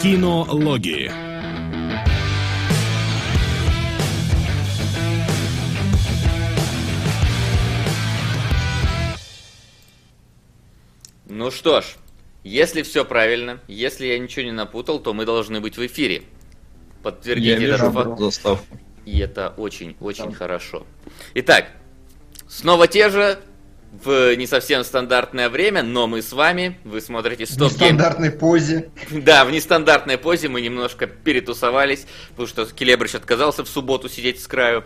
Кинологии. Ну что ж, если все правильно, если я ничего не напутал, то мы должны быть в эфире. Подтвердите Я вижу этот факт. заставку. И это очень-очень хорошо. Итак, снова те же, в не совсем стандартное время, но мы с вами, вы смотрите В Стоп Гейм. нестандартной позе. Да, в нестандартной позе мы немножко перетусовались, потому что Келебрич отказался в субботу сидеть с краю.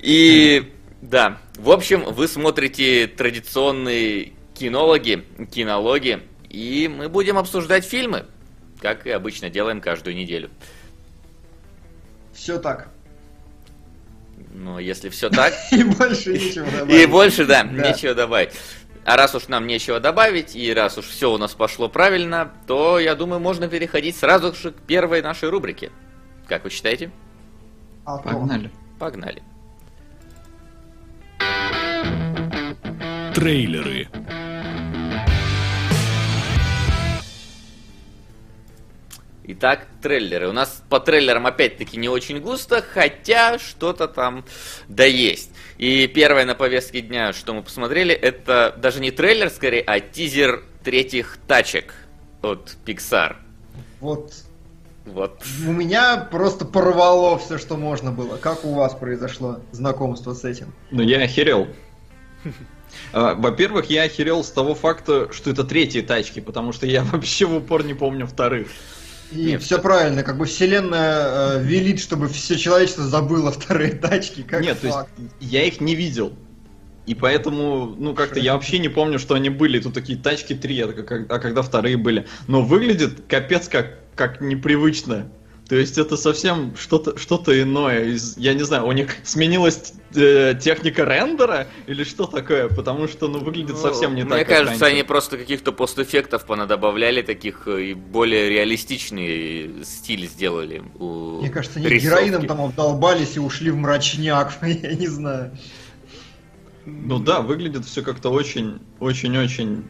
И да, в общем, вы смотрите традиционные кинологи, кинологи, и мы будем обсуждать фильмы, как и обычно делаем каждую неделю. Все так. Но если все так, И больше нечего и добавить. больше, да, нечего добавить. А раз уж нам нечего добавить, и раз уж все у нас пошло правильно, то, я думаю, можно переходить сразу же к первой нашей рубрике. Как вы считаете? Погнали. Погнали. Трейлеры. Итак, трейлеры. У нас по трейлерам опять-таки не очень густо, хотя что-то там да есть. И первое на повестке дня, что мы посмотрели, это даже не трейлер скорее, а тизер третьих тачек от Pixar. Вот Вот. у меня просто порвало все, что можно было. Как у вас произошло знакомство с этим? Ну, я охерел. А, Во-первых, я охерел с того факта, что это третьи тачки, потому что я вообще в упор не помню вторых. И Нет, все правильно, как бы вселенная э, велит, чтобы все человечество забыло вторые тачки. Как Нет, то есть факт. я их не видел. И поэтому, ну, как-то я вообще не помню, что они были. Тут такие тачки 3, а а когда вторые были. Но выглядит капец как, как непривычно. То есть это совсем что-то что иное. Из, я не знаю, у них сменилась э, техника рендера или что такое? Потому что, ну, выглядит Ну, совсем не так. Мне кажется, раньше. они просто каких-то постэффектов понадобавляли, таких э, и более реалистичный стиль сделали. у Мне кажется, они рисовки. героином там обдолбались и ушли в мрачняк. Я не знаю. Ну да, выглядит все как-то очень, очень-очень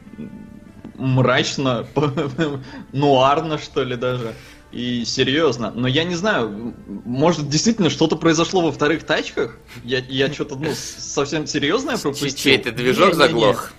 мрачно, нуарно, что ли, даже. И серьезно. Но я не знаю, может действительно что-то произошло во вторых тачках? Я, я что-то, ну, совсем серьезное пропустил. Чей-то движок Не-не-не. заглох.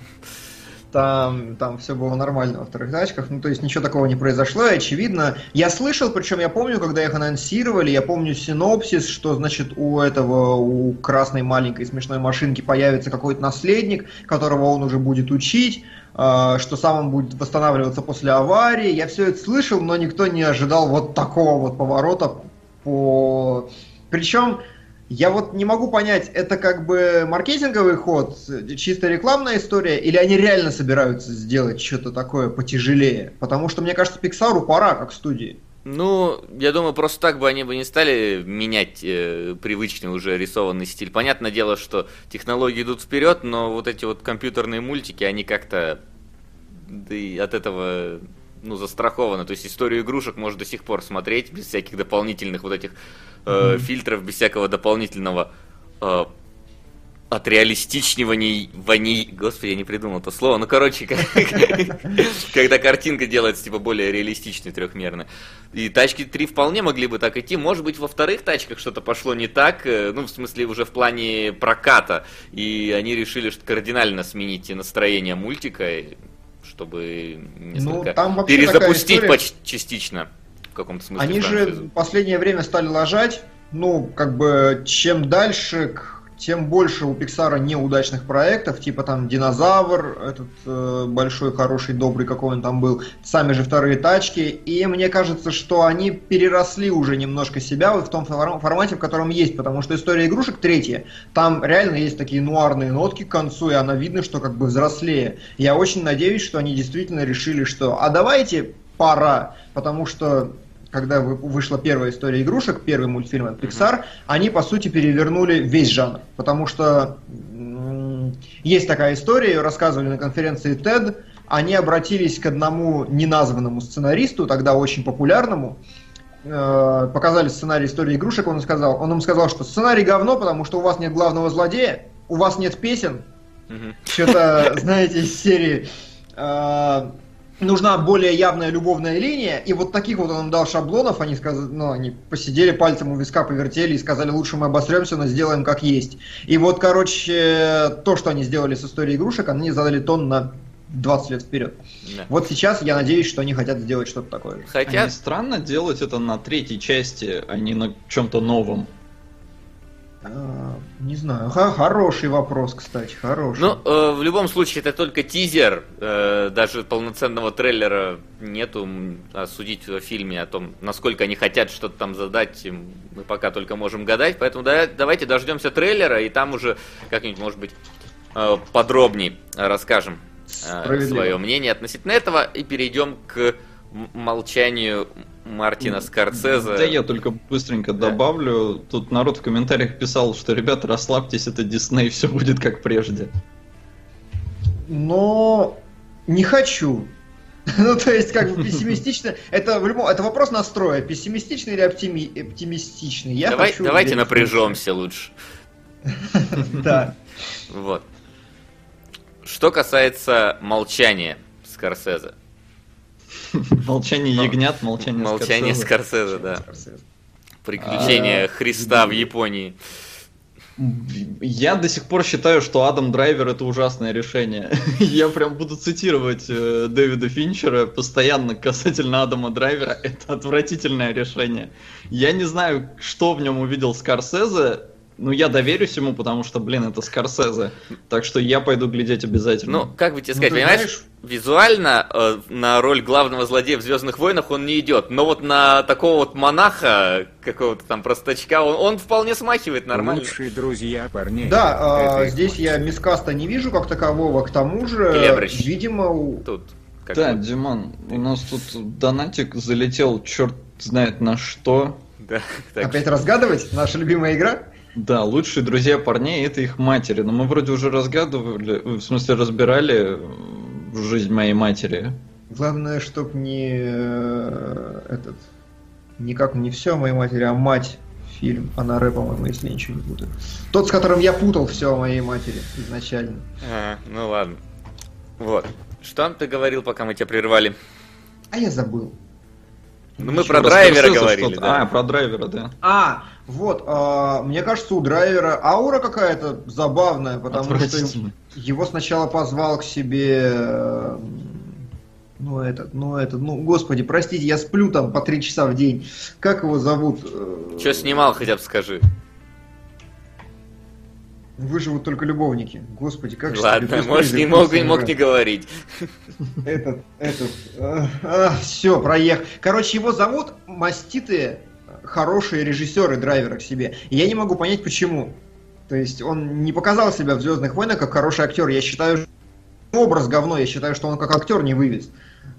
Там, там все было нормально во вторых тачках, ну то есть ничего такого не произошло, очевидно. Я слышал, причем я помню, когда их анонсировали, я помню синопсис, что значит у этого, у красной маленькой смешной машинки появится какой-то наследник, которого он уже будет учить, э, что сам он будет восстанавливаться после аварии. Я все это слышал, но никто не ожидал вот такого вот поворота по... Причем я вот не могу понять, это как бы маркетинговый ход, чисто рекламная история, или они реально собираются сделать что-то такое потяжелее? Потому что, мне кажется, Pixar пора, как студии. Ну, я думаю, просто так бы они бы не стали менять э, привычный уже рисованный стиль. Понятное дело, что технологии идут вперед, но вот эти вот компьютерные мультики, они как-то да и от этого ну, застрахованы. То есть историю игрушек можно до сих пор смотреть без всяких дополнительных вот этих э, фильтров, без всякого дополнительного э, от реалистичниваний ваней. Господи, я не придумал это слово. Ну, короче, когда картинка делается типа более реалистичной, трехмерной. И тачки 3 вполне могли бы так идти. Может быть, во вторых тачках что-то пошло не так, э, ну, в смысле, уже в плане проката. И они решили что кардинально сменить настроение мультика, чтобы несколько Ну, там вообще перезапустить поч- частично в каком-то смысле. Они же франшизу. в последнее время стали ложать, ну, как бы, чем дальше, к- тем больше у Пиксара неудачных проектов, типа там Динозавр, этот э, большой, хороший, добрый, какой он там был, сами же вторые тачки, и мне кажется, что они переросли уже немножко себя вот в том фор- формате, в котором есть, потому что история игрушек третья, там реально есть такие нуарные нотки к концу, и она видно, что как бы взрослее. Я очень надеюсь, что они действительно решили, что а давайте пора, потому что когда вы- вышла первая история игрушек, первый мультфильм от Pixar, они, по сути, перевернули весь жанр. Потому что есть такая история, ее рассказывали на конференции TED, они обратились к одному неназванному сценаристу, тогда очень популярному, э, показали сценарий истории игрушек, он сказал, он им сказал, что сценарий говно, потому что у вас нет главного злодея, у вас нет песен, Мгм. что-то, знаете, из серии э, нужна более явная любовная линия, и вот таких вот он им дал шаблонов, они сказали, ну, они посидели пальцем у виска, повертели и сказали, лучше мы обосремся, но сделаем как есть. И вот, короче, то, что они сделали с историей игрушек, они задали тон на 20 лет вперед. Да. Вот сейчас я надеюсь, что они хотят сделать что-то такое. Хотя, Они странно делать это на третьей части, а не на чем-то новом. А, не знаю, хороший вопрос, кстати, хороший. ну, э, в любом случае, это только тизер, э, даже полноценного трейлера нету. А судить о фильме, о том, насколько они хотят что-то там задать, мы пока только можем гадать. Поэтому да- давайте дождемся трейлера, и там уже как-нибудь, может быть, э, подробней расскажем э, свое мнение относительно этого и перейдем к молчанию Мартина Скорсезе. Да я только быстренько Да. добавлю. Тут народ в комментариях писал, что ребята, расслабьтесь, это Дисней, все будет как прежде. Но не хочу. Ну, то есть, как бы пессимистично. Это, в любом, это вопрос настроя. Пессимистичный или оптими- оптимистичный? Я Давай- хочу давайте верить напряжемся лучше. Да. Вот. Что касается молчания Скорсезе. Молчание Мол- ягнят, молчание Молчание Скорсезе. Скорсезе, да. Приключения А, Христа в Японии. Я до сих пор считаю, что Адам Драйвер это ужасное решение. Я прям буду цитировать э, Дэвида Финчера постоянно касательно Адама Драйвера. Это отвратительное решение. Я не знаю, что в нем увидел Скорсезе, но я доверюсь ему, потому что, блин, это Скорсезе. Так что я пойду глядеть обязательно. Ну, как бы тебе Ну, сказать, ты понимаешь, знаешь- визуально э, на роль главного злодея в Звездных войнах он не идет. Но вот на такого вот монаха, какого-то там простачка, он, он вполне смахивает нормально. Лучшие друзья парней. Да, их здесь я мискаста не вижу как такового, к тому же, Келебрыч. видимо, у- Тут. как да, бы, Диман, у нас тут донатик залетел, черт знает на что. да, так опять разгадывать, наша любимая игра. Да, лучшие друзья парней это их матери. Но мы вроде уже разгадывали, в смысле разбирали э, жизнь моей матери. Главное, чтоб не э, этот, никак не все о моей матери, а мать фильм, она рэп, по-моему, если я ничего не путаю. Тот, с которым я путал все о моей матери изначально. А, ну ладно. Вот. Что ты говорил, пока мы тебя прервали? А я забыл. Ну, мы про драйвера говорили, да. А, про драйвера, да. А, вот, а, мне кажется, у драйвера аура какая-то забавная, потому что его сначала позвал к себе, э, ну этот, ну этот, ну господи, простите, я сплю там по три часа в день. Как его зовут? Э, Что снимал, хотя бы скажи. Выживут только любовники. Господи, как же Ладно, тебе можешь не мог, не мог не говорить. Этот, этот, все, проехал. Короче, его зовут маститые, хорошие режиссеры драйвера к себе. И я не могу понять, почему. То есть он не показал себя в Звездных войнах как хороший актер. Я считаю, что образ говно, я считаю, что он как актер не вывез.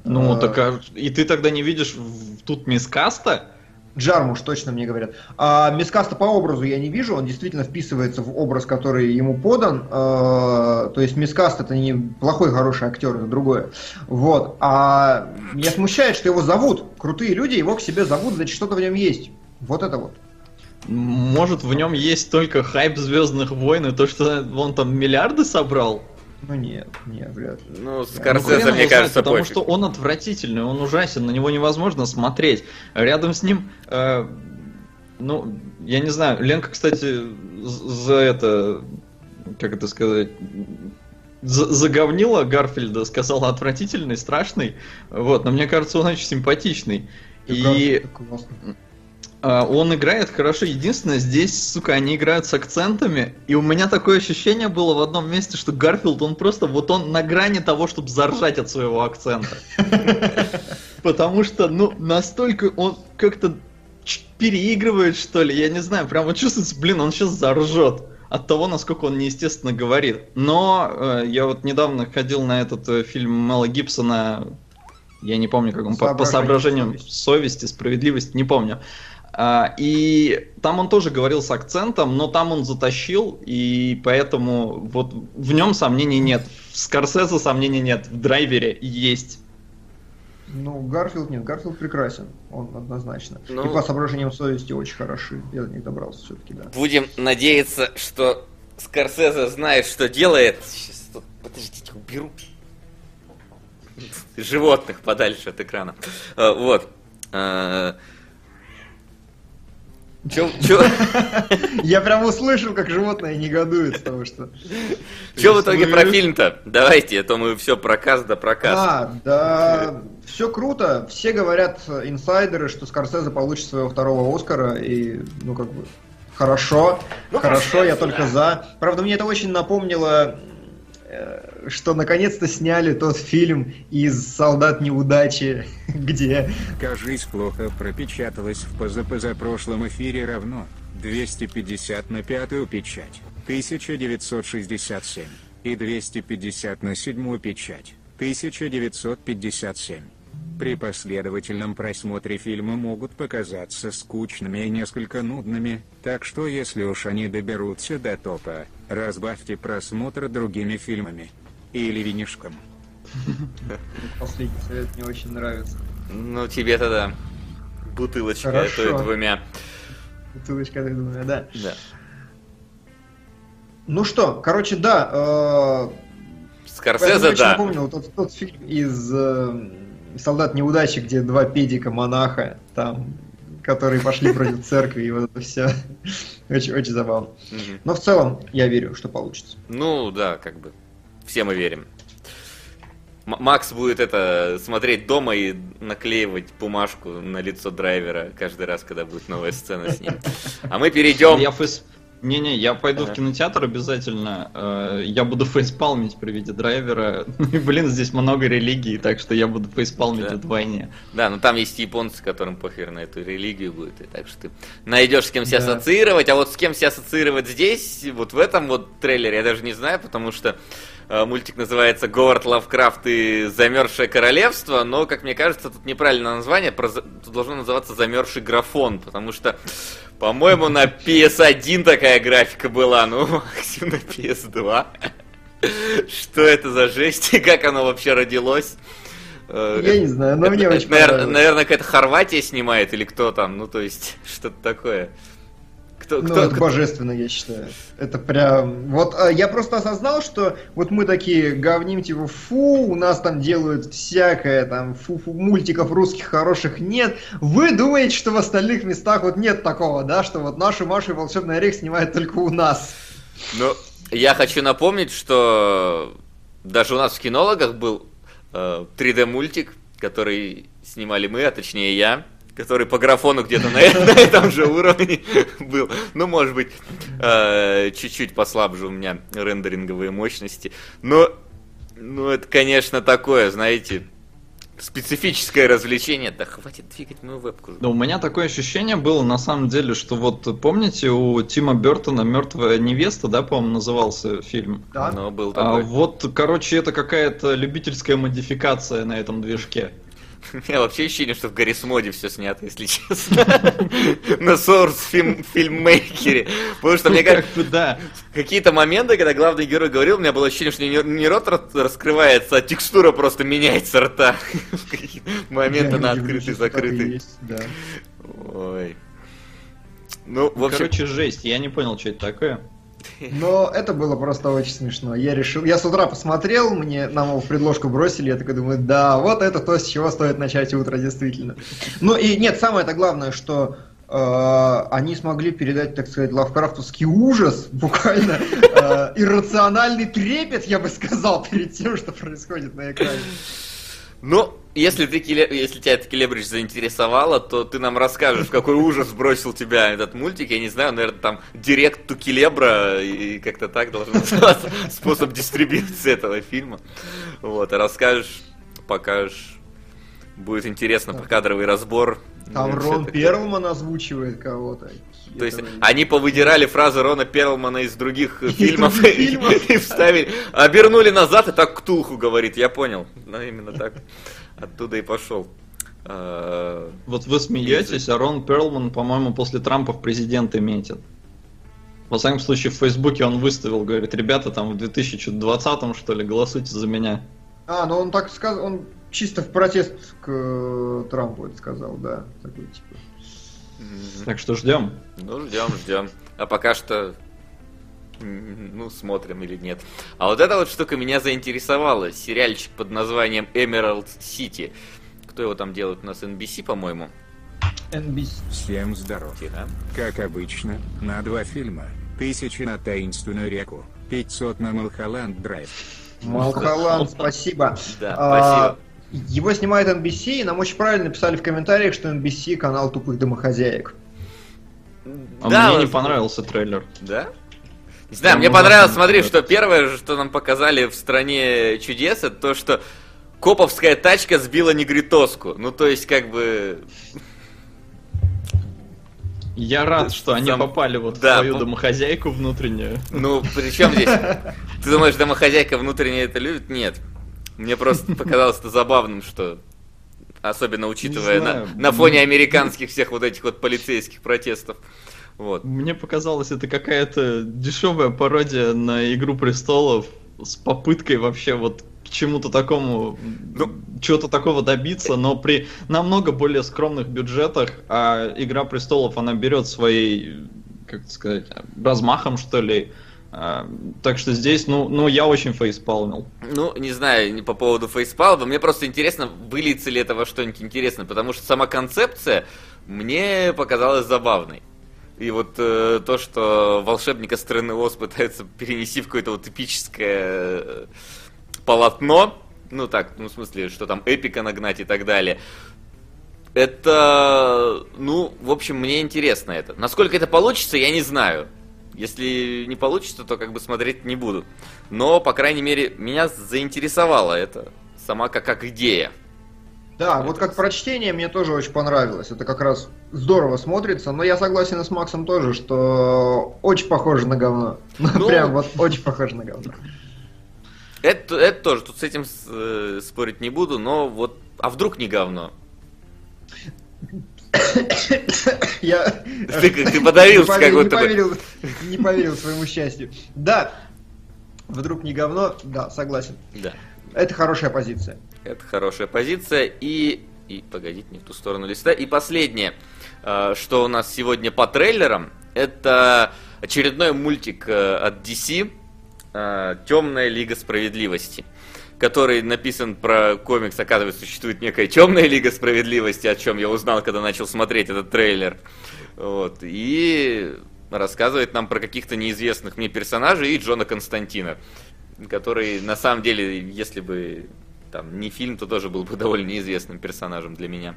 Ну, А, так а- и ты тогда не видишь тут мискаста? Джармуш, точно мне говорят. А Мискаста по образу я не вижу, он действительно вписывается в образ, который ему подан. А, то есть Мискаст это не плохой, хороший актер, это другое. Вот. А меня смущает, что его зовут. Крутые люди его к себе зовут, значит что-то в нем есть. Вот это вот. Может, в нем есть только хайп Звездных войн и то, что он там миллиарды собрал? Ну нет, нет, вряд ли. Ну, Ну, Скорсезе, его мне знает, кажется, потому пофиг. что он отвратительный, он ужасен, на него невозможно смотреть. Рядом с ним, э, ну, я не знаю, Ленка, кстати, з- за это, как это сказать, за- заговнила Гарфильда, сказала отвратительный, страшный, вот, но мне кажется, он очень симпатичный. И Это классно. а, он играет хорошо. Единственное, здесь, сука, они играют с акцентами. И у меня такое ощущение было в одном месте, что Гарфилд, он просто вот он на грани того, чтобы заржать от своего акцента. Потому что, ну, настолько он как-то переигрывает, что ли, я не знаю, прям вот чувствуется, блин, он сейчас заржет от того, насколько он неестественно говорит. Но э, я вот недавно ходил на этот э, фильм Мела Гибсона, я не помню, как он, по, по соображениям совести, справедливости, не помню. А, и там он тоже говорил с акцентом, но там он затащил, и поэтому вот в нем сомнений нет. В Скорсезе сомнений нет, в драйвере есть. Ну, Гарфилд нет, Гарфилд прекрасен, он однозначно. Ну- И по соображениям совести очень хороши. Я до них добрался все-таки, да. Будем надеяться, что Скорсезе знает, что делает. Сейчас, тут, подождите, уберу. Животных подальше от экрана. А, Вот. Чё, чё, Я прям услышал, как животное негодует с того, что... чё в итоге про фильм-то? Давайте, а то мы все проказ да проказ. А, да, все круто. Все говорят, э, инсайдеры, что Скорсезе получит своего второго Оскара, и, ну, как бы, хорошо, Ну, хорошо, я только за. Правда, мне это очень напомнило, э, что наконец-то сняли тот фильм из «Солдат неудачи», где... Кажись, плохо пропечаталось в позапозапрошлом эфире равно 250 на пятую печать 1967 и 250 на седьмую печать 1957. При последовательном просмотре фильма могут показаться скучными и несколько нудными, так что если уж они доберутся до топа, разбавьте просмотр другими фильмами. Или винишком. Последний совет мне очень нравится. Ну, тебе тогда бутылочка, а то и двумя. Бутылочка, так думаю, да. Да. Ну что, короче, да, э, Скорсезе, Поэтому я очень да. напомнил тот, тот фильм из э, «Солдат неудачи», где два педика монаха, там, которые пошли против церкви, и вот это все. Очень, очень забавно. Но в целом я верю, что получится. Ну, да, как бы. Все мы верим. М- Макс будет это смотреть дома и наклеивать бумажку на лицо драйвера каждый раз, когда будет новая сцена с ним. А мы перейдем. Я фейс... Не-не, я пойду Ага. в кинотеатр обязательно. э, Я буду фейспалмить при виде драйвера. И, блин, здесь много религий, так что я буду фейспалмить Да. вдвойне. Да, но там есть японцы, которым похер на эту религию будет, и так что ты найдешь с кем себя Да. ассоциировать, а вот с кем себя ассоциировать здесь, вот в этом вот трейлере, я даже не знаю, потому что мультик называется Говард Лавкрафт и Замерзшее королевство, но, как мне кажется, тут неправильное название, тут должно называться Замерзший графон, потому что, по-моему, на PS1 такая графика была, ну, максимум на PS2. Что это за жесть, и как оно вообще родилось? Э, Я не знаю, но мне очень. Наверное, какая-то Хорватия снимает или кто там, ну то есть что-то такое. Кто, Ну, кто, это кто- божественно, я считаю. Это прям... Вот а, я просто осознал, что вот мы такие говним, типа, фу, у нас там делают всякое, там, фу-фу, мультиков русских хороших нет. Вы думаете, что в остальных местах вот нет такого, да, что вот нашу Машу и Волшебный Орех снимают только у нас. Ну, я хочу напомнить, что даже у нас в кинологах был э, 3D-мультик, который снимали мы, а точнее я, который по графону где-то на, на этом же уровне был. Ну, может быть, э, чуть-чуть послабже у меня рендеринговые мощности. Но, ну, это, конечно, такое, знаете, специфическое развлечение. Да хватит двигать мою вебку. Да, у меня такое ощущение было, на самом деле, что вот помните, у Тима Бертона Мертвая невеста, да, по-моему, назывался фильм. Да? Но был А такой. вот, короче, это какая-то любительская модификация на этом движке. У меня вообще ощущение, что в Гаррисмоде все снято, если честно. На Source фильм, фильммейкере. Потому что мне кажется, какие-то моменты, когда главный герой говорил, у меня было ощущение, что не, рот рас- раскрывается, а текстура просто меняется рта. Моменты на открытый, закрытый. Ой. Ну, в общем, Короче, жесть, я не понял, что это такое. Но это было просто очень смешно. Я решил, я с утра посмотрел, мне нам его в предложку бросили, я такой думаю, да, вот это то, с чего стоит начать утро, действительно. Ну и нет, самое это главное, что э, они смогли передать, так сказать, лавкрафтовский ужас, буквально э, иррациональный трепет, я бы сказал, перед тем, что происходит на экране. ну, если, ты, если тебя это Келебрич заинтересовало, то ты нам расскажешь, в какой ужас бросил тебя этот мультик. Я не знаю, наверное, там директ ту Келебра и как-то так должен называться способ дистрибьюции этого фильма. Вот, а расскажешь, покажешь. Будет интересно, покадровый разбор. Там Ну, Рон. Перлман озвучивает кого-то. То есть Это- они повыдирали фразы Рона Перлмана из других фильмов других и фильмов. и вставили, обернули назад и так Ктулху говорит, я понял. Ну, именно так. Оттуда и пошел. Э, Вот вы смеетесь, а Рон Перлман, по-моему, после Трампа в президенты метит. Во всяком случае, в Фейсбуке он выставил, говорит, ребята, там в 2020 что ли, голосуйте за меня. А, ну он так сказал, он чисто в протест к э, Трампу это сказал, да. Такой, типа. Так что ждем. Ну, ждем, ждем. А пока что ну, смотрим или нет. А вот эта вот штука меня заинтересовала. Сериальчик под названием Emerald City. Кто его там делает? У нас NBC, по-моему. NBC. Всем здоров. Тихо. Как обычно, на два фильма. Тысячи на таинственную реку, 500 на Малхолланд Драйв. Малхолланд, спасибо. Да, А, спасибо. Его снимает NBC, и нам очень правильно написали в комментариях, что NBC канал тупых домохозяек. А Да, мне не понравился трейлер. Да? Не знаю, мне понравилось, смотри, что первое, что нам показали в стране чудес, это то, что коповская тачка сбила негритоску. Ну, то есть, как бы... Я рад, что они Сам- попали вот Да, в свою по- домохозяйку внутреннюю. Ну, при чем здесь? Ты думаешь, домохозяйка внутренне это любит? Нет. Мне просто показалось это забавным, что... Особенно учитывая на, на фоне американских всех вот этих вот полицейских протестов. Вот. Мне показалось, это какая-то дешевая пародия на Игру престолов с попыткой вообще вот к чему-то такому, Ну. чего-то такого добиться, но при намного более скромных бюджетах, а Игра престолов, она берет своей, как сказать, размахом, что ли. А, Так что здесь, ну, ну я очень фейспалмил. Ну, не знаю, не по поводу фейспалма, мне просто интересно, выльется ли это во что-нибудь интересное, потому что сама концепция мне показалась забавной. И вот э, то, что волшебника страны Оз пытаются перенести в какое-то вот эпическое э, полотно, ну так, ну в смысле, что там эпика нагнать и так далее. Это, ну, в общем, мне интересно это. Насколько это получится, я не знаю. Если не получится, то как бы смотреть не буду. Но, по крайней мере, меня заинтересовала это сама как, как идея. Да, вот как прочтение мне тоже очень понравилось. Это как раз здорово смотрится, но я согласен с Максом тоже, что очень похоже на говно. Ну. Прям вот очень похоже на говно. Это, это тоже, тут с этим э, спорить не буду, но вот, а вдруг не говно? Я Ты, ты подавился как будто не поверил, не поверил своему счастью. Да, вдруг не говно, да, согласен. Да, Это хорошая позиция. Это хорошая позиция. И, и погодите, не в ту сторону листа. И последнее, э, что у нас сегодня по трейлерам, это очередной мультик э, от DC, э, Темная Лига Справедливости который написан про комикс, оказывается, существует некая темная лига справедливости, о чем я узнал, когда начал смотреть этот трейлер. Вот. И рассказывает нам про каких-то неизвестных мне персонажей и Джона Константина, который, на самом деле, если бы там не фильм, то тоже был бы довольно неизвестным персонажем для меня.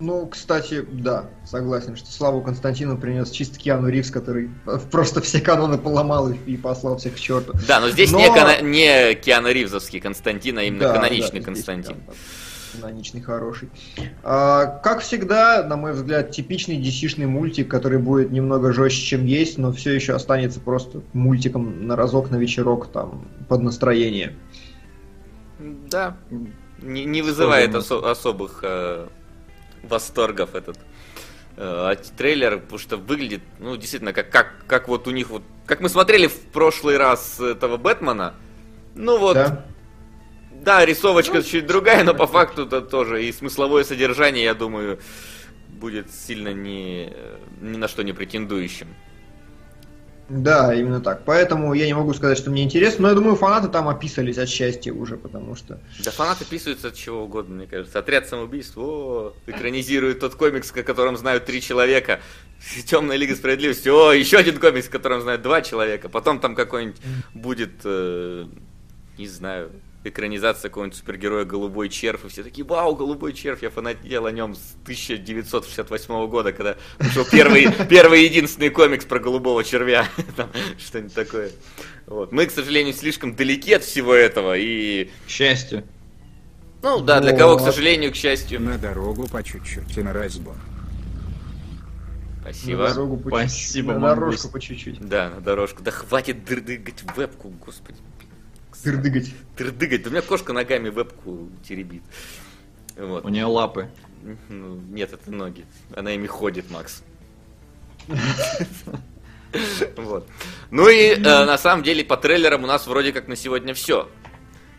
Ну, кстати, да, согласен, что славу Константину принес чисто Киану Ривз, который просто все каноны поломал и- послал всех к черту. Да, но здесь Но- не, кана- не Киану Ривзовский Константин, а именно Да, каноничный да, здесь Константин. Каноничный, хороший. А, как всегда, на мой взгляд, типичный DC-шный мультик, который будет немного жестче, чем есть, но все еще останется просто мультиком на разок, на вечерок, там, под настроение. Да, не, не вызывает осо- особых э, восторгов этот э, трейлер, потому что выглядит, ну, действительно, как, как, как вот у них вот... Как мы смотрели в прошлый раз этого Бэтмена, ну вот, да, Да? рисовочка Ну, чуть другая, но по факту это тоже и смысловое содержание, я думаю, будет сильно не, ни на что не претендующим. Да, именно так. Поэтому я не могу сказать, что мне интересно, но я думаю, фанаты там описались от счастья уже, потому что... Да фанаты писаются от чего угодно, мне кажется. Отряд самоубийств, о, экранизирует тот комикс, о котором знают три человека. Темная Лига Справедливости, о, еще один комикс, о котором знают два человека. Потом там какой-нибудь будет, э, не знаю, экранизация какого-нибудь супергероя Голубой Червь. И все такие, вау, Голубой Червь, я фанател о нем с 1968 года, когда вышел первый, первый единственный комикс про Голубого Червя. Там Что-нибудь такое. Вот. Мы, к сожалению, слишком далеки от всего этого, и К счастью. ну да, для кого, к сожалению, к счастью. На дорогу по чуть-чуть и на разбор. Спасибо. На дорогу по Спасибо, чуть-чуть, на дорожку по чуть-чуть. Да, на дорожку. Да хватит дырдыгать вебку, господи. Дырдыгать. Дырдыгать. Да у меня кошка ногами вебку теребит. Вот. У нее лапы. Ну, нет, это ноги. Она ими ходит, Макс. Вот. Ну и э, на самом деле по трейлерам у нас вроде как на сегодня все.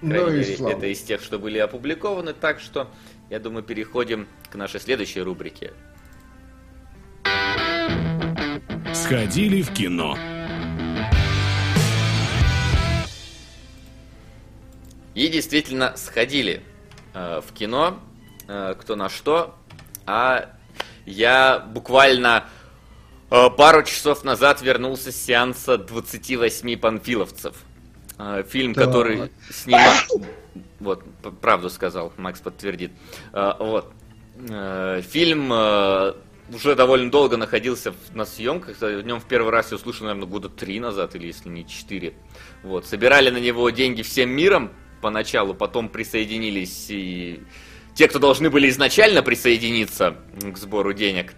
Ну это из тех, что были опубликованы. Так что, я думаю, переходим к нашей следующей рубрике. Сходили в кино. И действительно сходили э, в кино, э, кто на что. А я буквально э, пару часов назад вернулся с сеанса 28 панфиловцев. Э, фильм, да. который снимал... Вот, правду сказал, Макс подтвердит. Э, вот. Э, фильм э, уже довольно долго находился на съемках. В нем в первый раз я услышал, наверное, года три назад, или если не четыре. Вот. Собирали на него деньги всем миром поначалу, потом присоединились и те, кто должны были изначально присоединиться к сбору денег.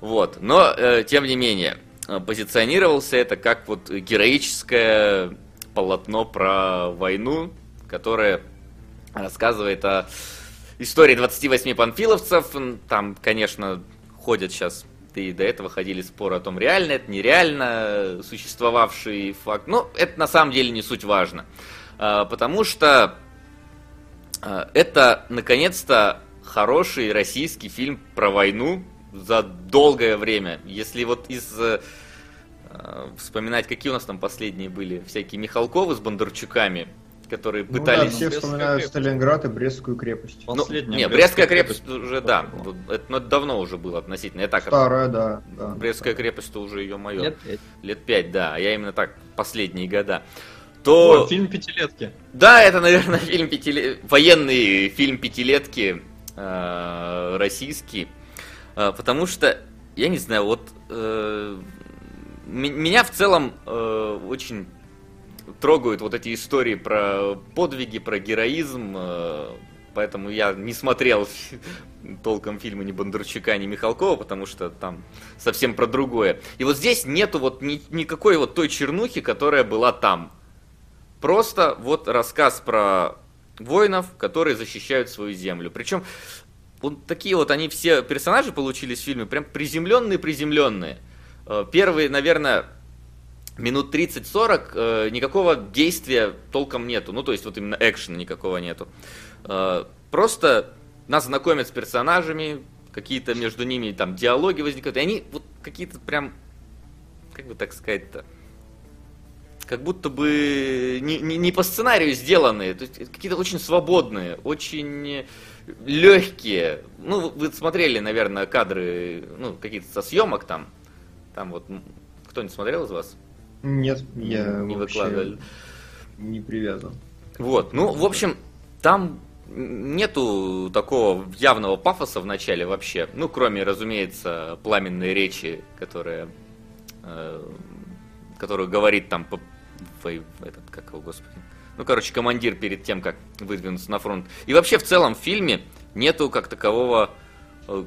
Вот. Но, э, тем не менее, позиционировался это как вот героическое полотно про войну, которое рассказывает о истории 28 панфиловцев. Там, конечно, ходят сейчас, и до этого ходили споры о том, реально это, нереально существовавший факт. Но это на самом деле не суть важно. А, потому что а, это, наконец-то, хороший российский фильм про войну за долгое время. Если вот из э, а, вспоминать, какие у нас там последние были, всякие Михалковы с Бондарчуками, которые ну, пытались... Да, все вспоминают крепость. Сталинград и Брестскую крепость. Ну, не, Брестская крепость, крепость уже, да, это ну, давно уже было относительно. Я так Старая, да, да. Брестская крепость-то уже, ее мое. Лет пять. Лет пять, да, я именно так, последние года. То... О, фильм «Пятилетки». Да, это, наверное, фильм пятилет... военный фильм «Пятилетки» э, российский. Э, потому что, я не знаю, вот э, меня в целом э, очень трогают вот эти истории про подвиги, про героизм, э, поэтому я не смотрел толком фильмы ни Бондарчука, ни Михалкова, потому что там совсем про другое. И вот здесь нету вот ни, никакой вот той чернухи, которая была там. Просто вот рассказ про воинов, которые защищают свою землю. Причем вот такие вот они все персонажи получились в фильме, прям приземленные-приземленные. Э, первые, наверное, минут 30-40 э, никакого действия толком нету. Ну, то есть вот именно экшена никакого нету. Э, просто нас знакомят с персонажами, какие-то между ними там диалоги возникают, и они вот какие-то прям, как бы так сказать-то, как будто бы не, не, не по сценарию сделанные, то есть какие-то очень свободные, очень легкие. Ну, вы смотрели, наверное, кадры, ну, какие-то со съемок там. Там вот кто-нибудь смотрел из вас? Нет, я не выкладывали. Не привязан. Вот, ну, в общем, там нету такого явного пафоса в начале вообще. Ну, кроме, разумеется, пламенной речи, которая, э, которую говорит там по, этот, как его, господи. Ну, короче, командир перед тем, как выдвинуться на фронт. И вообще, в целом, в фильме нету как такового э,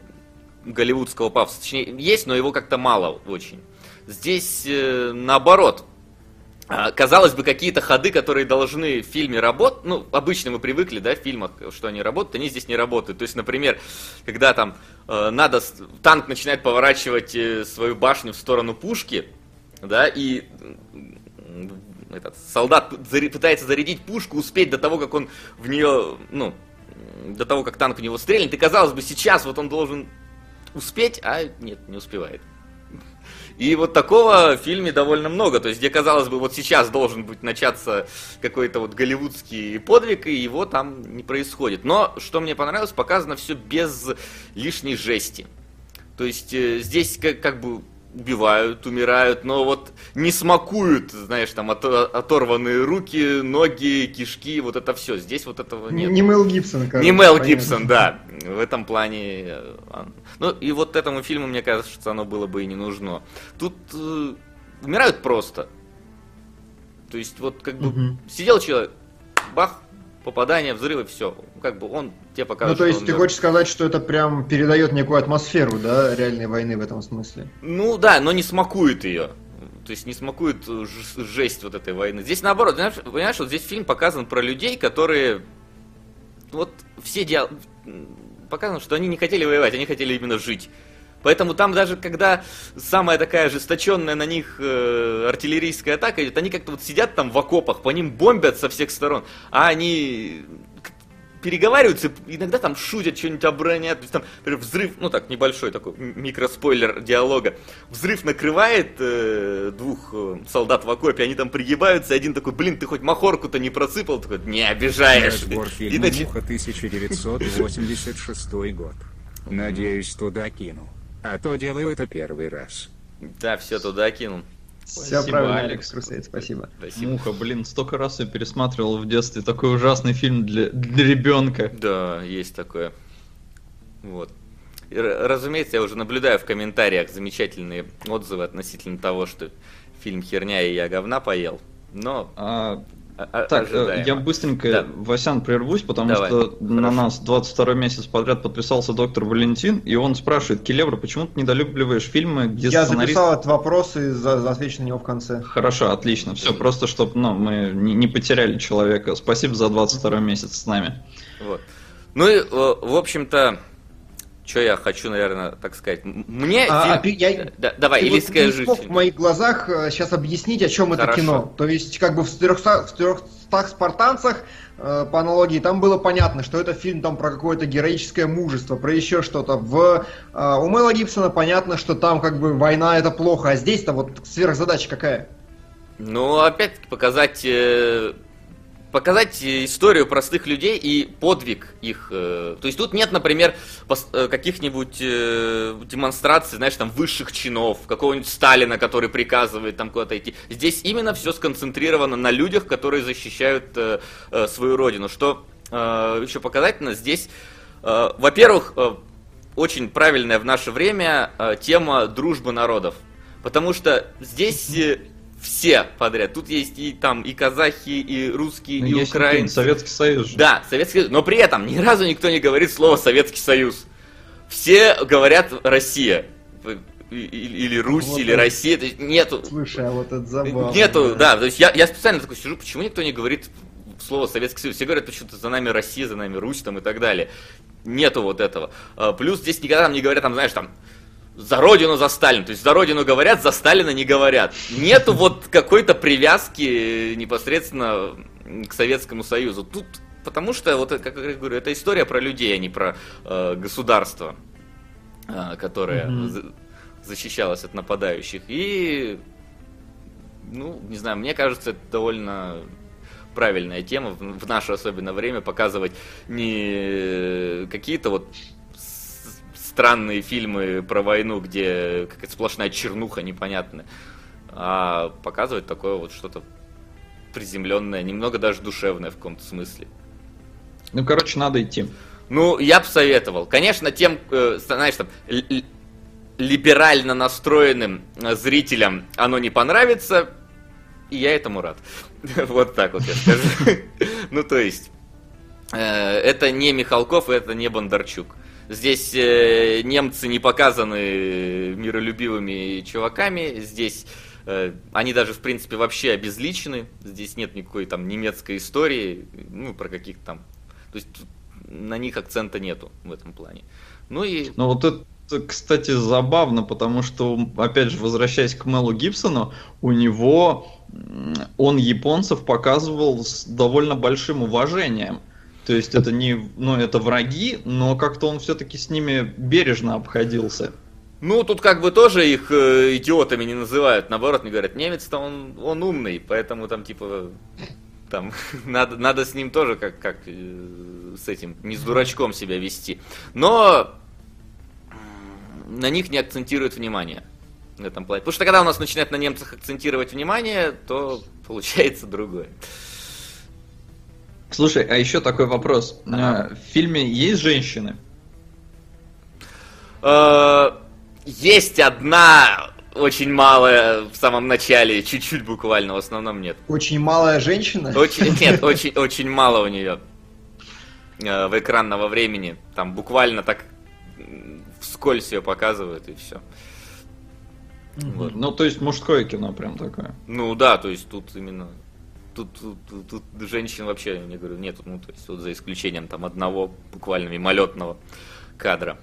голливудского пафоса. Точнее, есть, но его как-то мало очень. Здесь э, наоборот. А, казалось бы, какие-то ходы, которые должны в фильме работать, ну, обычно мы привыкли, да, в фильмах, что они работают, они здесь не работают. То есть, например, когда там э, надо, танк начинает поворачивать свою башню в сторону пушки, да, и этот солдат пытается зарядить пушку, успеть до того, как он в нее, ну, до того, как танк в него стрельнет, и казалось бы, сейчас вот он должен успеть, а нет, не успевает. И вот такого в фильме довольно много. То есть, где, казалось бы, вот сейчас должен быть начаться какой-то вот голливудский подвиг, и его там не происходит. Но, что мне понравилось, показано все без лишней жести. То есть, э, здесь как, как бы убивают, умирают, но вот не смакуют, знаешь, там от, оторванные руки, ноги, кишки, вот это все. Здесь вот этого нет. Не Мел Гибсон, кажется. Не Мел Гибсон, да. В этом плане... Э, ну, и вот этому фильму, мне кажется, оно было бы и не нужно. Тут э, умирают просто. То есть, вот как бы угу. сидел человек, бах, попадание, взрывы, все. Как бы он тебе показывает. Ну, то есть ты хочешь сказать, что это прям передает некую атмосферу, да, реальной войны в этом смысле? Ну да, но не смакует ее. То есть не смакует жесть вот этой войны. Здесь наоборот, понимаешь, понимаешь, вот здесь фильм показан про людей, которые вот все диал... показано, что они не хотели воевать, они хотели именно жить. Поэтому там даже когда самая такая ожесточенная на них э, артиллерийская атака идет, они как-то вот сидят там в окопах, по ним бомбят со всех сторон, а они переговариваются, иногда там шутят, что-нибудь обронят, там например, взрыв, ну так, небольшой такой микроспойлер диалога, взрыв накрывает э, двух э, солдат в окопе, они там пригибаются, и один такой, блин, ты хоть махорку-то не просыпал, такой, не обижаешь. И «Муха» 1986 год. Надеюсь, туда кину. А то делаю это первый раз. Да, все туда кинул. Все Спасибо, правильно, Алекс. Крусейд, спасибо. Спасибо. Муха, блин, столько раз я пересматривал в детстве. Такой ужасный фильм для, для ребенка. Да, есть такое. Вот. И, разумеется, я уже наблюдаю в комментариях замечательные отзывы относительно того, что фильм херня и я говна поел. Но А, так, э, ожидаемо. я быстренько, Да. Васян, прервусь, потому Давай, что на хорошо. нас 22 месяц подряд подписался доктор Валентин, и он спрашивает, Келебра, почему ты недолюбливаешь фильмы, где Я сценарист... записал этот вопрос и за- отвечу на него в конце. Хорошо, отлично. Все, просто чтобы ну, мы не, не потеряли человека. Спасибо за 22 месяц с нами. Вот. Ну и, э, в общем-то, что я хочу, наверное, так сказать. Мне А, фильм- а я- Да, давай, Ты или вот скажи. в моих глазах сейчас объяснить, о чем это Хорошо. кино. То есть, как бы в 400, в 400 спартанцах, э, по аналогии, там было понятно, что это фильм там про какое-то героическое мужество, про еще что-то. В, э, у Мэла Гибсона понятно, что там как бы война это плохо, а здесь-то вот сверхзадача какая? Ну, опять-таки, показать, э, показать э, историю простых людей и подвиг их. э, То есть тут нет, например, э, каких-нибудь демонстраций, знаешь, там высших чинов, какого-нибудь Сталина, который приказывает там куда-то идти. Здесь именно все сконцентрировано на людях, которые защищают свою родину. Что еще показательно, здесь, во-первых, очень правильная в наше время тема дружбы народов. Потому что здесь все подряд. Тут есть и там и казахи, и русские, Ну, и есть украинцы. Советский Союз же. Да, Советский Союз. Но при этом ни разу никто не говорит слово Советский Союз. Все говорят Россия. Или Русь, Вот или это- Россия. То есть нету. Слушай, а вот это забавно. Нету, да. То есть я, я специально такой сижу, почему никто не говорит слово Советский Союз? Все говорят почему-то за нами Россия, за нами Русь там и так далее. Нету вот этого. А, Плюс здесь никогда там не говорят, там, знаешь, там, за родину, за Сталина. То есть за родину говорят, за Сталина не говорят. Нету вот какой-то привязки непосредственно к Советскому Союзу. Тут потому что, вот, как я говорю, это история про людей, а не про э, государство, э, которое за- защищалось от нападающих. И, ну, не знаю, мне кажется, это довольно правильная тема в в наше особенно время показывать не какие-то вот странные фильмы про войну, где какая-то сплошная чернуха непонятная, а показывать такое вот что-то приземленное, немного даже душевное в каком-то смысле. Ну, короче, надо идти. Ну, я бы советовал. Конечно, тем, э, знаешь, там, либерально настроенным э, зрителям оно не понравится, и я этому рад. Вот так вот я скажу. Ну, то есть, э, это не Михалков, и это не Бондарчук. Здесь э, немцы не показаны миролюбивыми чуваками, здесь э, они даже, в принципе, вообще обезличены, здесь нет никакой там немецкой истории, ну, про каких-то там... То есть, на них акцента нету в этом плане. Ну и Ну, вот это, кстати, забавно, потому что, опять же, возвращаясь к Мелу Гибсону, у него он японцев показывал с довольно большим уважением. То есть это не, ну, это враги, но как-то он все-таки с ними бережно обходился. Ну, тут как бы тоже их э, идиотами не называют. Наоборот, мне говорят, немец-то он, он умный, поэтому там типа там надо, надо с ним тоже как, как э, с этим, не с дурачком себя вести. Но на них не акцентируют внимание в этом плане. Потому что когда у нас начинают на немцах акцентировать внимание, то получается другое. Слушай, а еще такой вопрос. Ага. А, В фильме есть женщины? Э, Есть одна очень малая в самом начале, чуть-чуть буквально, в основном нет. Очень малая женщина. Очень, нет, очень, очень мало у нее э, в экранного времени. Там буквально так вскользь ее показывают и все. Вот. Ну, то есть мужское кино прям такое. Ну да, то есть тут именно тут, тут, тут- женщин вообще, я не говорю, нету, ну то есть вот за исключением там одного буквально мимолетного кадра.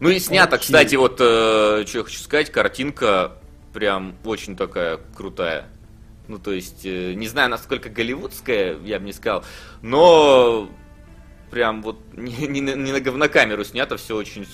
Ну и снято, кстати, вот, э, что я хочу сказать, картинка прям очень такая крутая. Ну, то есть, э, не знаю, насколько голливудская, я бы не сказал, но прям вот не, не на, не на говнокамеру снято, все очень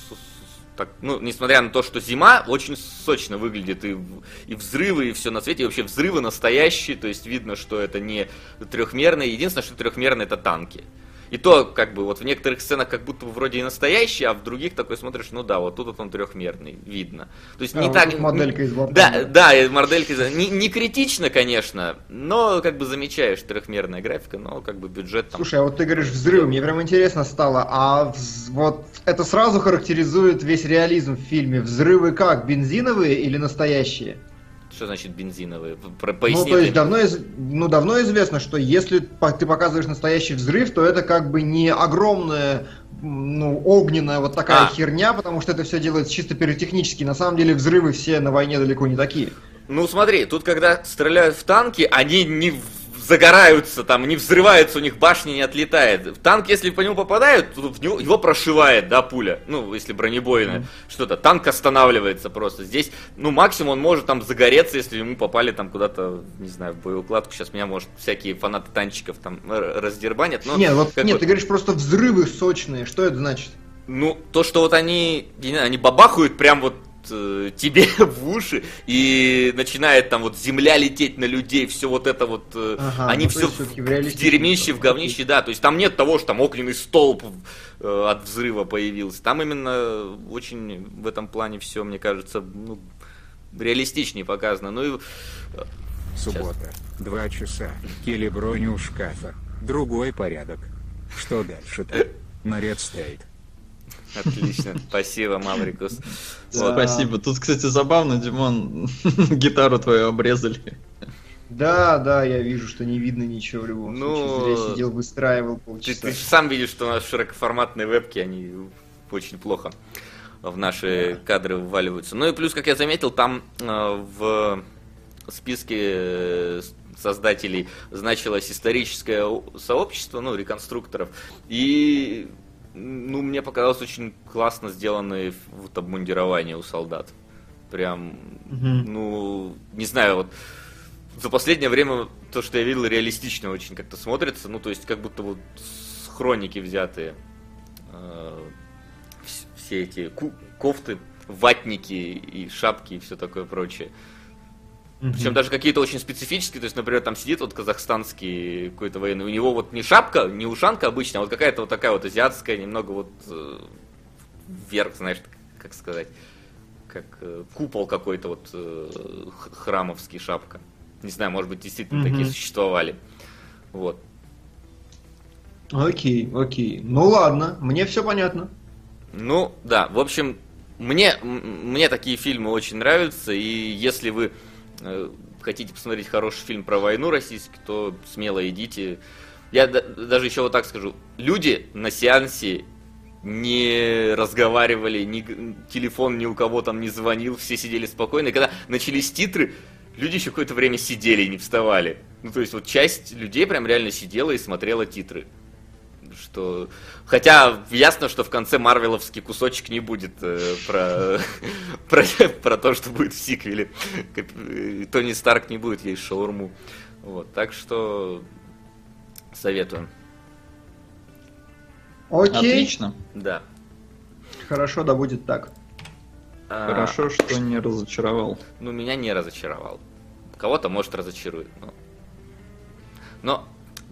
так, ну, несмотря на то, что зима, очень сочно выглядит, и, и взрывы, и все на свете, и вообще взрывы настоящие, то есть видно, что это не трехмерные, единственное, что трехмерные это танки. И то, как бы, вот в некоторых сценах как будто бы вроде и настоящий, а в других такой смотришь, ну да, вот тут вот он трехмерный, видно. То есть А, не вот так... моделька из Да, да, моделька из... Не, не критично, конечно, но как бы замечаешь трехмерная графика, но как бы бюджет там... Слушай, а вот ты говоришь взрывы, мне прям интересно стало, а вз- вот это сразу характеризует весь реализм в фильме. Взрывы как, бензиновые или настоящие? Что значит бензиновые? Про, Ну, поясни то есть давно, из- ну, давно известно, что если ты показываешь настоящий взрыв, то это как бы не огромная, ну, огненная вот такая А. херня, потому что это все делается чисто пиротехнически. На самом деле взрывы все на войне далеко не такие. Ну смотри, тут когда стреляют в танки, они не загораются, там, не взрываются, у них башня не отлетает. В танк, если по нему попадают, то в него, его прошивает, да, пуля. Ну, если бронебойная, что-то. Танк останавливается просто. Здесь, ну, максимум он может там загореться, если ему попали там куда-то, не знаю, в боеукладку. Сейчас меня, может, всякие фанаты танчиков там раздербанят. Но нет, вот, нет, бы- ты говоришь просто взрывы сочные. Что это значит? Ну, то, что вот они, не знаю, они бабахают прям вот э, тебе в уши, и начинает там вот земля лететь на людей, все вот это вот, э, Ага, они ну, все в в, дерьмище, в говнище, да, то есть там нет того, что там огненный столб э, от взрыва появился, там именно очень в этом плане все, мне кажется, ну, реалистичнее показано, ну и Суббота. Два часа. Кили бронь у шкафа. Другой порядок. Что дальше-то? Наряд стоит. Отлично, спасибо, Маврикус. Вот. Спасибо. Тут, кстати, забавно, Димон, гитару твою обрезали. Да, да, я вижу, что не видно ничего в любом Ну, случае. Зря сидел, выстраивал Ты, полчаса. ты ж сам видишь, что у нас широкоформатные вебки, они очень плохо в наши кадры вваливаются. Ну и плюс, как я заметил, там э, в списке э, создателей значилось историческое сообщество, ну, реконструкторов. И ну, мне показалось очень классно сделанное вот обмундирование у солдат. Прям, Мгм. ну, не знаю, вот за последнее время то, что я видел, реалистично очень как-то смотрится. Ну, то есть, как будто вот с хроники взятые. Э, вс- Все эти кофты, ватники и шапки и все такое прочее. Мгм. Причем даже какие-то очень специфические, то есть, например, там сидит вот казахстанский какой-то военный, у него вот не шапка, не ушанка обычная, а вот какая-то вот такая вот азиатская, немного вот э, вверх, знаешь, как сказать, как э, купол какой-то вот э, храмовский шапка. Не знаю, может быть, действительно Мгм. такие существовали. Вот. Окей, окей. Ну ладно, мне все понятно. Ну, да, в общем, мне, мне такие фильмы очень нравятся, и если вы хотите посмотреть хороший фильм про войну российский, то смело идите. Я да- даже еще вот так скажу, люди на сеансе не разговаривали, ни телефон ни у кого там не звонил, все сидели спокойно. И когда начались титры, люди еще какое-то время сидели и не вставали. Ну, то есть вот часть людей прям реально сидела и смотрела титры. Что... Хотя ясно, что в конце марвеловский кусочек не будет э, про... про... про то, что будет в сиквеле. Э, Тони Старк не будет есть шаурму. Вот, так что советую. Окей. Отлично. Да. Хорошо, да будет так. А, Хорошо, что не разочаровал. Ну, меня не разочаровал. Кого-то, может, разочарует. Но... но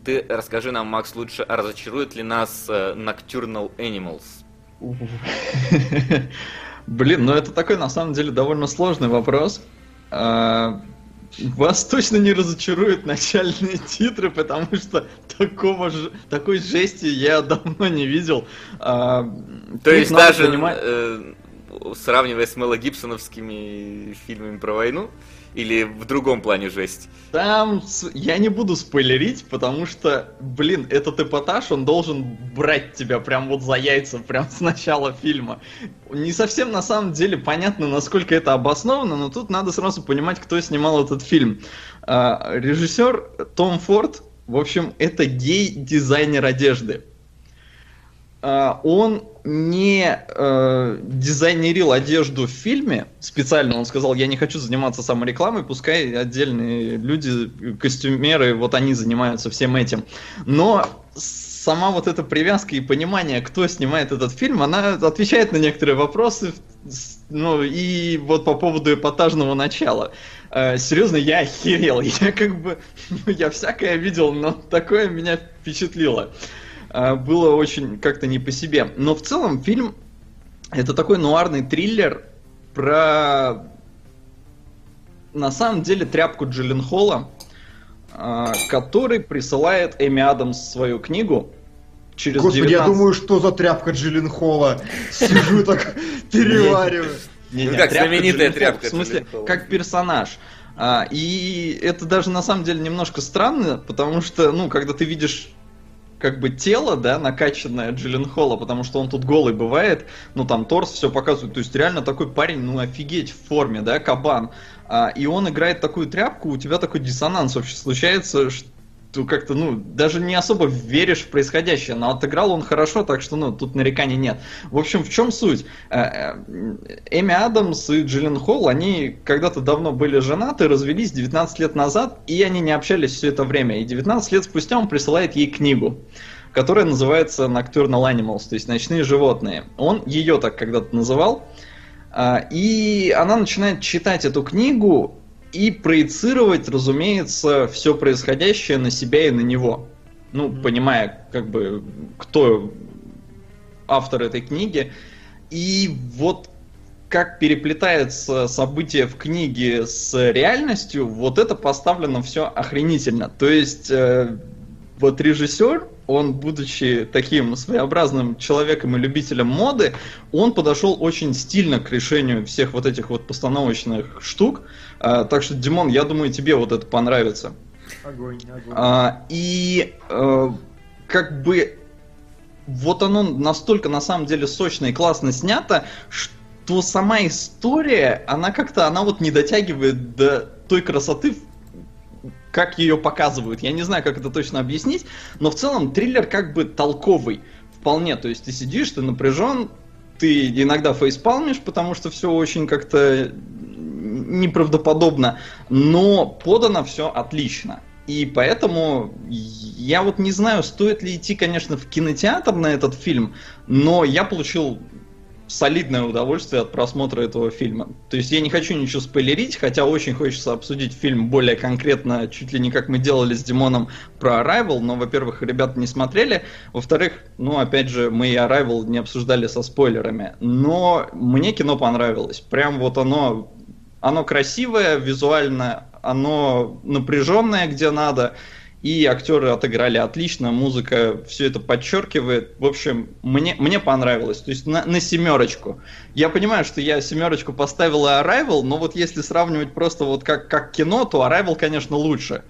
ты расскажи нам, Макс, лучше, а разочарует ли нас э, Nocturnal Animals? Блин, ну это такой на самом деле довольно сложный вопрос. А, Вас точно не разочаруют начальные титры, потому что такого же, такой жести я давно не видел. А, То есть даже понимать- э, сравнивая с Мело Гибсоновскими фильмами про войну, или в другом плане жесть? Там я не буду спойлерить, потому что, блин, этот эпатаж, он должен брать тебя прям вот за яйца, прям с начала фильма. Не совсем на самом деле понятно, насколько это обосновано, но тут надо сразу понимать, кто снимал этот фильм. А, режиссер Том Форд, в общем, это гей-дизайнер одежды. А, он не э, дизайнерил одежду в фильме специально. Он сказал, я не хочу заниматься саморекламой, пускай отдельные люди, костюмеры, вот они занимаются всем этим. Но сама вот эта привязка и понимание, кто снимает этот фильм, она отвечает на некоторые вопросы, ну и вот по поводу эпатажного начала. Э, серьезно, я охерел. Я как бы, ну, я всякое видел, но такое меня впечатлило. Было очень как-то не по себе. Но в целом фильм это такой нуарный триллер про на самом деле тряпку Джилленхола, а, который присылает Эми Адамс свою книгу через Господи, 19... я думаю, что за тряпка Джилленхола. Сижу так, перевариваю. Не, как знаменитая тряпка. В смысле, как персонаж. А, и это даже на самом деле немножко странно, потому что, ну, когда ты видишь как бы тело, да, накачанное Джилленхола, потому что он тут голый бывает, ну там торс все показывает, то есть реально такой парень, ну офигеть в форме, да, кабан. А, и он играет такую тряпку, у тебя такой диссонанс вообще случается, что как-то, ну, даже не особо веришь в происходящее, но отыграл он хорошо, так что, ну, тут нареканий нет. В общем, в чем суть? Э, э, Эми Адамс и Джиллен Холл, они когда-то давно были женаты, развелись 19 лет назад, и они не общались все это время. И 19 лет спустя он присылает ей книгу которая называется Nocturnal Animals, то есть ночные животные. Он ее так когда-то называл. А, и она начинает читать эту книгу, и проецировать, разумеется, все происходящее на себя и на него. Ну, mm-hmm. понимая, как бы, кто автор этой книги. И вот как переплетается событие в книге с реальностью, вот это поставлено все охренительно. То есть, э, вот режиссер, он, будучи таким своеобразным человеком и любителем моды, он подошел очень стильно к решению всех вот этих вот постановочных штук. А, так что, Димон, я думаю, тебе вот это понравится. Огонь, огонь. А, и а, как бы вот оно настолько на самом деле сочно и классно снято, что сама история, она как-то, она вот не дотягивает до той красоты, как ее показывают. Я не знаю, как это точно объяснить, но в целом триллер как бы толковый вполне. То есть ты сидишь, ты напряжен, ты иногда фейспалмишь, потому что все очень как-то неправдоподобно, но подано все отлично. И поэтому я вот не знаю, стоит ли идти, конечно, в кинотеатр на этот фильм, но я получил солидное удовольствие от просмотра этого фильма. То есть я не хочу ничего спойлерить, хотя очень хочется обсудить фильм более конкретно, чуть ли не как мы делали с Димоном про Arrival, но, во-первых, ребята не смотрели, во-вторых, ну, опять же, мы и Arrival не обсуждали со спойлерами, но мне кино понравилось. Прям вот оно оно красивое, визуально, оно напряженное, где надо, и актеры отыграли отлично, музыка все это подчеркивает. В общем, мне, мне понравилось. То есть на, на семерочку. Я понимаю, что я семерочку поставил и Arrival, но вот если сравнивать просто вот как, как кино, то Arrival, конечно, лучше.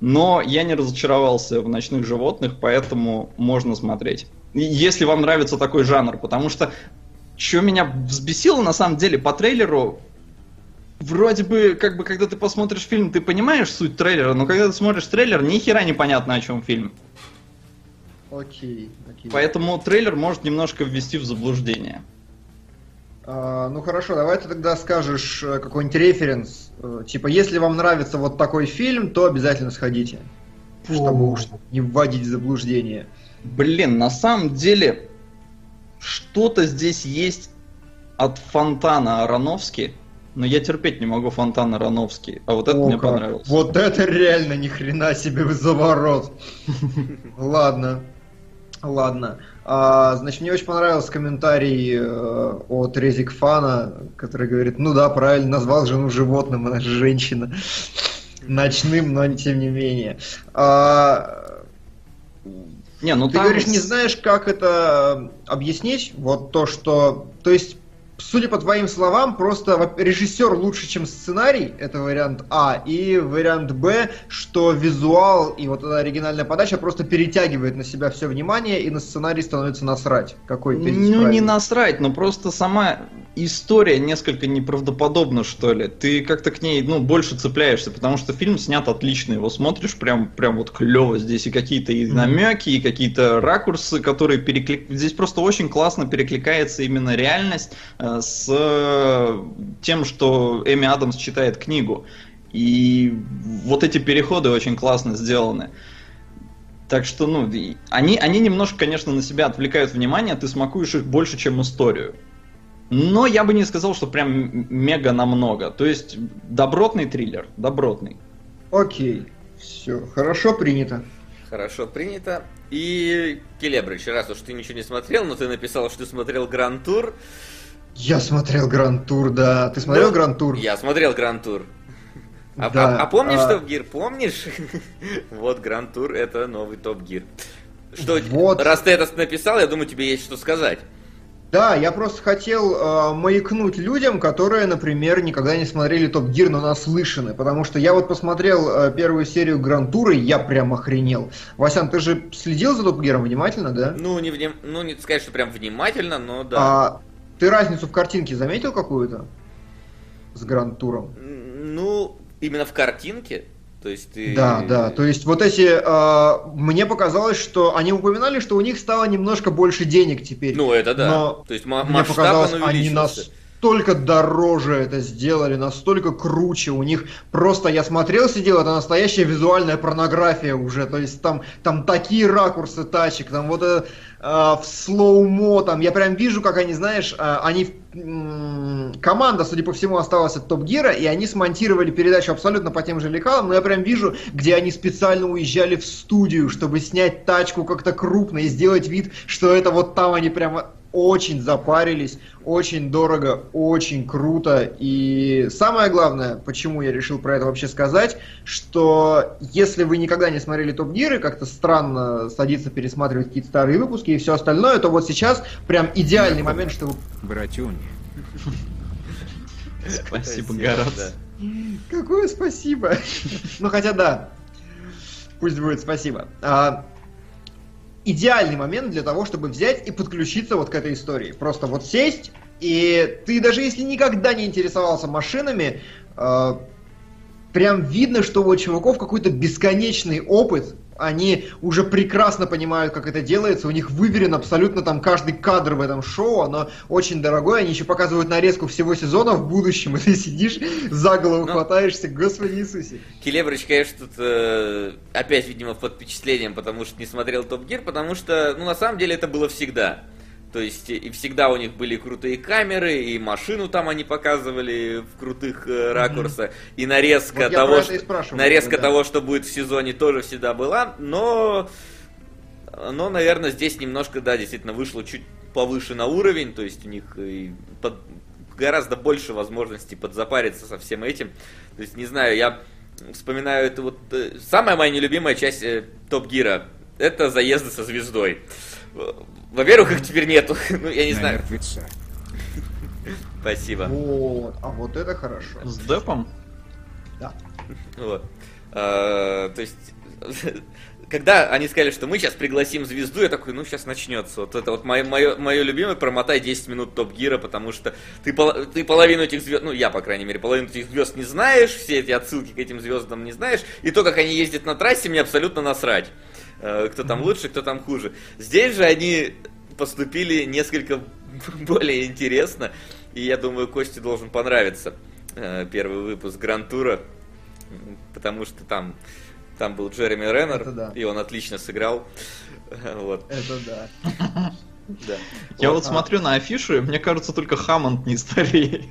Но я не разочаровался в ночных животных, поэтому можно смотреть. Если вам нравится такой жанр, потому что что меня взбесило на самом деле по трейлеру, вроде бы, как бы, когда ты посмотришь фильм, ты понимаешь суть трейлера, но когда ты смотришь трейлер, ни хера непонятно, о чем фильм. Окей, окей. Поэтому трейлер может немножко ввести в заблуждение. А, ну хорошо, давай ты тогда скажешь э, какой-нибудь референс. Э, типа, если вам нравится вот такой фильм, то обязательно сходите. Чтобы уж не вводить в заблуждение. Блин, на самом деле, что-то здесь есть от фонтана Ароновски но я терпеть не могу фонтан Ароновский. А вот это О, мне как. понравилось. Вот это реально ни хрена себе заворот. Ладно. Ладно. А, значит, мне очень понравился комментарий э, от Резик Фана, который говорит, ну да, правильно, назвал жену животным, она же женщина. Ночным, но тем не менее. А, не, ну ты там... говоришь, не знаешь, как это объяснить? Вот то, что... То есть судя по твоим словам, просто режиссер лучше, чем сценарий, это вариант А, и вариант Б, что визуал и вот эта оригинальная подача просто перетягивает на себя все внимание, и на сценарий становится насрать. Какой Ну, не насрать, но просто сама история несколько неправдоподобна, что ли. Ты как-то к ней, ну, больше цепляешься, потому что фильм снят отлично, его смотришь прям, прям вот клево. Здесь и какие-то и намеки, и какие-то ракурсы, которые переклик... Здесь просто очень классно перекликается именно реальность э, с э, тем, что Эми Адамс читает книгу. И вот эти переходы очень классно сделаны. Так что, ну, они, они немножко, конечно, на себя отвлекают внимание, ты смакуешь их больше, чем историю. Но я бы не сказал, что прям мега намного. То есть добротный триллер, добротный. Окей, все, хорошо принято. Хорошо принято. И, Келебрич, раз уж ты ничего не смотрел, но ты написал, что ты смотрел Гранд Тур. Я смотрел Гранд Тур, да. Ты смотрел Ну, Гранд Тур? Я смотрел Гранд Тур. А, Да, а- а помнишь а- Топ Гир? Помнишь? вот Гранд Тур это новый Топ Гир. Что, Вот. раз ты это написал, я думаю, тебе есть что сказать. Да, я просто хотел э, маякнуть людям, которые, например, никогда не смотрели Топ Гир, но наслышаны. Потому что я вот посмотрел э, первую серию и я прям охренел. Васян, ты же следил за Топ Гиром внимательно, да? Ну, не, вним- ну, не сказать, что прям внимательно, но да. А ты разницу в картинке заметил какую-то? С Гранд Туром? М, Ну, именно в картинке. То есть ты... Да, да. То есть вот эти... э, мне показалось, что они упоминали, что у них стало немножко больше денег теперь. Ну, это да. Но То есть ма- Мне масштаб показалось, он они увеличился. Настолько дороже это сделали, настолько круче. У них просто я смотрел, сидел, это настоящая визуальная порнография уже. То есть там, там такие ракурсы тачек, там вот это, э, в слоумо, там я прям вижу, как они, знаешь, э, они команда, судя по всему, осталась от Топ Гира, и они смонтировали передачу абсолютно по тем же лекалам, но я прям вижу, где они специально уезжали в студию, чтобы снять тачку как-то крупно и сделать вид, что это вот там они прямо очень запарились, очень дорого, очень круто. И самое главное, почему я решил про это вообще сказать, что если вы никогда не смотрели Топ Гир и как-то странно садиться пересматривать какие-то старые выпуски и все остальное, то вот сейчас прям идеальный момент, чтобы... Братюни. Спасибо. Гарас. Какое спасибо! Ну хотя да, пусть будет спасибо. Идеальный момент для того, чтобы взять и подключиться вот к этой истории. Просто вот сесть, и ты даже если никогда не интересовался машинами, э, прям видно, что у чуваков какой-то бесконечный опыт. Они уже прекрасно понимают, как это делается. У них выверен абсолютно там каждый кадр в этом шоу. Оно очень дорогое. Они еще показывают нарезку всего сезона в будущем. И ты сидишь, за голову Ну. хватаешься. Господи Иисусе. Келебрич, конечно, тут э, опять, видимо, под впечатлением, потому что не смотрел Топ Гир, потому что, ну, на самом деле, это было всегда. То есть, и всегда у них были крутые камеры, и машину там они показывали в крутых э, ракурсах, и нарезка Вот того, что, нарезка да. того, что будет в сезоне, тоже всегда была, но, но, наверное, здесь немножко, да, действительно вышло чуть повыше на уровень, то есть у них и под- гораздо больше возможностей подзапариться со всем этим. То есть, не знаю, я вспоминаю это вот... э, Самая моя нелюбимая часть э, Топ Гира — это заезды со звездой. Во-первых, их теперь нету. ну, я не На знаю. мертвеца. Спасибо. Вот, а вот это хорошо. С Депом? Да. Вот. А, то есть, когда они сказали, что мы сейчас пригласим звезду, я такой, ну сейчас начнется. Вот это вот мое, мое, мое любимое, промотай 10 минут Топ Гира, потому что ты, ты половину этих звезд, ну я, по крайней мере, половину этих звезд не знаешь, все эти отсылки к этим звездам не знаешь, и то, как они ездят на трассе, мне абсолютно насрать. Э, Кто там лучше, кто там хуже. Здесь же они поступили несколько более интересно, и я думаю, Косте должен понравиться э, первый выпуск Гран-тура, потому что там, там был Джереми Реннер, да. и он отлично сыграл. Вот, Это да. да. Я Вот, вот а. смотрю на афишу, и мне кажется, только Хаммонд не стареет.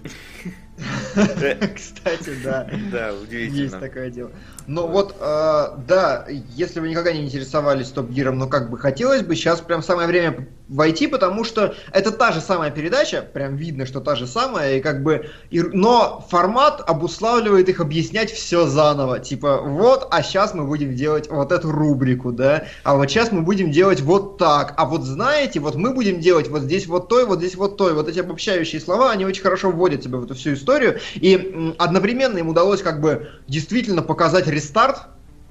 Кстати, да. Да, Есть удивительно. такое дело. Но вот, э, да, если вы никогда не интересовались Топ Гиром, но как бы хотелось бы, сейчас прям самое время войти, потому что это та же самая передача, прям видно, что та же самая, и как бы, и- но формат обуславливает их объяснять все заново. Типа, вот, а сейчас мы будем делать вот эту рубрику, да, а вот сейчас мы будем делать вот так, а вот знаете, вот мы будем делать вот здесь вот той, вот здесь вот той. Вот эти обобщающие слова, они очень хорошо вводят тебя в эту всю историю, и м, одновременно им удалось как бы действительно показать рестарт,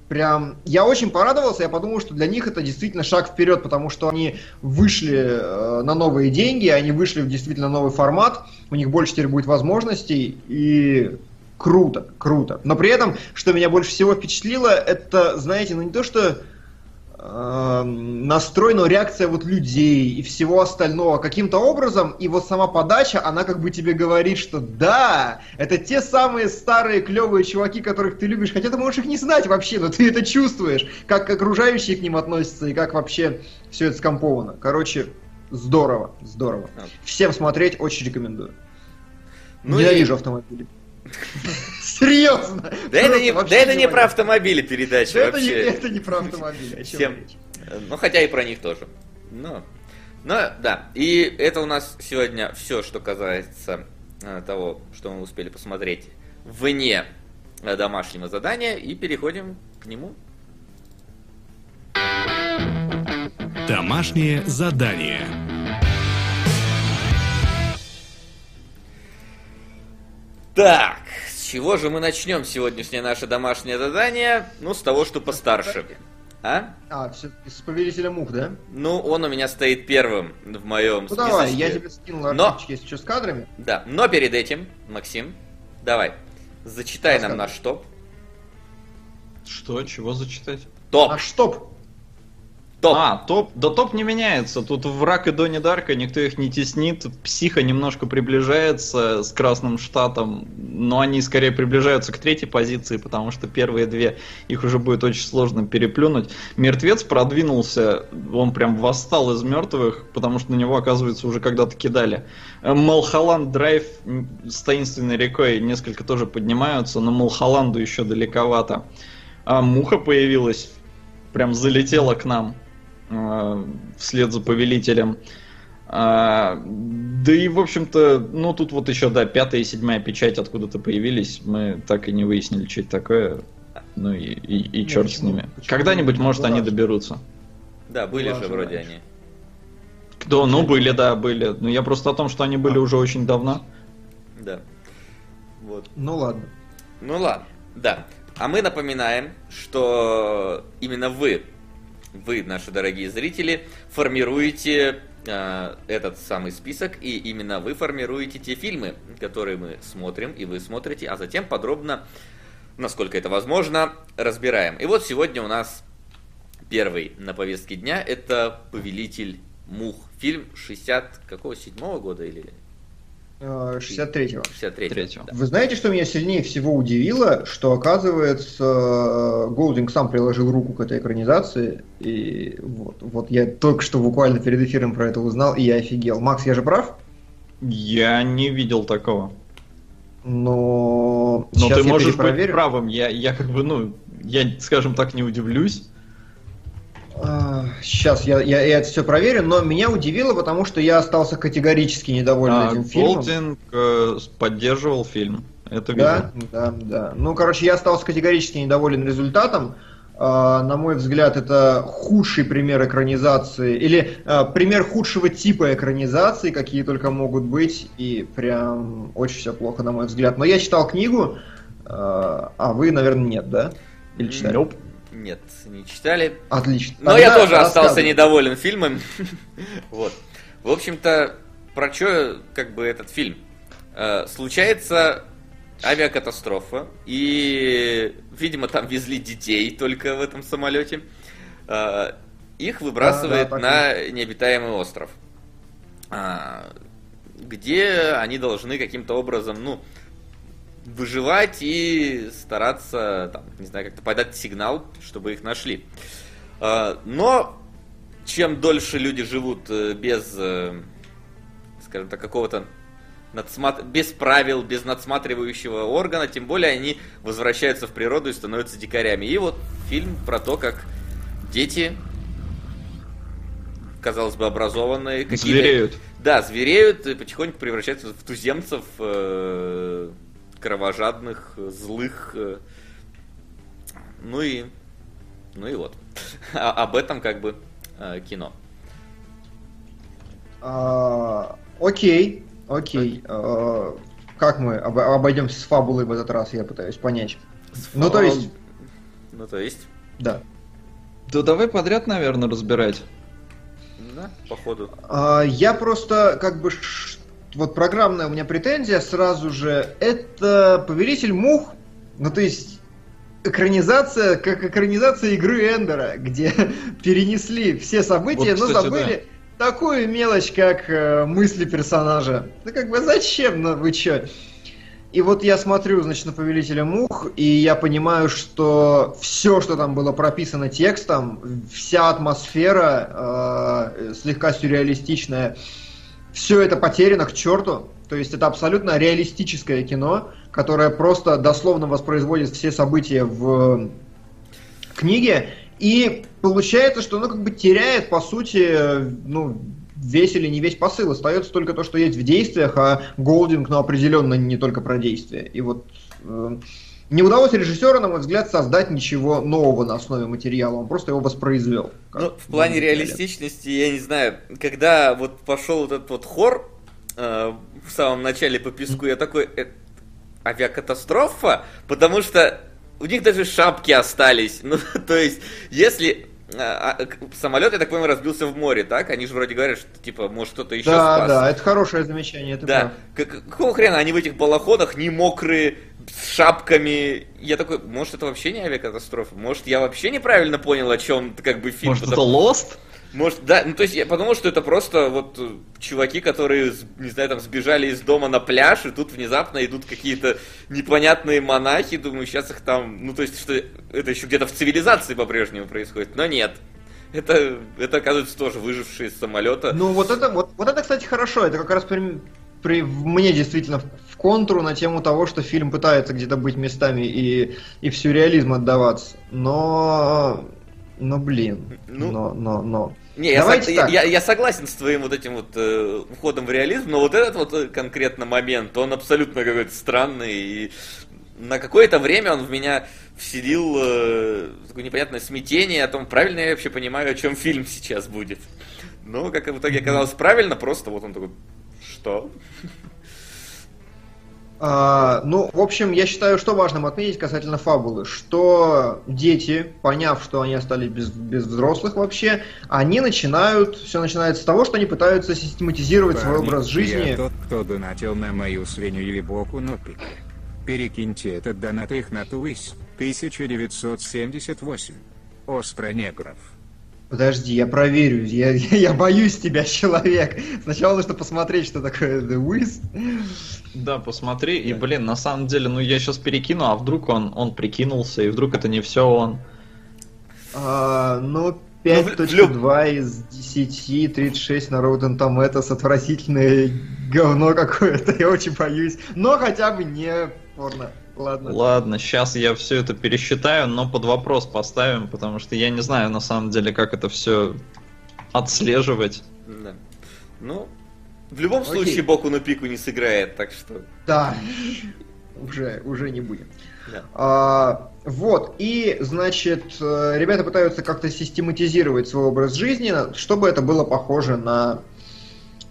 прям... Я очень порадовался, я подумал, что для них это действительно шаг вперед, потому что они вышли э, на новые деньги, они вышли в действительно новый формат, у них больше теперь будет возможностей, и круто, круто. Но при этом, что меня больше всего впечатлило, это, знаете, ну не то, что настрой, но реакция вот людей и всего остального каким-то образом, и вот сама подача, она как бы тебе говорит, что да, это те самые старые клевые чуваки, которых ты любишь, хотя ты можешь их не знать вообще, но ты это чувствуешь, как окружающие к ним относятся и как вообще все это скомповано. Короче, здорово, здорово. Всем смотреть очень рекомендую. Ну Я и- вижу автомобили. Серьезно. Да это не, да это не про автомобили передача Да Это не, вообще. это не про автомобили. о чем Всем. речь? Ну, хотя и про них тоже. Но, но да. И это у нас сегодня все, что касается э, того, что мы успели посмотреть вне э, домашнего задания. И переходим к нему. Домашнее задание. Так, с чего же мы начнем сегодняшнее наше домашнее задание? Ну, с того, что постарше. А? А, с повелителя мух, да? Ну, он у меня стоит первым в моем Ну давай, списочке. я тебе скинул Но- если что, с кадрами. Да, но перед этим, Максим, давай, зачитай нам наш топ. Что, чего зачитать? Топ, А стоп! Топ. А, топ, да топ не меняется. Тут враг и Донни Дарка, никто их не теснит. Психа немножко приближается с Красным Штатом, но они скорее приближаются к третьей позиции, потому что первые две их уже будет очень сложно переплюнуть. Мертвец продвинулся, он прям восстал из мертвых, потому что на него, оказывается, уже когда-то кидали. Э, Малхолланд Драйв с таинственной рекой несколько тоже поднимаются, но Малхолланду еще далековато. А Муха появилась, прям залетела к нам вслед за повелителем. А, да и, в общем-то, ну тут вот еще, да, пятая и седьмая печать откуда-то появились. Мы так и не выяснили, что это такое. Ну и, и, и Ну, черт с почему? ними. Почему? Когда-нибудь, может, они доберутся. Да, были же вроде раньше. они. Кто? Ну, были, да, были. Но я просто о том, что они были А. уже очень давно. Да. Вот. Ну ладно. Ну ладно, да. А мы напоминаем, что именно вы, вы, наши дорогие зрители, формируете э, этот самый список, и именно вы формируете те фильмы, которые мы смотрим, и вы смотрите, а затем подробно, насколько это возможно, разбираем. И вот сегодня у нас первый на повестке дня это «Повелитель мух». Фильм 60 какого, седьмого года или Э, 63-го. 63 Третьего. Да. Вы знаете, что меня сильнее всего удивило? Что, оказывается, Голдинг сам приложил руку к этой экранизации. И вот, вот я только что буквально перед эфиром про это узнал, и я офигел. Макс, я же прав? Я не видел такого. Но, Но сейчас ты можешь быть правым. Я, я как бы, ну, я, скажем так, не удивлюсь. Сейчас я, я, я это все проверю, но меня удивило, потому что я остался категорически недоволен А, этим фильмом. Голдинг э, поддерживал фильм. Это Да, видно. да, да. Ну, короче, я остался категорически недоволен результатом. А, на мой взгляд, это худший пример экранизации, или а, пример худшего типа экранизации, какие только могут быть, и прям очень все плохо, на мой взгляд. Но я читал книгу, а а вы, наверное, нет, да? Или читали? Nope. Нет, не читали. Отлично. Но я Тогда тоже остался недоволен фильмом. Вот. В общем-то, про что как бы этот фильм? Э, Случается авиакатастрофа, и, видимо, там везли детей только в этом самолете. Э, Их выбрасывает Да, да, на необитаемый остров, а, где они должны каким-то образом, ну, выживать и стараться, там, не знаю, как-то подать сигнал, чтобы их нашли. А, Но чем дольше люди живут э, без, э, скажем так, какого-то надсмат- без правил, без надсматривающего органа, тем более они возвращаются в природу и становятся дикарями. И вот фильм про то, как дети, казалось бы, образованные, какие-то Звереют. да, звереют и потихоньку превращаются в туземцев, э, кровожадных, злых. э. Ну и, ну и вот. А- об этом как бы э, кино. А, Окей, окей. А, Как мы об- обойдемся с фабулой в этот раз, я пытаюсь понять. Ну, то есть, Ну, то есть, Да. Да давай подряд, наверное, разбирать. да, походу. А, Я просто как бы ш- вот программная у меня претензия сразу же это Повелитель мух, ну то есть экранизация, как экранизация игры Эндера, где перенесли все события, Вот, но кстати, забыли такую мелочь, как э, мысли персонажа. Ну как бы зачем, ну вы чё? И вот я смотрю, значит, на Повелителя Мух, и я понимаю, что все, что там было прописано текстом, вся атмосфера э, слегка сюрреалистичная, все это потеряно к черту. То есть это абсолютно реалистическое кино, которое просто дословно воспроизводит все события в книге. И получается, что оно как бы теряет, по сути, ну, весь или не весь посыл. Остается только то, что есть в действиях, а Голдинг, ну, определенно не только про действия. И вот э, не удалось режиссеру, на мой взгляд, создать ничего нового на основе материала. Он просто его воспроизвел. Ну, в плане реалистичности, я не знаю, когда вот пошел вот этот вот хор э, в самом начале по песку, я такой, «Э, авиакатастрофа? Потому что у них даже шапки остались. Ну, то есть, если самолет, я так понимаю, разбился в море, так? Они же вроде говорят, что типа, может, кто-то еще Да, спас. да, это хорошее замечание. Это Да. Как- Какого хрена они в этих балаходах не мокрые, с шапками? Я такой, может, это вообще не авиакатастрофа? Может, я вообще неправильно понял, о чем как бы фильм? Может, это Потому- Lost? Может, да, ну то есть я подумал, что это просто вот э, чуваки, которые, не знаю, там сбежали из дома на пляж, и тут внезапно идут какие-то непонятные монахи, думаю, сейчас их там, ну то есть, что это еще где-то в цивилизации по-прежнему происходит, но нет. Это, это оказывается, тоже выжившие из самолета. Ну вот это, вот, вот это, кстати, хорошо. Это как раз при, при- мне действительно в, контру на тему того, что фильм пытается где-то быть местами и, и в сюрреализм отдаваться. Но, но блин, Ну, но, но, но. Не, я, сог- я, я- я согласен с твоим вот этим вот э, входом в реализм, но вот этот вот э, конкретно момент, он абсолютно какой-то странный, и на какое-то время он в меня вселил э, такое непонятное смятение о том, правильно я вообще понимаю, о чем фильм сейчас будет. Но, как в итоге оказалось правильно, просто вот он такой, что? А, ну, в общем, я считаю, что важным отметить касательно фабулы, что дети, поняв, что они остались без, без взрослых вообще, они начинают, все начинается с того, что они пытаются систематизировать свой Парни, образ жизни. Я тот, кто донатил на мою свинью или боку, но пик. Перекиньте этот донат их на туис. 1978. Оспра негров. Подожди, я проверю. Я, я боюсь тебя, человек. Сначала нужно посмотреть, что такое The Wiz. Да, посмотри. И, блин, на самом деле, ну я сейчас перекину, а вдруг он, он прикинулся, и вдруг это не все он. А, ну, в- в 5.2 из 10, 36 на Rotten Tomatoes. Отвратительное говно какое-то. Я очень боюсь. Но хотя бы не порно. Ладно. Ладно, сейчас я все это пересчитаю, но под вопрос поставим, потому что я не знаю на самом деле, как это все отслеживать. Да. Ну, в любом Окей. случае Боку на пику не сыграет, так что... Да. Уже, уже не будем. Да. А, вот, и, значит, э, ребята пытаются как-то систематизировать свой образ жизни, чтобы это было похоже на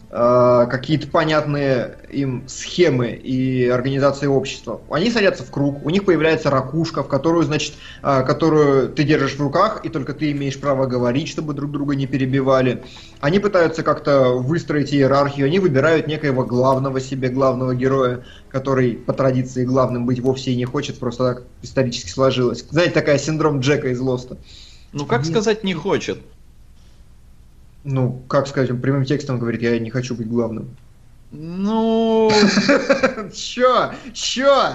какие-то понятные им схемы и организации общества. Они садятся в круг, у них появляется ракушка, в которую, значит, э, которую ты держишь в руках, и только ты имеешь право говорить, чтобы друг друга не перебивали. Они пытаются как-то выстроить иерархию, они выбирают некоего главного себе, главного героя, который по традиции главным быть вовсе и не хочет, просто так исторически сложилось. Знаете, такая синдром Джека из Лоста. Ну как Нет. сказать не хочет? Ну, как сказать, он прямым текстом говорит, я не хочу быть главным. Ну, Чё? Чё?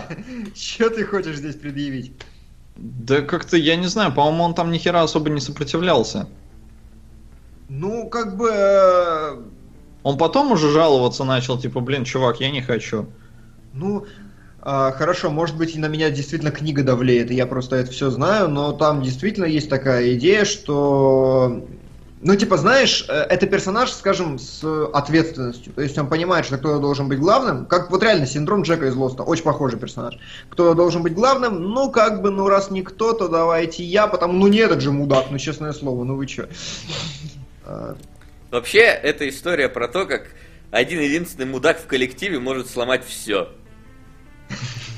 Чё ты хочешь здесь предъявить? да как-то, я не знаю, по-моему, он там ни хера особо не сопротивлялся. Ну, как бы... э, Он потом уже жаловаться начал, типа, блин, чувак, я не хочу. Ну, а, хорошо, может быть, и на меня действительно книга давлеет, и я просто это все знаю, но там действительно есть такая идея, что... Ну, типа, знаешь, э, это персонаж, скажем, с ответственностью. То есть он понимает, что кто должен быть главным. Как вот реально синдром Джека из Лоста. Очень похожий персонаж. Кто должен быть главным? Ну, как бы, ну, раз никто, то давайте я, потому... Ну, не этот же мудак, ну, честное слово, ну вы чё. А, Вообще, это история про то, как один единственный мудак в коллективе может сломать все.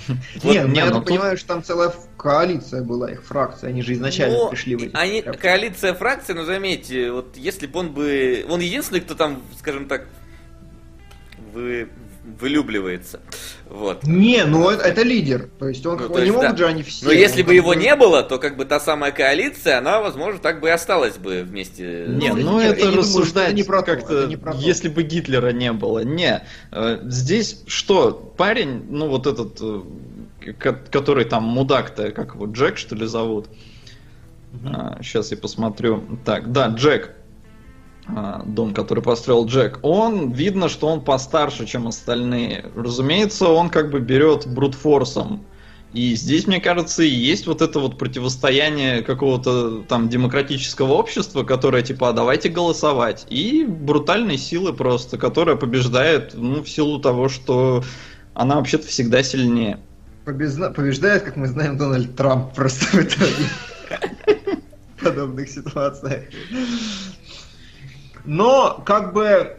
Не, ну я ну тут- понимаю, что там целая коалиция была их фракций, они же изначально Ну, пришли в эти они, фракции. коалиция фракций, но заметьте, вот если бы он бы... Он единственный, кто там, скажем так, вы, вылюбливается. Вот. Не, ну это, это лидер, то есть он Ну, как- то не есть, могут да. же они все. Но если бы его не было, то как бы та самая коалиция, она, возможно, так бы и осталась бы вместе. Не, Ну, ну я- я это не думаю, что рассуждать это не про как-то, это не про если бы Гитлера не было. Не, Э, здесь что, парень, ну вот этот, э, ко- который там мудак-то, как его, Джек что ли зовут? сейчас я посмотрю. Так, да, Джек. А, Дом, который построил Джек, он видно, что он постарше, чем остальные. Разумеется, он как бы берет брутфорсом. И здесь, мне кажется, и есть вот это вот противостояние какого-то там демократического общества, которое типа, а давайте голосовать. И брутальной силы просто, которая побеждает, ну, в силу того, что она вообще-то всегда сильнее. Побезна- побеждает, как мы знаем, Дональд Трамп просто в итоге. В подобных ситуациях. Но, как бы,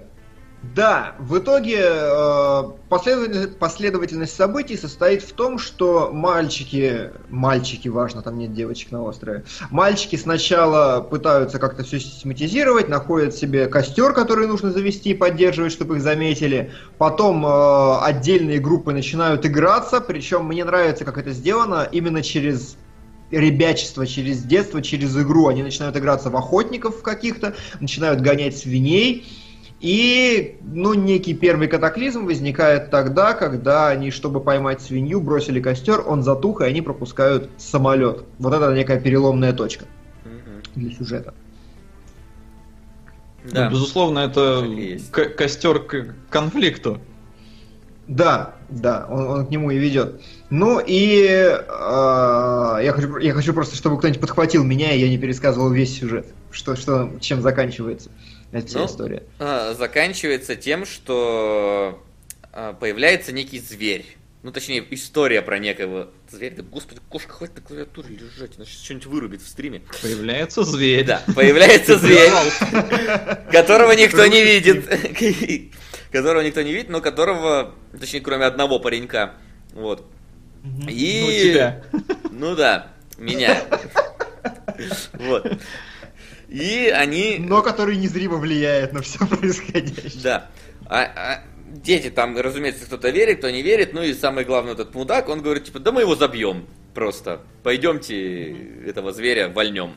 да, в итоге э, последовательность, событий состоит в том, что мальчики, мальчики, важно, там нет девочек на острове, мальчики сначала пытаются как-то все систематизировать, находят себе костер, который нужно завести и поддерживать, чтобы их заметили, потом э, отдельные группы начинают играться, причем мне нравится, как это сделано, именно через ребячество через детство, через игру. Они начинают играться в охотников каких-то, начинают гонять свиней. И, ну, некий первый катаклизм возникает тогда, когда они, чтобы поймать свинью, бросили костер, он затух, и они пропускают самолет. Вот это некая переломная точка для сюжета. Да. Ну, безусловно, это к- костер к конфликту. Да, да, он, он к нему и ведет. Ну и э, я, хочу, я хочу просто, чтобы кто-нибудь подхватил меня, и я не пересказывал весь сюжет. Что, что, чем заканчивается эта вся Ну, история. А, заканчивается тем, что а, появляется некий зверь. Ну, точнее, история про некого зверя. Да, господи, кошка, хватит на клавиатуре лежать, она сейчас что-нибудь вырубит в стриме. Появляется зверь. Да, появляется зверь, которого никто не видит. Которого никто не видит, но которого, точнее, кроме одного паренька. Вот. И... Ну, тебя. Ну да, меня. Вот. И они... Но который незримо влияет на все происходящее. Да. А, а дети там, разумеется, кто-то верит, кто не верит. Ну и самый главный этот мудак, он говорит, типа, да мы его забьем просто. Пойдемте этого зверя вольнем.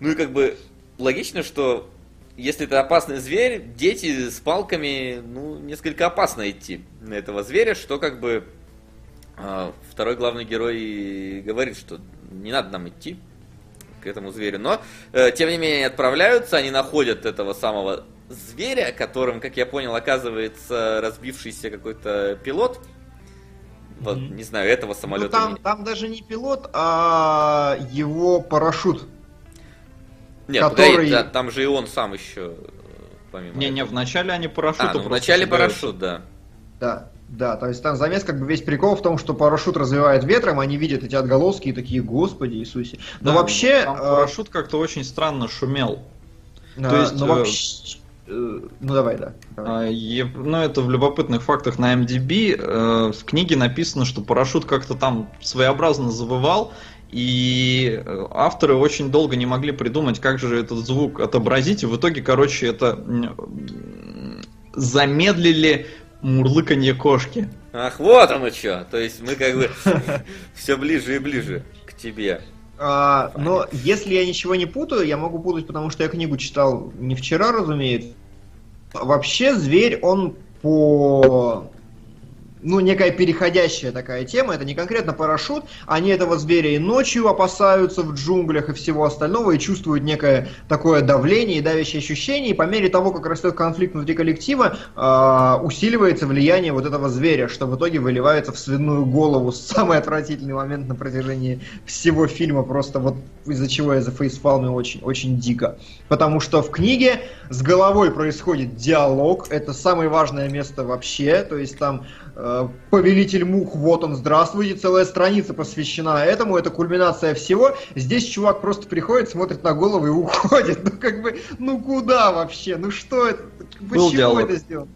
Ну и как бы логично, что если это опасный зверь, дети с палками, ну, несколько опасно идти на этого зверя, что как бы второй главный герой говорит, что не надо нам идти к этому зверю. Но, э, тем не менее, они отправляются, они находят этого самого зверя, которым, как я понял, оказывается разбившийся какой-то пилот. Вот, не знаю, этого Ну, самолета. там, там даже не пилот, а его парашют. Нет, который- погоди, да, там же и он сам еще, помимо Не-не, этого. вначале они парашютом А, ну, просто вначале собираются. парашют, да. Да, да, то есть там замес, как бы весь прикол в том, что парашют развивает ветром, они видят эти отголоски и такие, господи Иисусе. Но Да, вообще... Там э, парашют как-то очень странно шумел. а, то есть, ну, э, вообще... э, Ну давай, да. давай. А, е- Ну, это в любопытных фактах на MDB. э, В книге написано, что парашют как-то там своеобразно завывал, и авторы очень долго не могли придумать, как же этот звук отобразить, и в итоге, короче, это замедлили мурлыканье кошки. Ах, вот оно что. То есть мы как бы все ближе и ближе к тебе. А, но если я ничего не путаю, я могу путать, потому что я книгу читал не вчера, разумеется. Вообще зверь, он по ну, некая переходящая такая тема, это не конкретно парашют, они этого зверя и ночью опасаются в джунглях и всего остального, и чувствуют некое такое давление и давящее ощущение, и по мере того, как растет конфликт внутри коллектива, а, усиливается влияние вот этого зверя, что в итоге выливается в свиную голову. Самый отвратительный момент на протяжении всего фильма, просто вот из-за чего я за фейспалме очень, очень дико. Потому что в книге с головой происходит диалог, это самое важное место вообще, то есть там э, повелитель мух, вот он, здравствуйте, целая страница посвящена этому, это кульминация всего. Здесь чувак просто приходит, смотрит на голову и уходит. Ну как бы, ну куда вообще? Ну что это? Был Почему диалог. это сделано?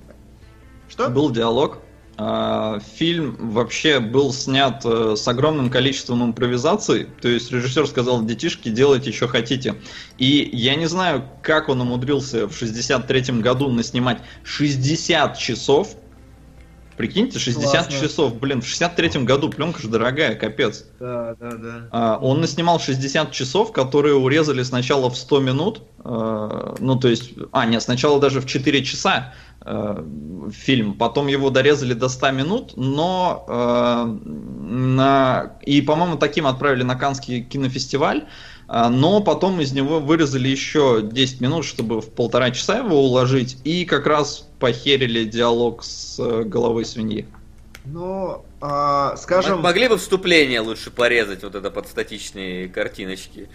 Что? Был диалог. А, фильм вообще был снят э, с огромным количеством импровизаций. То есть режиссер сказал, детишки, делайте, что хотите. И я не знаю, как он умудрился в 63-м году наснимать 60 часов Прикиньте, 60 Классно. часов, блин, в 63-м году пленка же дорогая, капец. Да, да, да. А, он наснимал 60 часов, которые урезали сначала в 100 минут, э, ну то есть, а нет, сначала даже в 4 часа э, фильм, потом его дорезали до 100 минут, но э, на... и, по-моему, таким отправили на Канский кинофестиваль, а, но потом из него вырезали еще 10 минут, чтобы в полтора часа его уложить, и как раз похерили диалог с э, головой свиньи. Ну, а, скажем... Могли бы вступление лучше порезать, вот это под статичные картиночки.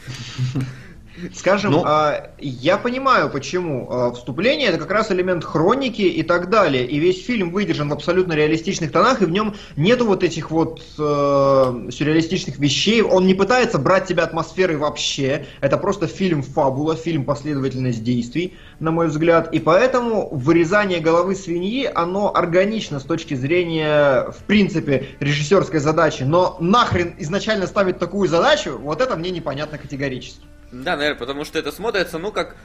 Скажем, ну, а, я понимаю, почему а, вступление это как раз элемент хроники и так далее. И весь фильм выдержан в абсолютно реалистичных тонах, и в нем нету вот этих вот э, сюрреалистичных вещей. Он не пытается брать тебя атмосферой вообще. Это просто фильм фабула, фильм последовательность действий, на мой взгляд. И поэтому вырезание головы свиньи, оно органично с точки зрения, в принципе, режиссерской задачи. Но нахрен изначально ставить такую задачу, вот это мне непонятно категорически. Да, наверное, потому что это смотрится, ну, как,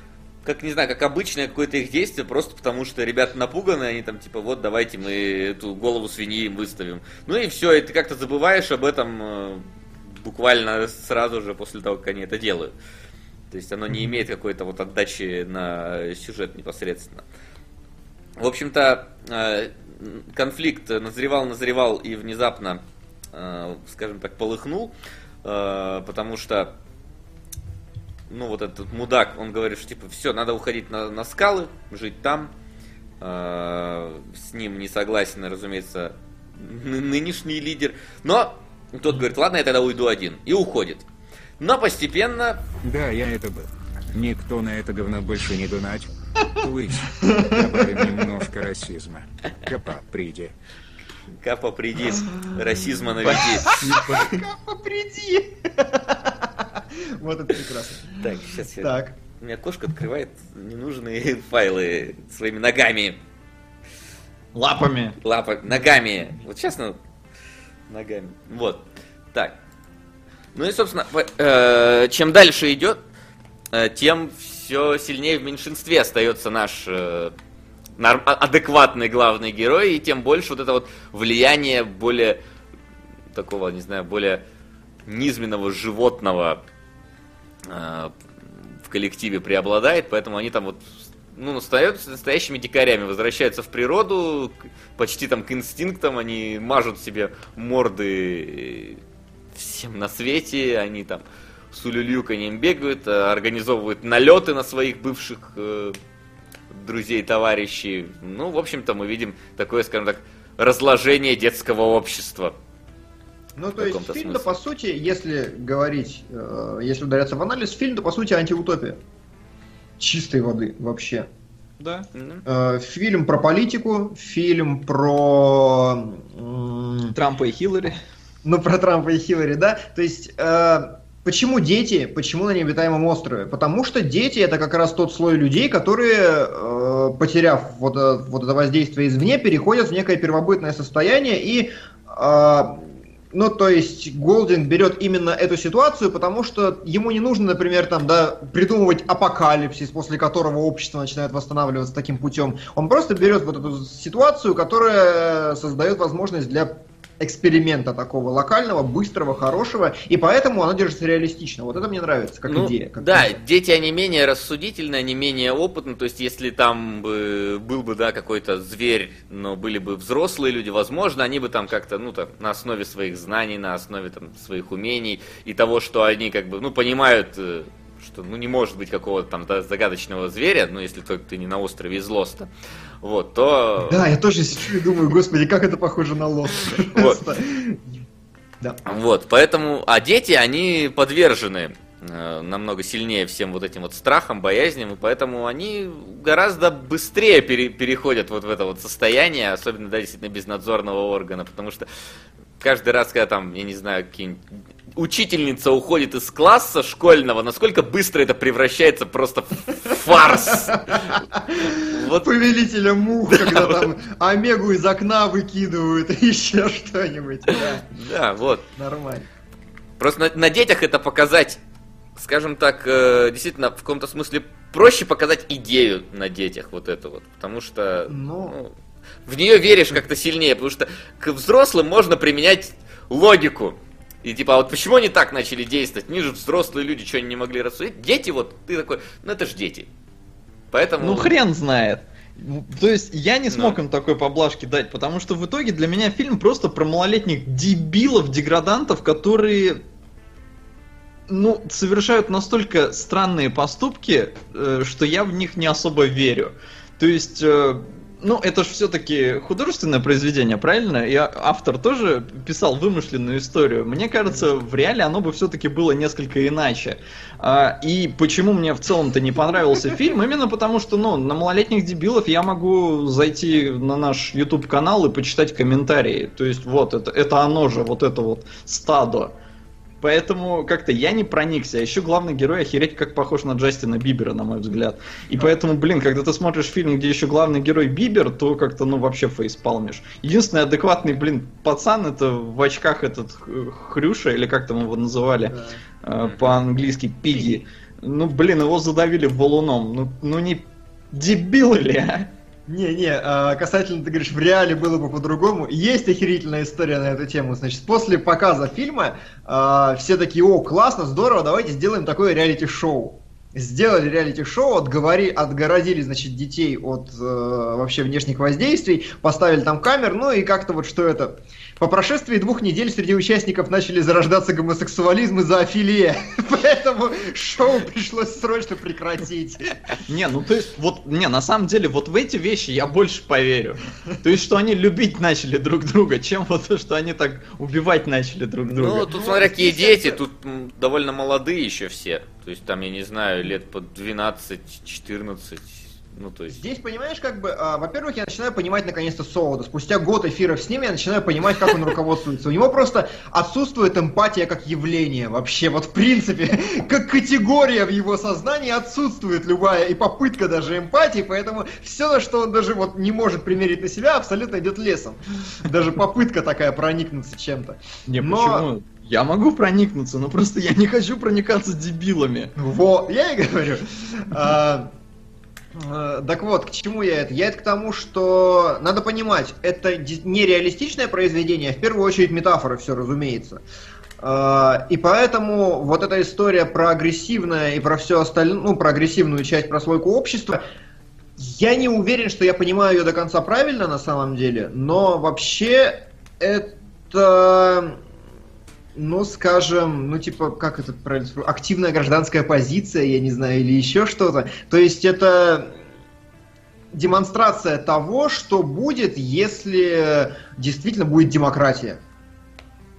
как не знаю, как обычное какое-то их действие, просто потому что ребята напуганы, они там типа, вот, давайте мы эту голову свиньи им выставим. Ну и все, и ты как-то забываешь об этом э, буквально сразу же после того, как они это делают. То есть оно не имеет какой-то вот отдачи на сюжет непосредственно. В общем-то, э, конфликт назревал, назревал и внезапно, э, скажем так, полыхнул, потому что ну, вот этот мудак, он говорит, что, типа, все, надо уходить на, на скалы, жить там. Э, с ним не согласен, разумеется, нынешний лидер. Но тот говорит, ладно, я тогда уйду один. И уходит. Но постепенно... Да, я это был. Никто на это говно больше не дунать. Лысь. Добавим немножко расизма. Капа, приди. Капа, приди. Расизма наведи. Капа, приди. Вот это прекрасно. Так, сейчас я... Так. У меня кошка открывает ненужные файлы своими ногами. Лапами. Лапами. Ногами. Вот честно, ногами. Вот. Так. Ну и, собственно, э, чем дальше идет, э, тем все сильнее в меньшинстве остается наш э, адекватный главный герой, и тем больше вот это вот влияние более такого, не знаю, более низменного животного в коллективе преобладает, поэтому они там вот ну, остаются настоящими дикарями, возвращаются в природу, почти там к инстинктам, они мажут себе морды всем на свете, они там с улюлюканьем бегают, э, организовывают налеты на своих бывших э, друзей, товарищей. Ну, в общем-то, мы видим такое, скажем так, разложение детского общества. Ну, то есть фильм-то, по сути, если говорить, э, если ударяться в анализ, фильм-то, по сути, антиутопия. Чистой воды вообще. Да. Э, фильм про политику, фильм про... Трампа и Хиллари. Ну, про Трампа и Хиллари, да. То есть... Э, Почему дети? Почему на необитаемом острове? Потому что дети это как раз тот слой людей, которые, э, потеряв вот, э, вот это воздействие извне, переходят в некое первобытное состояние и э, ну, то есть Голдинг берет именно эту ситуацию, потому что ему не нужно, например, там, да, придумывать апокалипсис, после которого общество начинает восстанавливаться таким путем. Он просто берет вот эту ситуацию, которая создает возможность для эксперимента такого локального, быстрого, хорошего, и поэтому оно держится реалистично. Вот это мне нравится, как ну, идея. Как да, идея. дети, они менее рассудительны, они менее опытны, то есть если там бы, был бы, да, какой-то зверь, но были бы взрослые люди, возможно, они бы там как-то, ну, так, на основе своих знаний, на основе там своих умений и того, что они как бы, ну, понимают э, что ну не может быть какого-то там загадочного зверя, ну если только ты не на острове из Лоста, вот, то... Да, я тоже сижу и думаю, господи, как это похоже на Лост. Вот. Да. Вот, поэтому, а дети, они подвержены э, намного сильнее всем вот этим вот страхам, боязням, и поэтому они гораздо быстрее пере, переходят вот в это вот состояние, особенно, да, действительно, безнадзорного органа, потому что каждый раз, когда там, я не знаю, какие-нибудь учительница уходит из класса школьного, насколько быстро это превращается просто в фарс. Вот. Повелителя мух, когда там Омегу из окна выкидывают и еще что-нибудь. Да. да, вот. Нормально. Просто на, на детях это показать, скажем так, э, действительно, в каком-то смысле проще показать идею на детях вот это вот. Потому что ну, ну, в нее веришь как-то сильнее, потому что к взрослым можно применять логику. И типа, а вот почему они так начали действовать? Они же взрослые люди, что они не могли рассудить. Дети вот, ты такой, ну это же дети. Поэтому... Ну хрен знает. То есть я не смог ну. им такой поблажки дать, потому что в итоге для меня фильм просто про малолетних дебилов, деградантов, которые ну, совершают настолько странные поступки, э, что я в них не особо верю. То есть э, ну, это же все-таки художественное произведение, правильно? И автор тоже писал вымышленную историю. Мне кажется, в реале оно бы все-таки было несколько иначе. А, и почему мне в целом-то не понравился фильм? Именно потому, что, ну, на малолетних дебилов я могу зайти на наш YouTube канал и почитать комментарии. То есть, вот, это, это оно же, вот это вот стадо. Поэтому как-то я не проникся. А еще главный герой охереть как похож на Джастина Бибера, на мой взгляд. И поэтому, блин, когда ты смотришь фильм, где еще главный герой Бибер, то как-то, ну, вообще фейспалмишь. Единственный адекватный, блин, пацан, это в очках этот Хрюша, или как там его называли да. э, по-английски, Пиги. Ну, блин, его задавили валуном. Ну, ну не дебилы ли, а? Не-не, а, касательно, ты говоришь, в реале было бы по-другому. Есть охерительная история на эту тему. Значит, после показа фильма а, все такие, о, классно, здорово, давайте сделаем такое реалити-шоу. Сделали реалити-шоу, отговори, отгородили, значит, детей от э, вообще внешних воздействий, поставили там камер, ну и как-то вот что это по прошествии двух недель среди участников начали зарождаться гомосексуализм и зоофилия. Поэтому шоу пришлось срочно прекратить. Не, ну то есть, вот, не, на самом деле, вот в эти вещи я больше поверю. То есть, что они любить начали друг друга, чем вот то, что они так убивать начали друг друга. Ну, тут смотря какие дети, тут довольно молодые еще все. То есть, там, я не знаю, лет по 12-14 ну, то есть... Здесь, понимаешь, как бы, а, во-первых, я начинаю понимать наконец-то Солода. Спустя год эфиров с ним я начинаю понимать, как он руководствуется. У него просто отсутствует эмпатия как явление вообще. Вот в принципе, как категория в его сознании отсутствует любая и попытка даже эмпатии, поэтому все, что он даже вот не может примерить на себя, абсолютно идет лесом. Даже попытка такая проникнуться чем-то. Не, Но... почему? Я могу проникнуться, но просто я не хочу проникаться дебилами. Вот, я и говорю. Э, так вот, к чему я это? Я это к тому, что надо понимать, это не реалистичное произведение, а в первую очередь метафора, все разумеется. Э, и поэтому вот эта история про агрессивное и про все остальное, ну, про агрессивную часть прослойку общества, я не уверен, что я понимаю ее до конца правильно на самом деле, но вообще это ну, скажем, ну, типа, как это правильно активная гражданская позиция, я не знаю, или еще что-то. То есть это демонстрация того, что будет, если действительно будет демократия.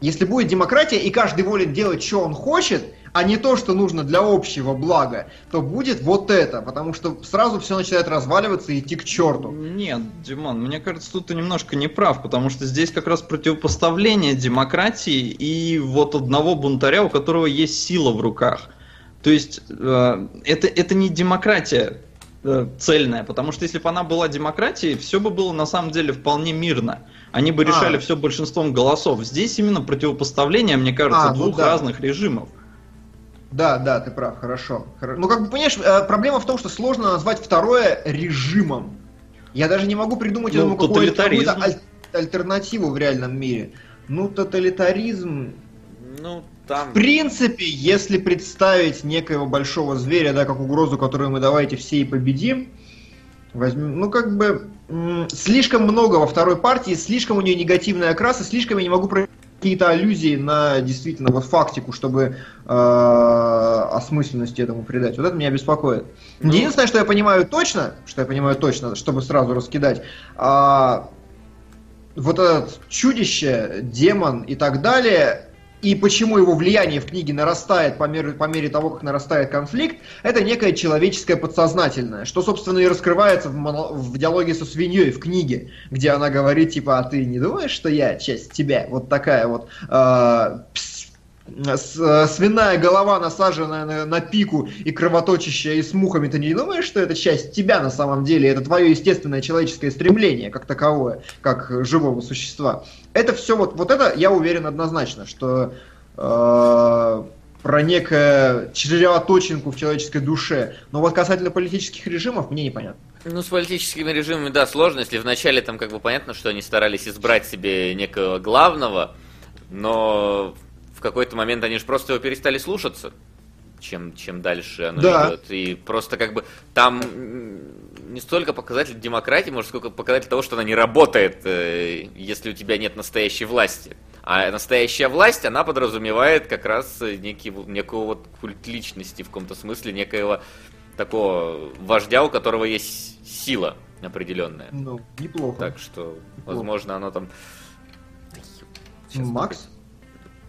Если будет демократия, и каждый волен делать, что он хочет, а не то, что нужно для общего блага, то будет вот это, потому что сразу все начинает разваливаться и идти к черту. Нет, Димон, мне кажется, тут ты немножко не прав, потому что здесь как раз противопоставление демократии и вот одного бунтаря, у которого есть сила в руках. То есть э, это, это не демократия э, цельная, потому что если бы она была демократией, все бы было на самом деле вполне мирно. Они бы решали а. все большинством голосов. Здесь именно противопоставление, мне кажется, а, ну двух ну да. разных режимов. Да, да, ты прав, хорошо. Ну, как бы, понимаешь, э, проблема в том, что сложно назвать второе режимом. Я даже не могу придумать ну, этому какую-то, какую аль- альтернативу в реальном мире. Ну, тоталитаризм... Ну, там... В принципе, если представить некоего большого зверя, да, как угрозу, которую мы давайте все и победим, возьмем, ну, как бы, слишком много во второй партии, слишком у нее негативный окрас, и слишком я не могу какие-то аллюзии на действительно вот фактику, чтобы э, осмысленности этому придать. Вот это меня беспокоит. Ну... Единственное, что я понимаю точно, что я понимаю точно, чтобы сразу раскидать, э, вот этот чудище, демон и так далее, и почему его влияние в книге нарастает по мере, по мере того, как нарастает конфликт, это некое человеческое подсознательное, что, собственно, и раскрывается в, моно, в диалоге со свиньей в книге, где она говорит, типа, а ты не думаешь, что я часть тебя? Вот такая вот э, свиная голова, насаженная на, на пику и кровоточащая и с мухами, ты не думаешь, что это часть тебя на самом деле? Это твое естественное человеческое стремление, как таковое, как живого существа. Это все вот, вот это я уверен однозначно, что э, про некое червоточинку в человеческой душе. Но вот касательно политических режимов, мне непонятно. Ну, с политическими режимами, да, сложно, если вначале там как бы понятно, что они старались избрать себе некого главного, но в какой-то момент они же просто его перестали слушаться, чем, чем дальше оно Да. идет. И просто как бы там не столько показатель демократии, может, сколько показатель того, что она не работает, э, если у тебя нет настоящей власти. А настоящая власть, она подразумевает как раз э, некий, некую вот культ личности в каком-то смысле, некоего такого вождя, у которого есть сила определенная. Ну, неплохо. Так что, возможно, оно там... Сейчас Макс?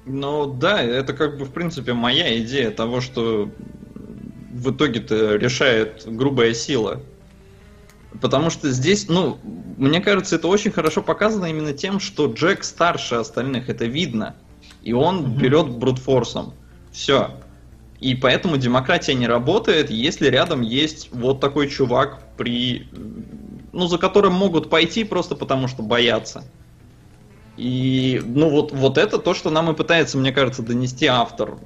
Ну да, это как бы в принципе моя идея того, что в итоге-то решает грубая сила. Потому что здесь, ну, мне кажется, это очень хорошо показано именно тем, что Джек старше остальных, это видно. И он Мгм. берет брутфорсом. Все. И поэтому демократия не работает, если рядом есть вот такой чувак, при, ну, за которым могут пойти просто потому, что боятся. И, ну, вот, вот это то, что нам и пытается, мне кажется, донести автор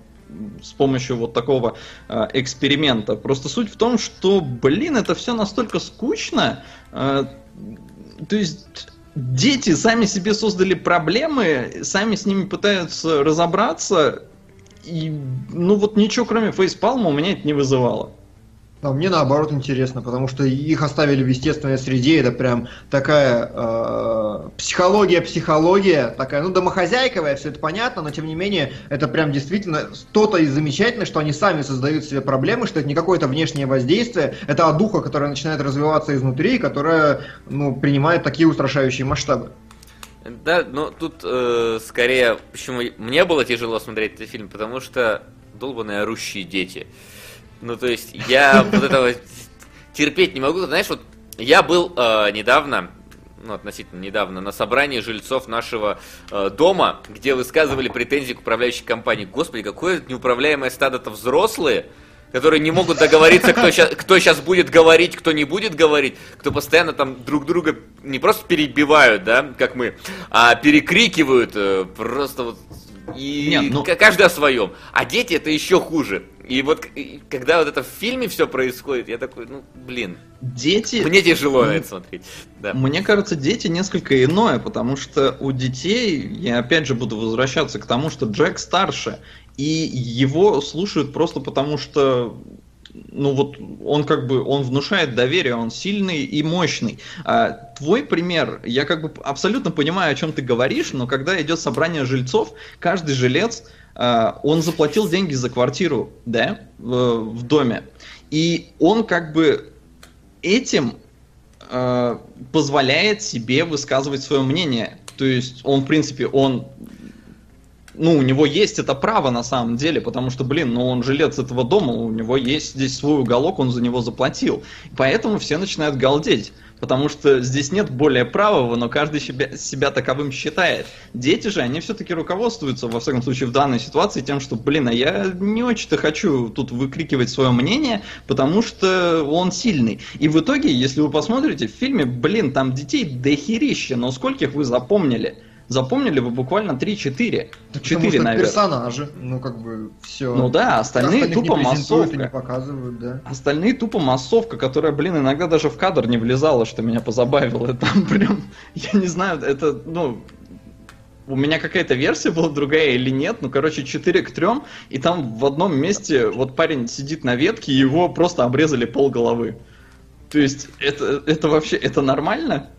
с помощью вот такого э, эксперимента. Просто суть в том, что, блин, это все настолько скучно. э, то есть дети сами себе создали проблемы, сами с ними пытаются разобраться. И, ну вот ничего, кроме фейспалма, у меня это не вызывало. А мне наоборот интересно, потому что их оставили в естественной среде, это прям такая э, психология-психология, такая, ну, домохозяйковая, все это понятно, но тем не менее, это прям действительно то-то и замечательно, что они сами создают себе проблемы, что это не какое-то внешнее воздействие, это одуха, которая начинает развиваться изнутри, которая, ну, принимает такие устрашающие масштабы. Да, но тут э, скорее, почему мне было тяжело смотреть этот фильм, потому что долбаные орущие дети. Ну, то есть, я вот этого терпеть не могу. Знаешь, вот я был э, недавно, ну, относительно недавно, на собрании жильцов нашего э, дома, где высказывали претензии к управляющей компании. Господи, какое неуправляемое стадо-то взрослые, которые не могут договориться, кто сейчас, кто сейчас будет говорить, кто не будет говорить, кто постоянно там друг друга не просто перебивают, да, как мы, а перекрикивают э, просто вот и Не, ну- к- каждый о своем. А дети это еще хуже. И вот и когда вот это в фильме все происходит, я такой, ну, блин, Дети... мне тяжело на ну, это смотреть. Да. Мне кажется, дети несколько иное, потому что у детей, я опять же буду возвращаться к тому, что Джек старше, и его слушают просто потому, что ну вот он как бы, он внушает доверие, он сильный и мощный. А, твой пример, я как бы абсолютно понимаю, о чем ты говоришь, но когда идет собрание жильцов, каждый жилец, а, он заплатил деньги за квартиру, да, в, в доме, и он как бы этим э, позволяет себе высказывать свое мнение. То есть он, в принципе, он ну, у него есть это право на самом деле, потому что, блин, ну он жилец этого дома, у него есть здесь свой уголок, он за него заплатил. Поэтому все начинают галдеть. Потому что здесь нет более правого, но каждый себя, себя таковым считает. Дети же, они все-таки руководствуются, во всяком случае, в данной ситуации тем, что, блин, а я не очень-то хочу тут выкрикивать свое мнение, потому что он сильный. И в итоге, если вы посмотрите в фильме, блин, там детей дохерища, но скольких вы запомнили? Запомнили вы буквально 3-4. Так потому 4, что это наверное. персонажи, ну как бы все. Ну да, остальные тупо не и не массовка. показывают, да. Остальные тупо массовка, которая, блин, иногда даже в кадр не влезала, что меня позабавило. Там прям, я не знаю, это, ну, у меня какая-то версия была другая или нет, ну, короче, 4 к 3, и там в одном месте вот парень сидит на ветке, и его просто обрезали пол головы. То есть, это, это вообще, это нормально?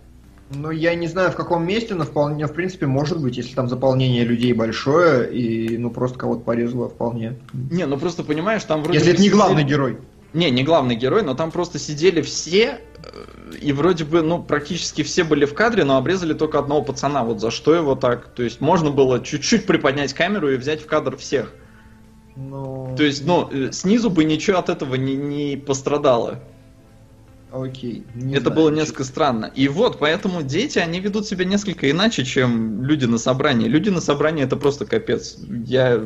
Ну, я не знаю, в каком месте, но вполне, в принципе, может быть, если там заполнение людей большое, и, ну, просто кого-то порезало вполне. Не, ну просто понимаешь, там вроде Если это не сидели- главный герой. Не, не главный герой, но там просто сидели все, э, и вроде бы, ну, практически все были в кадре, но обрезали только одного пацана. Вот за что его так? То есть можно было чуть-чуть приподнять камеру и взять в кадр всех. Ну, То есть, ну, э, снизу бы ничего от этого не, не пострадало. Окей. не Это знаю, было несколько странно. И вот, поэтому дети, они ведут себя несколько иначе, чем люди на собрании. Люди на собрании это просто капец. Я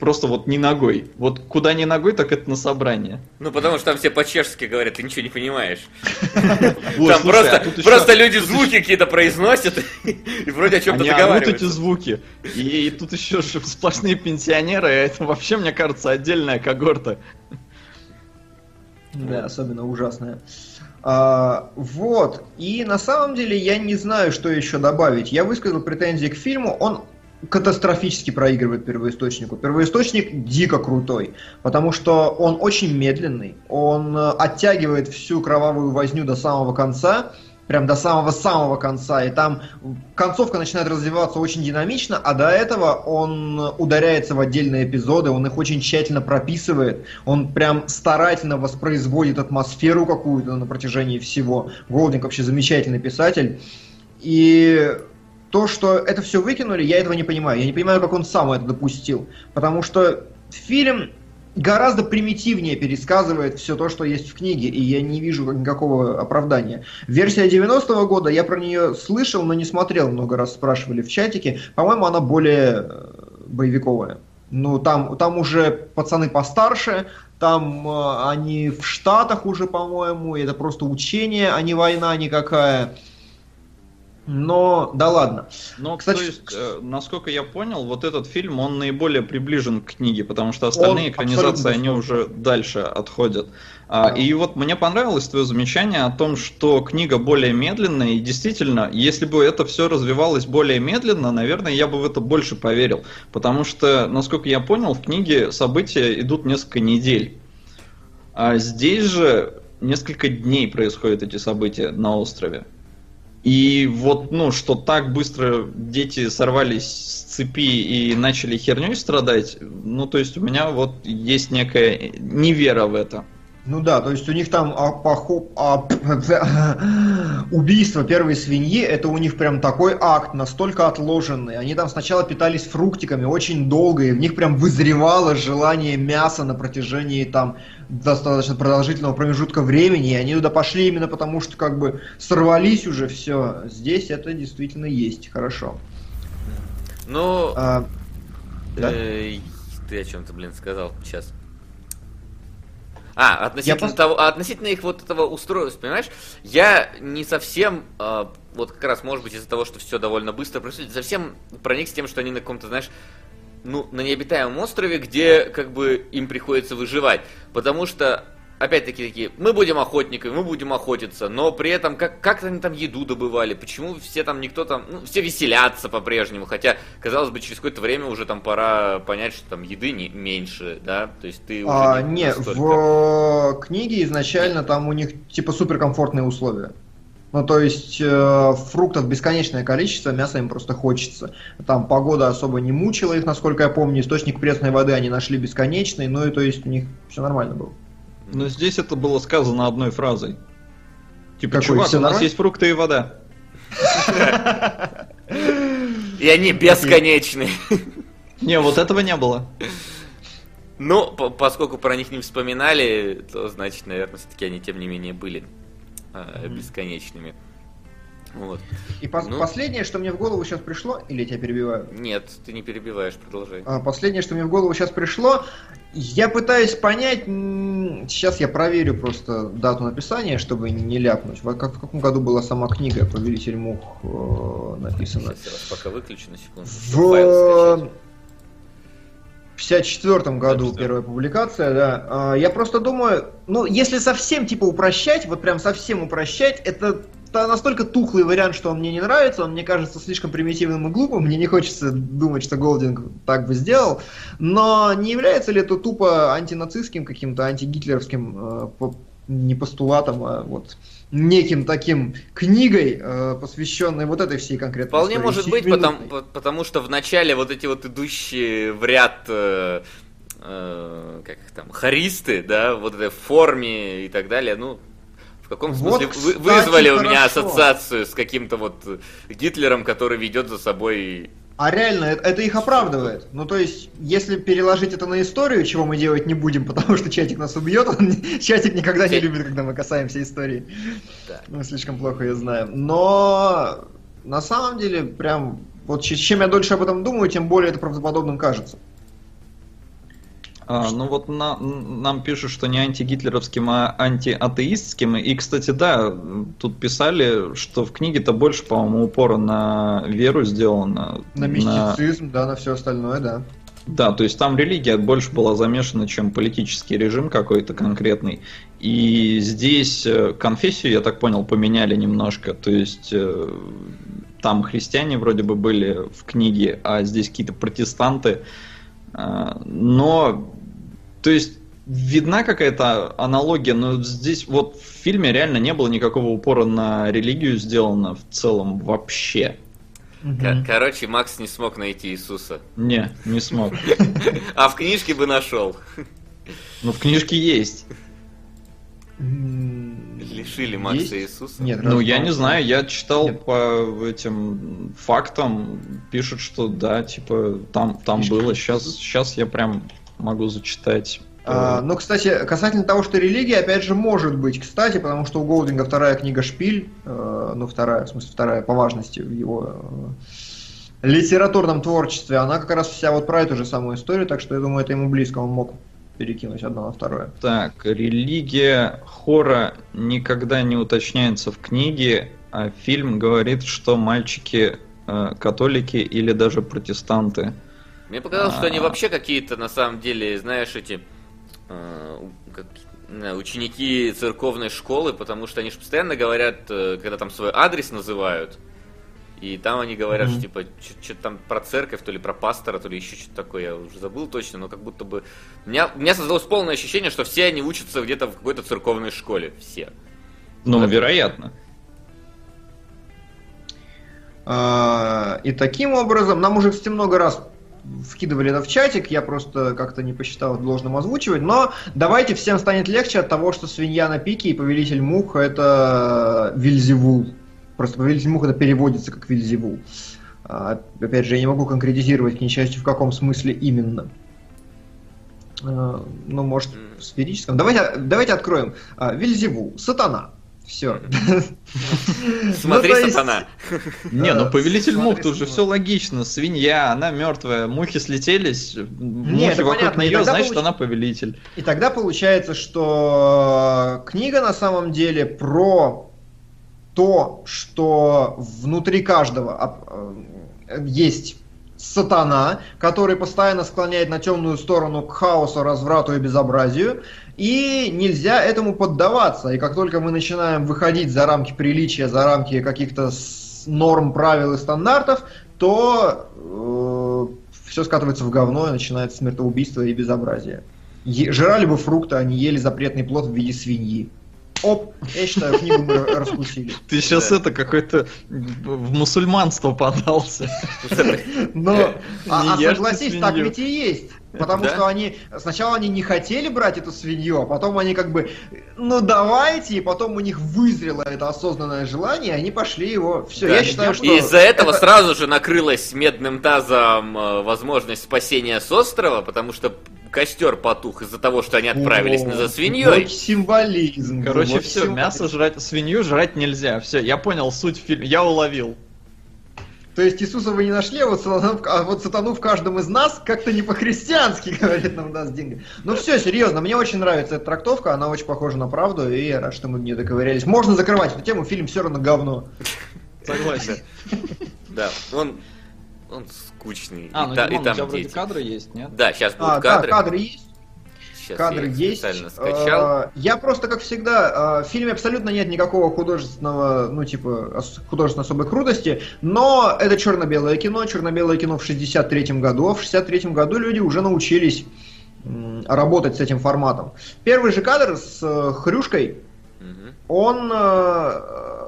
просто вот не ногой. Вот куда не ногой, так это на собрание. Ну, потому что там все по-чешски говорят, ты ничего не понимаешь. Там просто, а просто люди звуки какие-то произносят и вроде о чем-то Они орут эти договариваются. звуки. И, тут еще сплошные пенсионеры, а это вообще, мне кажется, отдельная когорта. Да, особенно ужасная. А, вот. И на самом деле я не знаю, что еще добавить. Я высказал претензии к фильму. Он катастрофически проигрывает первоисточнику. Первоисточник дико крутой, потому что он очень медленный, он э, оттягивает всю кровавую возню до самого конца, прям до самого-самого конца, и там концовка начинает развиваться очень динамично, а до этого он ударяется в отдельные эпизоды, он их очень тщательно прописывает, он прям старательно воспроизводит атмосферу какую-то на протяжении всего. Голдинг вообще замечательный писатель. И то, что это все выкинули, я этого не понимаю. Я не понимаю, как он сам это допустил. Потому что фильм гораздо примитивнее пересказывает все то, что есть в книге, и я не вижу как- никакого оправдания. Версия 90-го года, я про нее слышал, но не смотрел, много раз спрашивали в чатике. По-моему, она более э, боевиковая. Ну, там, там уже пацаны постарше, там э, они в Штатах уже, по-моему, это просто учение, а не война никакая. Но, да ладно. Но, Кстати, то есть, э, насколько я понял, вот этот фильм, он наиболее приближен к книге, потому что остальные Он экранизации, они уже дальше отходят. А, Да. И вот мне понравилось твое замечание о том, что книга более медленная, и действительно, если бы это все развивалось более медленно, наверное, я бы в это больше поверил. Потому что, насколько я понял, в книге события идут несколько недель. А здесь же несколько дней происходят эти события на острове. И вот, ну, что так быстро дети сорвались с цепи и начали херней страдать, ну, то есть у меня вот есть некая невера в это. Ну да, то есть у них там а, похо- а, убийство первой свиньи, это у них прям такой акт, настолько отложенный. Они там сначала питались фруктиками очень долго, и в них прям вызревало желание мяса на протяжении там достаточно продолжительного промежутка времени, и они туда пошли именно потому, что как бы сорвались уже все. Здесь это действительно есть, хорошо. Ну, А, да? э, ты о чем-то, блин, сказал сейчас. А, относительно просто- того, относительно их вот этого устройства, понимаешь, я не совсем, э, вот как раз, может быть, из-за того, что все довольно быстро происходит, совсем проник с тем, что они на каком-то, знаешь, ну, на необитаемом острове, где как бы им приходится выживать. Потому что, опять-таки, такие, мы будем охотниками, мы будем охотиться, но при этом как, как они там еду добывали, почему все там, никто там, ну, все веселятся по-прежнему, хотя, казалось бы, через какое-то время уже там пора понять, что там еды не, меньше, да, то есть ты уже А, не не, настолько- в книге изначально там у них типа суперкомфортные условия. Ну, то есть э, фруктов бесконечное количество, мяса им просто хочется. Там погода особо не мучила их, насколько я помню, источник пресной воды они нашли бесконечный, ну и то есть у них все нормально было. Но здесь это было сказано одной фразой. Типа, Какой? чувак, у нас нормально? есть фрукты и вода. И они бесконечны. Не, вот этого не было. Ну, по- поскольку про них не вспоминали, то значит, наверное, все-таки они тем не менее были э, бесконечными. Вот. И пос- Ну. последнее, что мне в голову сейчас пришло, или я тебя перебиваю? Нет, ты не перебиваешь, продолжай. А, Последнее, что мне в голову сейчас пришло, я пытаюсь понять, сейчас я проверю просто дату написания, чтобы не ляпнуть. Во- Как, в каком году была сама книга «Повелитель мух» э, написана? Сейчас я вас пока выключу на секунду. В скачать. 54 году 54. первая публикация, да. А, Я просто думаю, ну, если совсем типа упрощать, вот прям совсем упрощать, это настолько тухлый вариант, что он мне не нравится, он мне кажется слишком примитивным и глупым, мне не хочется думать, что Голдинг так бы сделал, но не является ли это тупо антинацистским каким-то, антигитлеровским э, по- не постулатом, а вот неким таким книгой, э, посвященной вот этой всей конкретной Вполне истории, может быть, потому, по- потому что в начале вот эти вот идущие в ряд э, э, как их там, харисты, да, вот этой форме и так далее, ну, в каком Вот, смысле вы- кстати, вызвали у меня хорошо. ассоциацию с каким-то вот Гитлером, который ведет за собой А реально, это, это их оправдывает. Ну, то есть, если переложить это на историю, чего мы делать не будем, потому что чатик нас убьет, он, чатик никогда не любит, когда мы касаемся истории. Да. Мы слишком плохо ее знаем. Но на самом деле, прям, вот чем я дольше об этом думаю, тем более это правдоподобным кажется. А, ну вот на, нам пишут, что не антигитлеровским, а антиатеистским. И, кстати, да, тут писали, что в книге-то больше, по-моему, упора на веру сделано. На мистицизм, да, на все остальное, да. Да, то есть там религия больше была замешана, чем политический режим какой-то конкретный. И здесь э, конфессию, я так понял, поменяли немножко. То есть э, там христиане вроде бы были в книге, а здесь какие-то протестанты. А, но то есть видна какая-то аналогия, но здесь вот в фильме реально не было никакого упора на религию сделано в целом вообще. Кор- Короче, Макс не смог найти Иисуса. Не, не смог. А в книжке бы нашел. Ну, в книжке есть. Лишили Макса Есть? Иисуса. Нет, Ну, я не знаю, я читал Нет. по этим фактам, пишут, что да, типа, там, там было. Сейчас, сейчас я прям могу зачитать. А, ну, кстати, касательно того, что религия, опять же, может быть, кстати, потому что у Голдинга вторая книга «Шпиль», э, ну, вторая, в смысле, вторая по важности в его э, литературном творчестве, она как раз вся вот про эту же самую историю, так что я думаю, это ему близко, он мог перекинуть одно на второе. Так, религия хора никогда не уточняется в книге, а фильм говорит, что мальчики э, католики или даже протестанты. Мне показалось, что они А. вообще какие-то, на самом деле, знаешь, эти э, как, ученики церковной школы, потому что они же постоянно говорят, э, когда там свой адрес называют, и там они говорят, Мгм. что типа что-то там про церковь, то ли про пастора, то ли еще что-то такое, я уже забыл точно, но как будто бы... У меня, у меня создалось полное ощущение, что все они учатся где-то в какой-то церковной школе, все. Ну, Да. вероятно. А, И таким образом, нам уже, кстати, много раз вкидывали это в чатик, я просто как-то не посчитал должным озвучивать, но давайте всем станет легче от того, что свинья на пике и повелитель мух это Вильзевул. Просто повелитель мух это переводится как Вильзевул. А, Опять же, я не могу конкретизировать, к несчастью, в каком смысле именно. А, Ну, может, в сферическом. Давайте, давайте откроем. А, Вильзевул, сатана. Все. Смотри, Ну, есть- сатана. Не, ну Э, повелитель смотри, мух, тут же все логично. Свинья, она мертвая, мухи слетелись, мухи это вокруг понятно, и нее, значит получ- она повелитель. И тогда получается, что книга на самом деле про то, что внутри каждого э, есть сатана, который постоянно склоняет на темную сторону к хаосу, разврату и безобразию, и нельзя этому поддаваться. И как только мы начинаем выходить за рамки приличия, за рамки каких-то норм, правил и стандартов, то все скатывается в говно и начинается смертоубийство и безобразие. Е- жрали бы фрукты, а не ели запретный плод в виде свиньи. Оп, я считаю, книгу мы раскусили. Ты сейчас Да. это какой-то в мусульманство подался. Но, а, Не а ешьте согласись, свинью. так ведь и есть. Потому Да? что они сначала они не хотели брать эту свинью, а потом они как бы, ну давайте, и потом у них вызрело это осознанное желание, и они пошли его. Все, Да, я считаю, что И из-за этого это- сразу же накрылась медным тазом э, возможность спасения с острова, потому что костер потух из-за того, что они отправились О, за вот свиньей. символизм. Короче, вот все, символизм. мясо жрать, свинью жрать нельзя. Все, я понял суть фильма, я уловил. То есть Иисуса вы не нашли, а вот, сатану, в- а вот сатану в каждом из нас как-то не по-христиански, говорит нам даст Динго. Ну все, серьезно, мне очень нравится эта трактовка, она очень похожа на правду, и я рад, что мы в нее доковырялись. Можно закрывать эту тему, фильм все равно говно. Согласен. Да, он, он скучный. А, и, ну та- Димон, и у там вроде дети. кадры есть, нет? Да, сейчас будут А, да, кадры. кадры есть. Щас Кадры я есть. специально скачал. Э, Я просто, как всегда, э, в фильме абсолютно нет никакого художественного, ну, типа, художественной особой крутости, но это черно-белое кино, черно-белое кино в 63-м году, а в 63-м году люди уже научились работать с этим форматом. Первый же кадр с э, Хрюшкой, Мгм. он, э,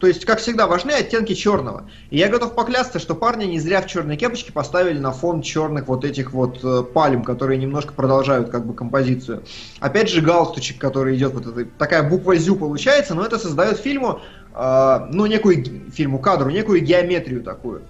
то есть, как всегда, важны оттенки черного. И я готов поклясться, что парни не зря в черной кепочке поставили на фон черных вот этих вот э, пальм, которые немножко продолжают как бы композицию. Опять же, галстучек, который идет вот этой, такая буква зю получается, но это создает фильму, э, ну, некую, фильму, кадру, некую геометрию такую.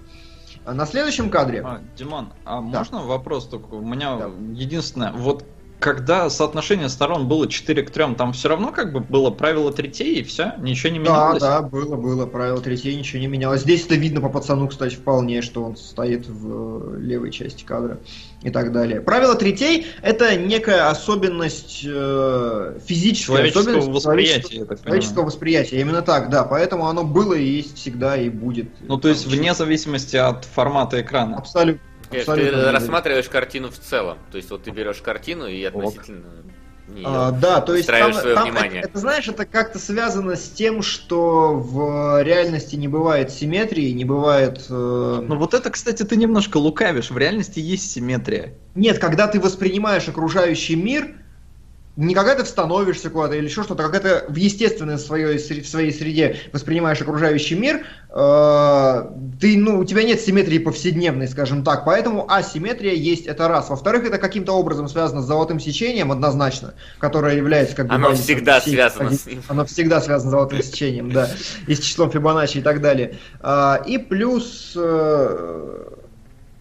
А на следующем кадре... А, Димон, а можно вопрос только? У меня Да. единственное, вот когда соотношение сторон было 4 к 3, там все равно как бы было правило третей и все, ничего не менялось? Да, да, было, было. Правило третьей ничего не менялось. Здесь это видно по пацану, кстати, вполне, что он стоит в э, левой части кадра и так далее. Правило третей это некая особенность э, физическая Человеческого особенность восприятия, человеческого, человеческого восприятия. Именно так, да. Поэтому оно было и есть всегда и будет. Ну, то есть Там, вне зависимости от формата экрана. Абсолютно. Нет, абсолютно Ты рассматриваешь картину в целом. То есть вот ты берешь картину и относительно неё А, да, то есть там, свое там внимание. Это, это, знаешь, это как-то связано с тем, что в реальности не бывает симметрии, не бывает. э, Ну вот это, кстати, ты немножко лукавишь. В реальности есть симметрия. Нет, когда ты воспринимаешь окружающий мир, не когда ты становишься куда-то или еще что-то, а когда ты в естественной своей, в своей среде воспринимаешь окружающий мир, э, ты, ну, у тебя нет симметрии повседневной, скажем так, поэтому асимметрия есть, это раз. Во-вторых, это каким-то образом связано с золотым сечением, однозначно, которое является как бы... Оно базисом всегда всей- связано с ним. Оно всегда связано с золотым сечением, да, и с числом Фибоначчи и так далее. А, И плюс...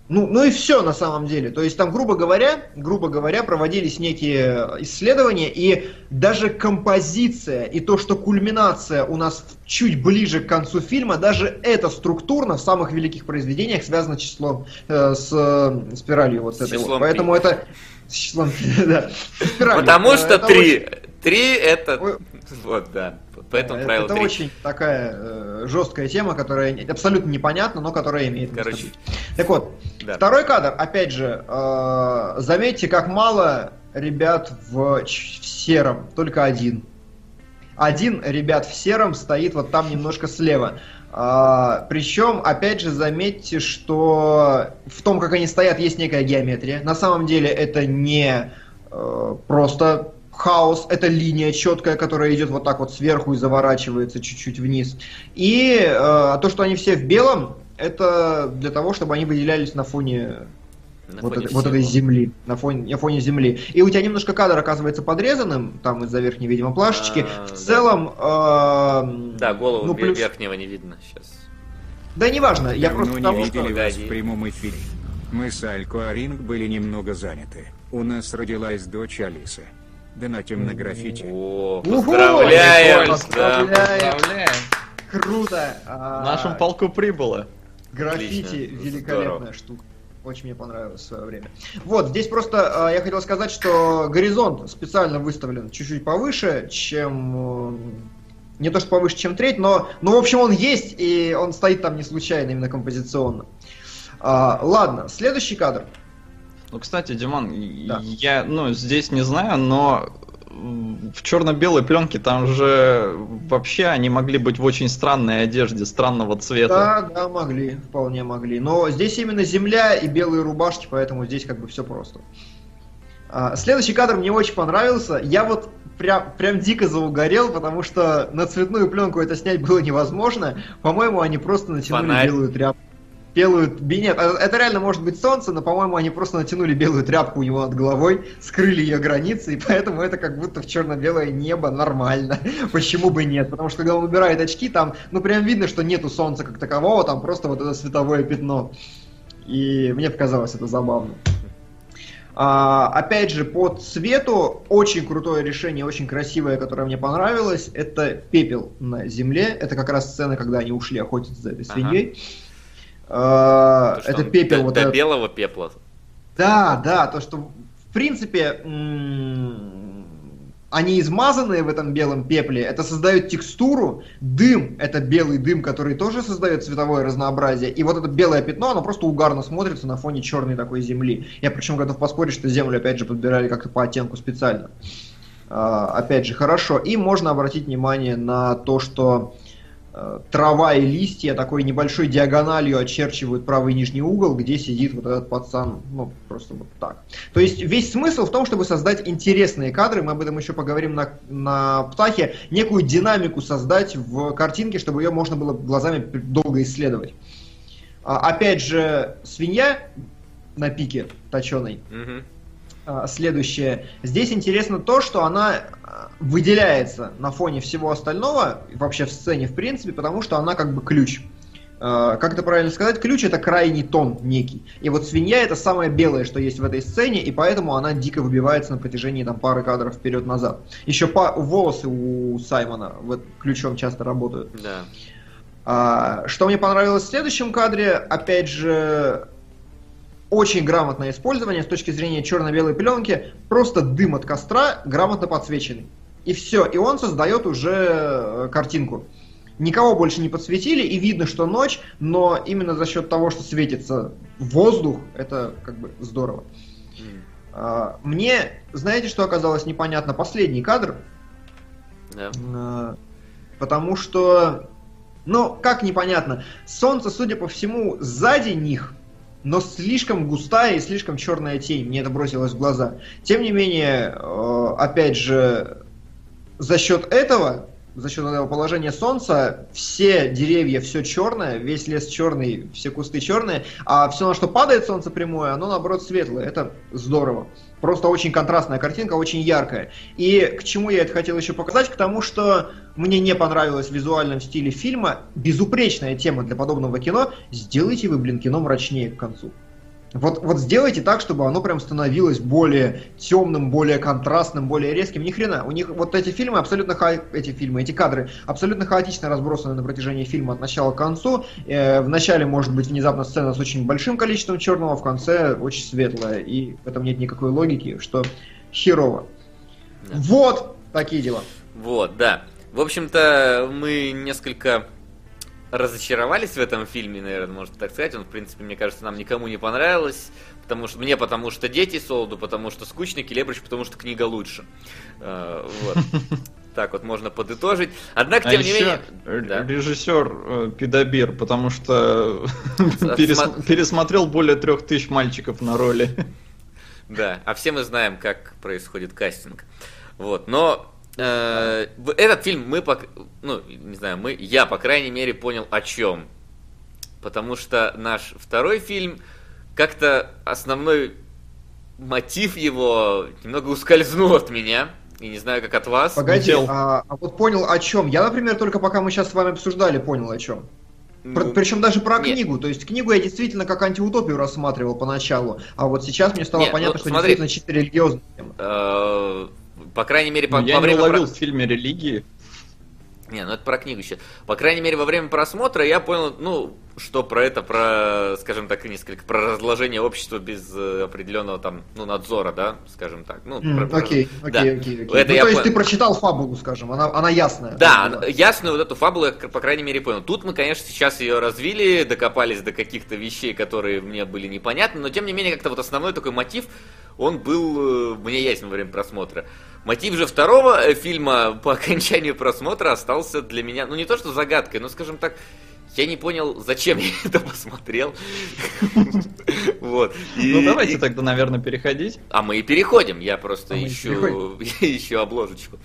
ну, ну и все на самом деле. То есть там, грубо говоря, грубо говоря, проводились некие исследования, и даже композиция и то, что кульминация у нас чуть ближе к концу фильма, даже это структурно в самых великих произведениях связано с числом, э, с э, спиралью вот С этой вот. Поэтому три. это с числом, да. Потому что три. Три это... Вот, да. Поэтому это, правило это три. очень такая э, жесткая тема, которая абсолютно непонятна, но которая имеет место Короче, быть. Так вот, Да. второй кадр, опять же, э, заметьте, как мало ребят в, в сером, только один. Один ребят в сером стоит вот там немножко слева. А, причем, опять же, заметьте, что в том, как они стоят, есть некая геометрия. На самом деле это не э, просто хаос, это линия четкая, которая идет вот так вот сверху и заворачивается чуть-чуть вниз. И э, то, что они все в белом, это для того, чтобы они выделялись на фоне На вот, фоне этой, вот этой земли, на фоне, на фоне земли. И у тебя немножко кадр оказывается подрезанным, там из-за верхней, видимо, плашечки. А, в да. целом... эм, Да, голову ну, плюс- верхнего не видно сейчас. Да неважно, я Давно просто не того, что- видели вас Погоди. в прямом эфире. Мы с Алько Аринг были немного заняты. У нас родилась дочь Алиса. Донатим на граффити. О, поздравляем! Прикольно, да. поздравляем. Поздравляем! Круто! А, В нашем полку прибыло. Граффити Отлично, великолепная здорово. штука. Очень мне понравилось в свое время. Вот, здесь просто э, я хотел сказать, что горизонт специально выставлен чуть-чуть повыше, чем... э, не то что повыше, чем треть, но, но в общем он есть, и он стоит там не случайно, именно композиционно. А, ладно, следующий кадр. Ну, кстати, Диман, Да. я, ну, здесь не знаю, но в черно-белой пленке там же вообще они могли быть в очень странной одежде, странного цвета. Да, да, могли, вполне могли. Но здесь именно земля и белые рубашки, поэтому здесь как бы все просто. А, следующий кадр мне очень понравился. Я вот прям, прям дико заугорел, потому что на цветную пленку это снять было невозможно. По-моему, они просто натянули Фонарь. белую тряпку. Белую... Нет, а- это реально может быть солнце, но, по-моему, они просто натянули белую тряпку у него над головой, скрыли ее границы, и поэтому это как будто в черно-белое небо нормально. Почему бы нет? Потому что когда он убирает очки, там, ну, прям видно, что нету солнца как такового, там просто вот это световое пятно. И мне показалось это забавно. А, опять же, по цвету очень крутое решение, очень красивое, которое мне понравилось, это пепел на земле. Это как раз сцена, когда они ушли охотиться за этой Ага. свиньей. А, То, что это пепел до, вот до этот. белого пепла. Да, да, то, что в принципе они измазанные в этом белом пепле, это создает текстуру, дым, это белый дым, который тоже создает цветовое разнообразие, и вот это белое пятно, оно просто угарно смотрится на фоне черной такой земли. Я причем готов поспорить, что землю опять же подбирали как-то по оттенку специально. А, опять же, хорошо. И можно обратить внимание на то, что трава и листья такой небольшой диагональю очерчивают правый нижний угол, где сидит вот этот пацан, ну, просто вот так. То есть весь смысл в том, чтобы создать интересные кадры, мы об этом еще поговорим на, на птахе, некую динамику создать в картинке, чтобы ее можно было глазами долго исследовать. А, опять же, свинья на пике точеной, Мгм. А, следующее. Здесь интересно то, что она а, выделяется на фоне всего остального, вообще в сцене в принципе, потому что она как бы ключ. Э, как это правильно сказать, ключ это крайний тон некий. И вот свинья это самое белое, что есть в этой сцене, и поэтому она дико выбивается на протяжении там, пары кадров вперед-назад. Еще по волосы у Саймона вот, ключом часто работают. Да. А, что мне понравилось в следующем кадре, опять же, очень грамотное использование с точки зрения черно-белой пленки, просто дым от костра грамотно подсвеченный. И все, и он создает уже э, картинку. Никого больше не подсветили, и видно, что ночь, но именно за счет того, что светится воздух, это как бы здорово. А, мне, знаете, что оказалось непонятно? Последний кадр. Да. А, Потому что, ну, как непонятно, солнце, судя по всему, сзади них, но слишком густая и слишком черная тень. Мне это бросилось в глаза. Тем не менее, э, опять же, за счет этого за счет этого положения солнца все деревья, все черное, весь лес черный, все кусты черные, а все, на что падает солнце прямое, оно наоборот светлое. Это здорово. Просто очень контрастная картинка, очень яркая. И к чему я это хотел еще показать? К тому, что мне не понравилось в визуальном стиле фильма безупречная тема для подобного кино. Сделайте вы, блин, кино мрачнее к концу. Вот, вот сделайте так, чтобы оно прям становилось более темным, более контрастным, более резким. Ни хрена. У них вот эти фильмы абсолютно ха... эти фильмы, эти кадры абсолютно хаотично разбросаны на протяжении фильма от начала к концу. Э, в начале может быть внезапно сцена с очень большим количеством черного, в конце очень светлая. И в этом нет никакой логики, что херово. Да. Вот такие дела. Вот, да. В общем-то, мы несколько разочаровались в этом фильме, наверное, можно так сказать. Он, в принципе, мне кажется, нам никому не понравилось. Потому что мне потому что дети Солду, потому что скучный Келебрич, потому что книга лучше. Uh, вот. Так вот можно подытожить. Однако, а тем не менее... Да. Режиссер э, Педобир, потому что перес... пересмотрел более трех тысяч мальчиков на роли. Да, а все мы знаем, как происходит кастинг. Вот, но Э, этот фильм мы, ну, не знаю, мы, я, по крайней мере, понял о чем. Потому что наш второй фильм, как-то основной мотив его немного ускользнул от меня. И не знаю, как от вас. Погоди, а, а вот понял о чем? Я, например, только пока мы сейчас с вами обсуждали, понял о чем. Ну, Причем даже про нет. книгу. То есть книгу я действительно как антиутопию рассматривал поначалу. А вот сейчас мне стало нет, понятно, ну, что смотри, действительно чисто религиозная тема. По крайней мере, по, я время... Я не уловил про... в фильме религии. Не, ну это про книгу еще. По крайней мере, во время просмотра я понял, ну, что про это, про, скажем так, несколько, про разложение общества без э, определенного там, ну, надзора, да, скажем так. Ну, mm, про, окей, про... окей, да. окей, окей. Это ну, я то есть пон... ты прочитал фабулу, скажем, она, она ясная. Да, да, ясную вот эту фабулу я, по крайней мере, понял. Тут мы, конечно, сейчас ее развили, докопались до каких-то вещей, которые мне были непонятны, но, тем не менее, как-то вот основной такой мотив, он был э, мне ясен во время просмотра. Мотив же второго э, фильма по окончанию просмотра остался для меня, ну не то что загадкой, но, скажем так, я не понял, зачем я это посмотрел. Вот. Ну давайте тогда, наверное, переходить. А мы и переходим. Я просто а ищу, ищу обложечку.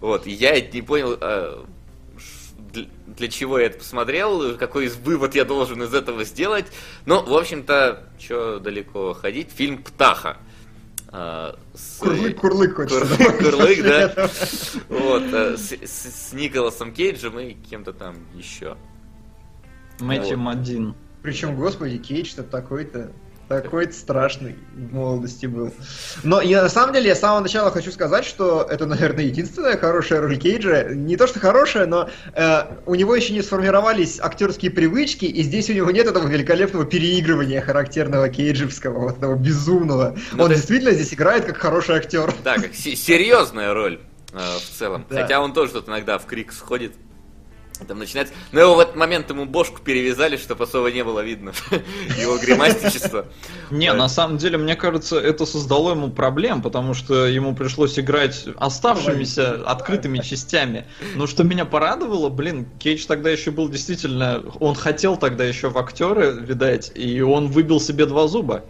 Вот. Я не понял, а, для чего я это посмотрел, какой вывод я должен из этого сделать. Но, в общем-то, что далеко ходить, фильм «Птаха». А, с... Курлык, курлык хочется. Курлык, курлык да. Вот, а, с, с, с Николасом Кейджем и кем-то там еще. Мэтью вот. Мадин. Причем, господи, Кейдж-то такой-то такой страшный в молодости был. Но я на самом деле я с самого начала хочу сказать, что это, наверное, единственная хорошая роль Кейджа. Не то, что хорошая, но э, у него еще не сформировались актерские привычки, и здесь у него нет этого великолепного переигрывания характерного кейджевского, вот этого безумного. Ну, Он да. действительно здесь играет как хороший актер. Да, как серьезная роль э, в целом. Да. Хотя он тоже тут иногда в крик сходит. Там начинается... Но его в этот момент ему бошку перевязали, чтобы особо не было видно его гримастичество. Не, на самом деле, мне кажется, это создало ему проблем, потому что ему пришлось играть оставшимися открытыми частями. Но что меня порадовало, блин, Кейдж тогда еще был действительно... Он хотел тогда еще в актеры, видать, и он выбил себе два зуба.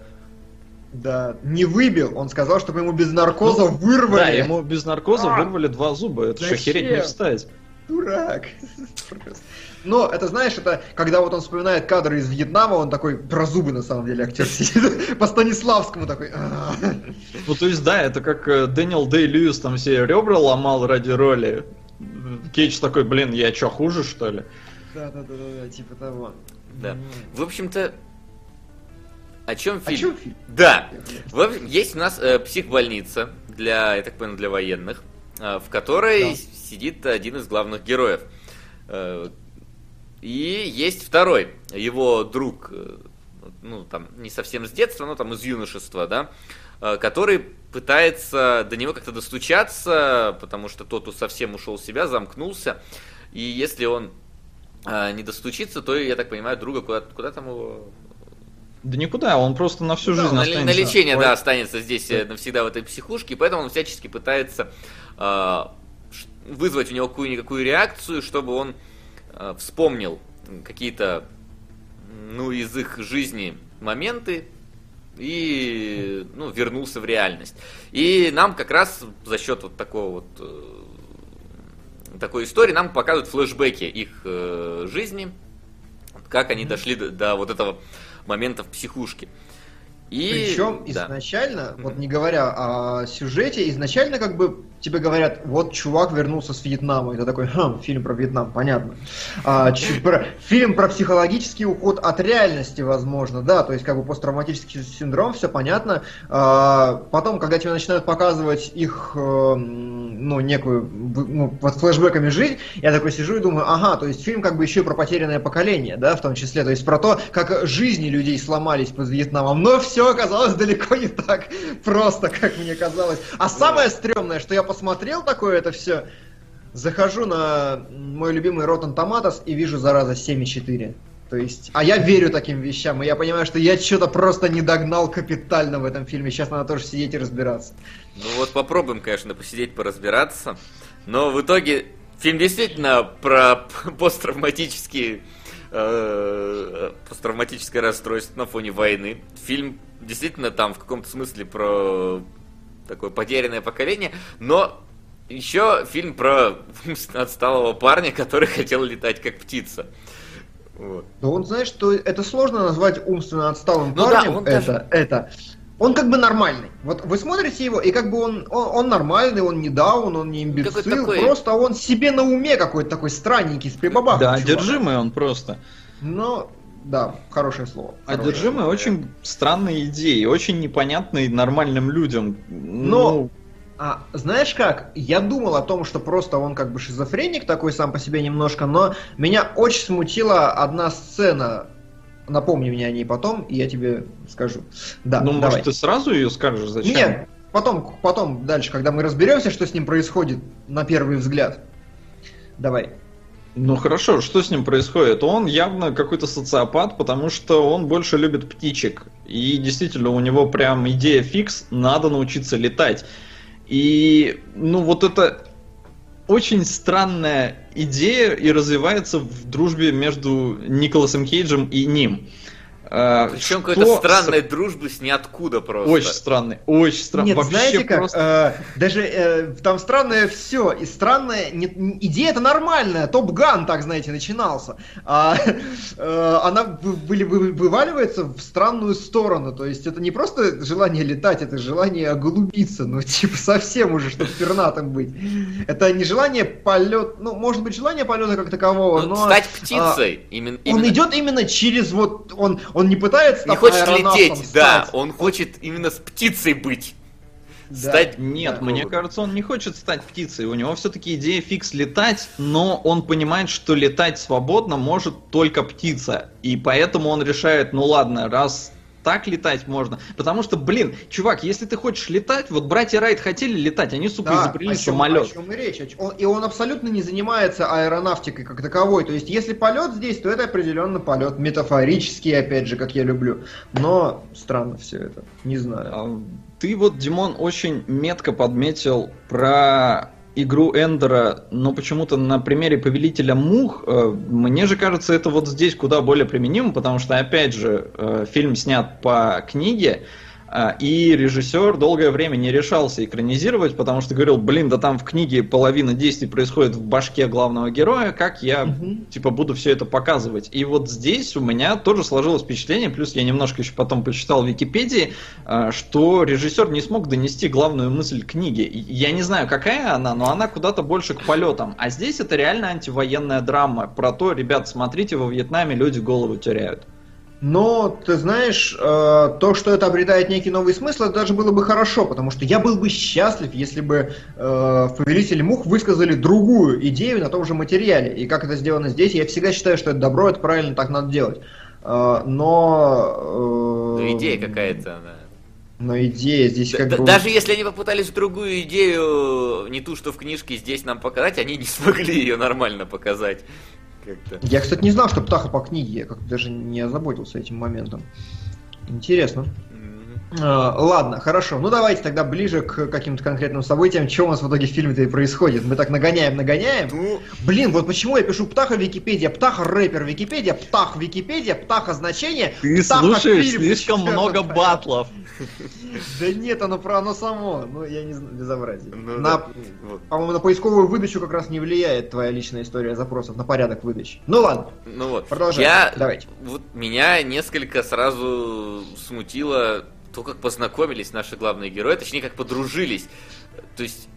Да, не выбил, он сказал, чтобы ему без наркоза ну, вырвали. Да, ему без наркоза а! вырвали два зуба, это что, хереть не встать. Дурак. Но это, знаешь, это когда вот он вспоминает кадры из Вьетнама, он такой про зубы на самом деле актер сидит. По Станиславскому такой. Ну то есть да, это как э, Дэниел Дэй Льюис там все ребра ломал ради роли. Кейдж такой, блин, я что, хуже что ли? Да, да, да, да, типа того. Да. В общем-то, о чем О фильм? чем фильм? Да. В общем, есть у нас э, психбольница для, я так понял, для военных, в которой Да. сидит один из главных героев. Э, и есть второй, его друг, э, ну, там, не совсем с детства, но там из юношества, да, э, который пытается до него как-то достучаться, потому что тот совсем ушел в себя, замкнулся. И если он э, не достучится, то, я так понимаю, друга куда, куда там его Да никуда, он просто на всю Да, жизнь на, останется. на лечение, Ой, да, останется здесь э, навсегда в этой психушке, поэтому он всячески пытается э, вызвать у него какую-никакую реакцию, чтобы он э, вспомнил какие-то, ну, из их жизни моменты и, ну, вернулся в реальность. И нам как раз за счет вот такого вот э, такой истории нам показывают флешбеки их э, жизни, как они дошли до, до вот этого момента в психушке. И, Причем да. изначально, вот не говоря о сюжете, изначально как бы тебе говорят, вот чувак вернулся с Вьетнама, ты такой, хм, фильм про Вьетнам, понятно. А, ч- про- фильм про психологический уход от реальности, возможно, да, то есть как бы посттравматический синдром, все понятно. А, потом, когда тебе начинают показывать их, э, ну, некую, ну, под флешбеками жизнь, я такой сижу и думаю, ага, то есть фильм как бы еще и про потерянное поколение, да, в том числе, то есть про то, как жизни людей сломались под Вьетнамом, но все оказалось далеко не так просто, как мне казалось. А самое стрёмное, что я посмотрел такое это все, захожу на мой любимый Rotten Tomatoes и вижу, зараза, 7,4. То есть, а я верю таким вещам, и я понимаю, что я что-то просто не догнал капитально в этом фильме. Сейчас надо тоже сидеть и разбираться. Ну вот попробуем, конечно, посидеть, поразбираться. Но в итоге фильм действительно про посттравматические э, посттравматическое расстройство на фоне войны. Фильм действительно там в каком-то смысле про такое потерянное поколение, но еще фильм про умственно отсталого парня, который хотел летать как птица. Вот. Да он знает, что это сложно назвать умственно отсталым Ну да, парнем. он это, даже- это. Он как бы нормальный. Вот вы смотрите его, и как бы он, он, он нормальный, он не даун, он не имбецил, Какой-то такой- просто он себе на уме какой-то такой странненький, с прибабахом. Да, чувак. одержимый он просто. Но, да, хорошее слово. хорошее. Одержимый очень странные идеи, очень непонятные нормальным людям. Но- Ну, А знаешь как? Я думал о том, что просто он как бы шизофреник такой сам по себе немножко, но меня очень смутила одна сцена. Напомни мне о ней потом, и я тебе скажу. Да, ну давай. может, ты сразу ее скажешь, зачем? Нет, потом, потом дальше, когда мы разберемся, что с ним происходит на первый взгляд. Давай. Ну хорошо, что с ним происходит? Он явно какой-то социопат, потому что он больше любит птичек. И действительно, у него прям идея фикс, надо научиться летать. И, ну, вот это очень странная идея и развивается в дружбе между Николасом Кейджем и ним. А, Причем что какой-то странной с- дружбы с ниоткуда просто. Очень странный, очень странный. Нет, Вообще знаете как? просто- э, даже э, там странное все. И странная идея это нормальная. Топ Ган, так знаете, начинался. А, э, она вы- вы- вы- вываливается в странную сторону. То есть это не просто желание летать, это желание оголубиться. Ну, типа, совсем уже, чтобы пернатым быть. Это не желание полет. Ну, может быть, желание полета как такового, Ну, но. стать а, птицей. именно, Он именно- идет именно через вот. Он, он не пытается Не там хочет аэронавтом лететь, да, он хочет именно с птицей быть. Да. Стать Нет, Да. мне кажется, он не хочет стать птицей. У него все-таки идея фикс летать, но он понимает, что летать свободно может только птица. И поэтому он решает, ну ладно, раз так летать можно. Потому что, блин, чувак, если ты хочешь летать, вот братья Райт хотели летать, они, сука, Да, изобрели о чем, самолет. о чем и речь. Он- и он абсолютно не занимается аэронавтикой как таковой. То есть, если полет здесь, то это определенно полет. Метафорический, опять же, как я люблю. Но странно все это. Не знаю. А, Ты вот, Димон, очень метко подметил про игру Эндера, но почему-то на примере Повелителя Мух, э, мне же кажется, это вот здесь куда более применимо, потому что, опять же, э, фильм снят по книге, И режиссер долгое время не решался экранизировать, потому что говорил, блин, да там в книге половина действий происходит в башке главного героя, как я, Мгм. типа, буду все это показывать. И вот здесь у меня тоже сложилось впечатление, плюс я немножко еще потом почитал в Википедии, а, что режиссер не смог донести главную мысль книги. Я не знаю, какая она, но она куда-то больше к полетам. А здесь это реально антивоенная драма про то, ребят, смотрите, во Вьетнаме люди голову теряют. Но, ты знаешь, э, то, что это обретает некий новый смысл, это даже было бы хорошо, потому что я был бы счастлив, если бы э, в «Повелителе мух» высказали другую идею на том же материале. И как это сделано здесь, я всегда считаю, что это добро, это правильно, так надо делать. Э, но... э, Ну, идея какая-то она. Но идея здесь как д- бы... Даже если они попытались другую идею, не ту, что в книжке, здесь нам показать, они не смогли ее нормально показать. Как-то. Я, кстати, не знал, что Птаха по книге, я как-то даже не озаботился этим моментом. Интересно. А, ладно, хорошо. Ну давайте тогда ближе к каким-то конкретным событиям. Что у нас в итоге в фильме-то и происходит? Мы так нагоняем, нагоняем. Ну, Блин, вот почему я пишу Птаха Википедия, Птаха рэпер Википедия, Птах Википедия, Птаха значение. Ты Птаха слушаешь фильм. слишком много это? батлов. Да нет, оно про оно само. Ну, я не знаю, безобразие. ну на, да, вот. По-моему, на поисковую выдачу как раз не влияет твоя личная история запросов, на порядок выдачи. Ну ладно, Ну вот. продолжаем. Я, Давайте. вот меня несколько сразу смутило то, как познакомились наши главные герои, точнее, как подружились. То есть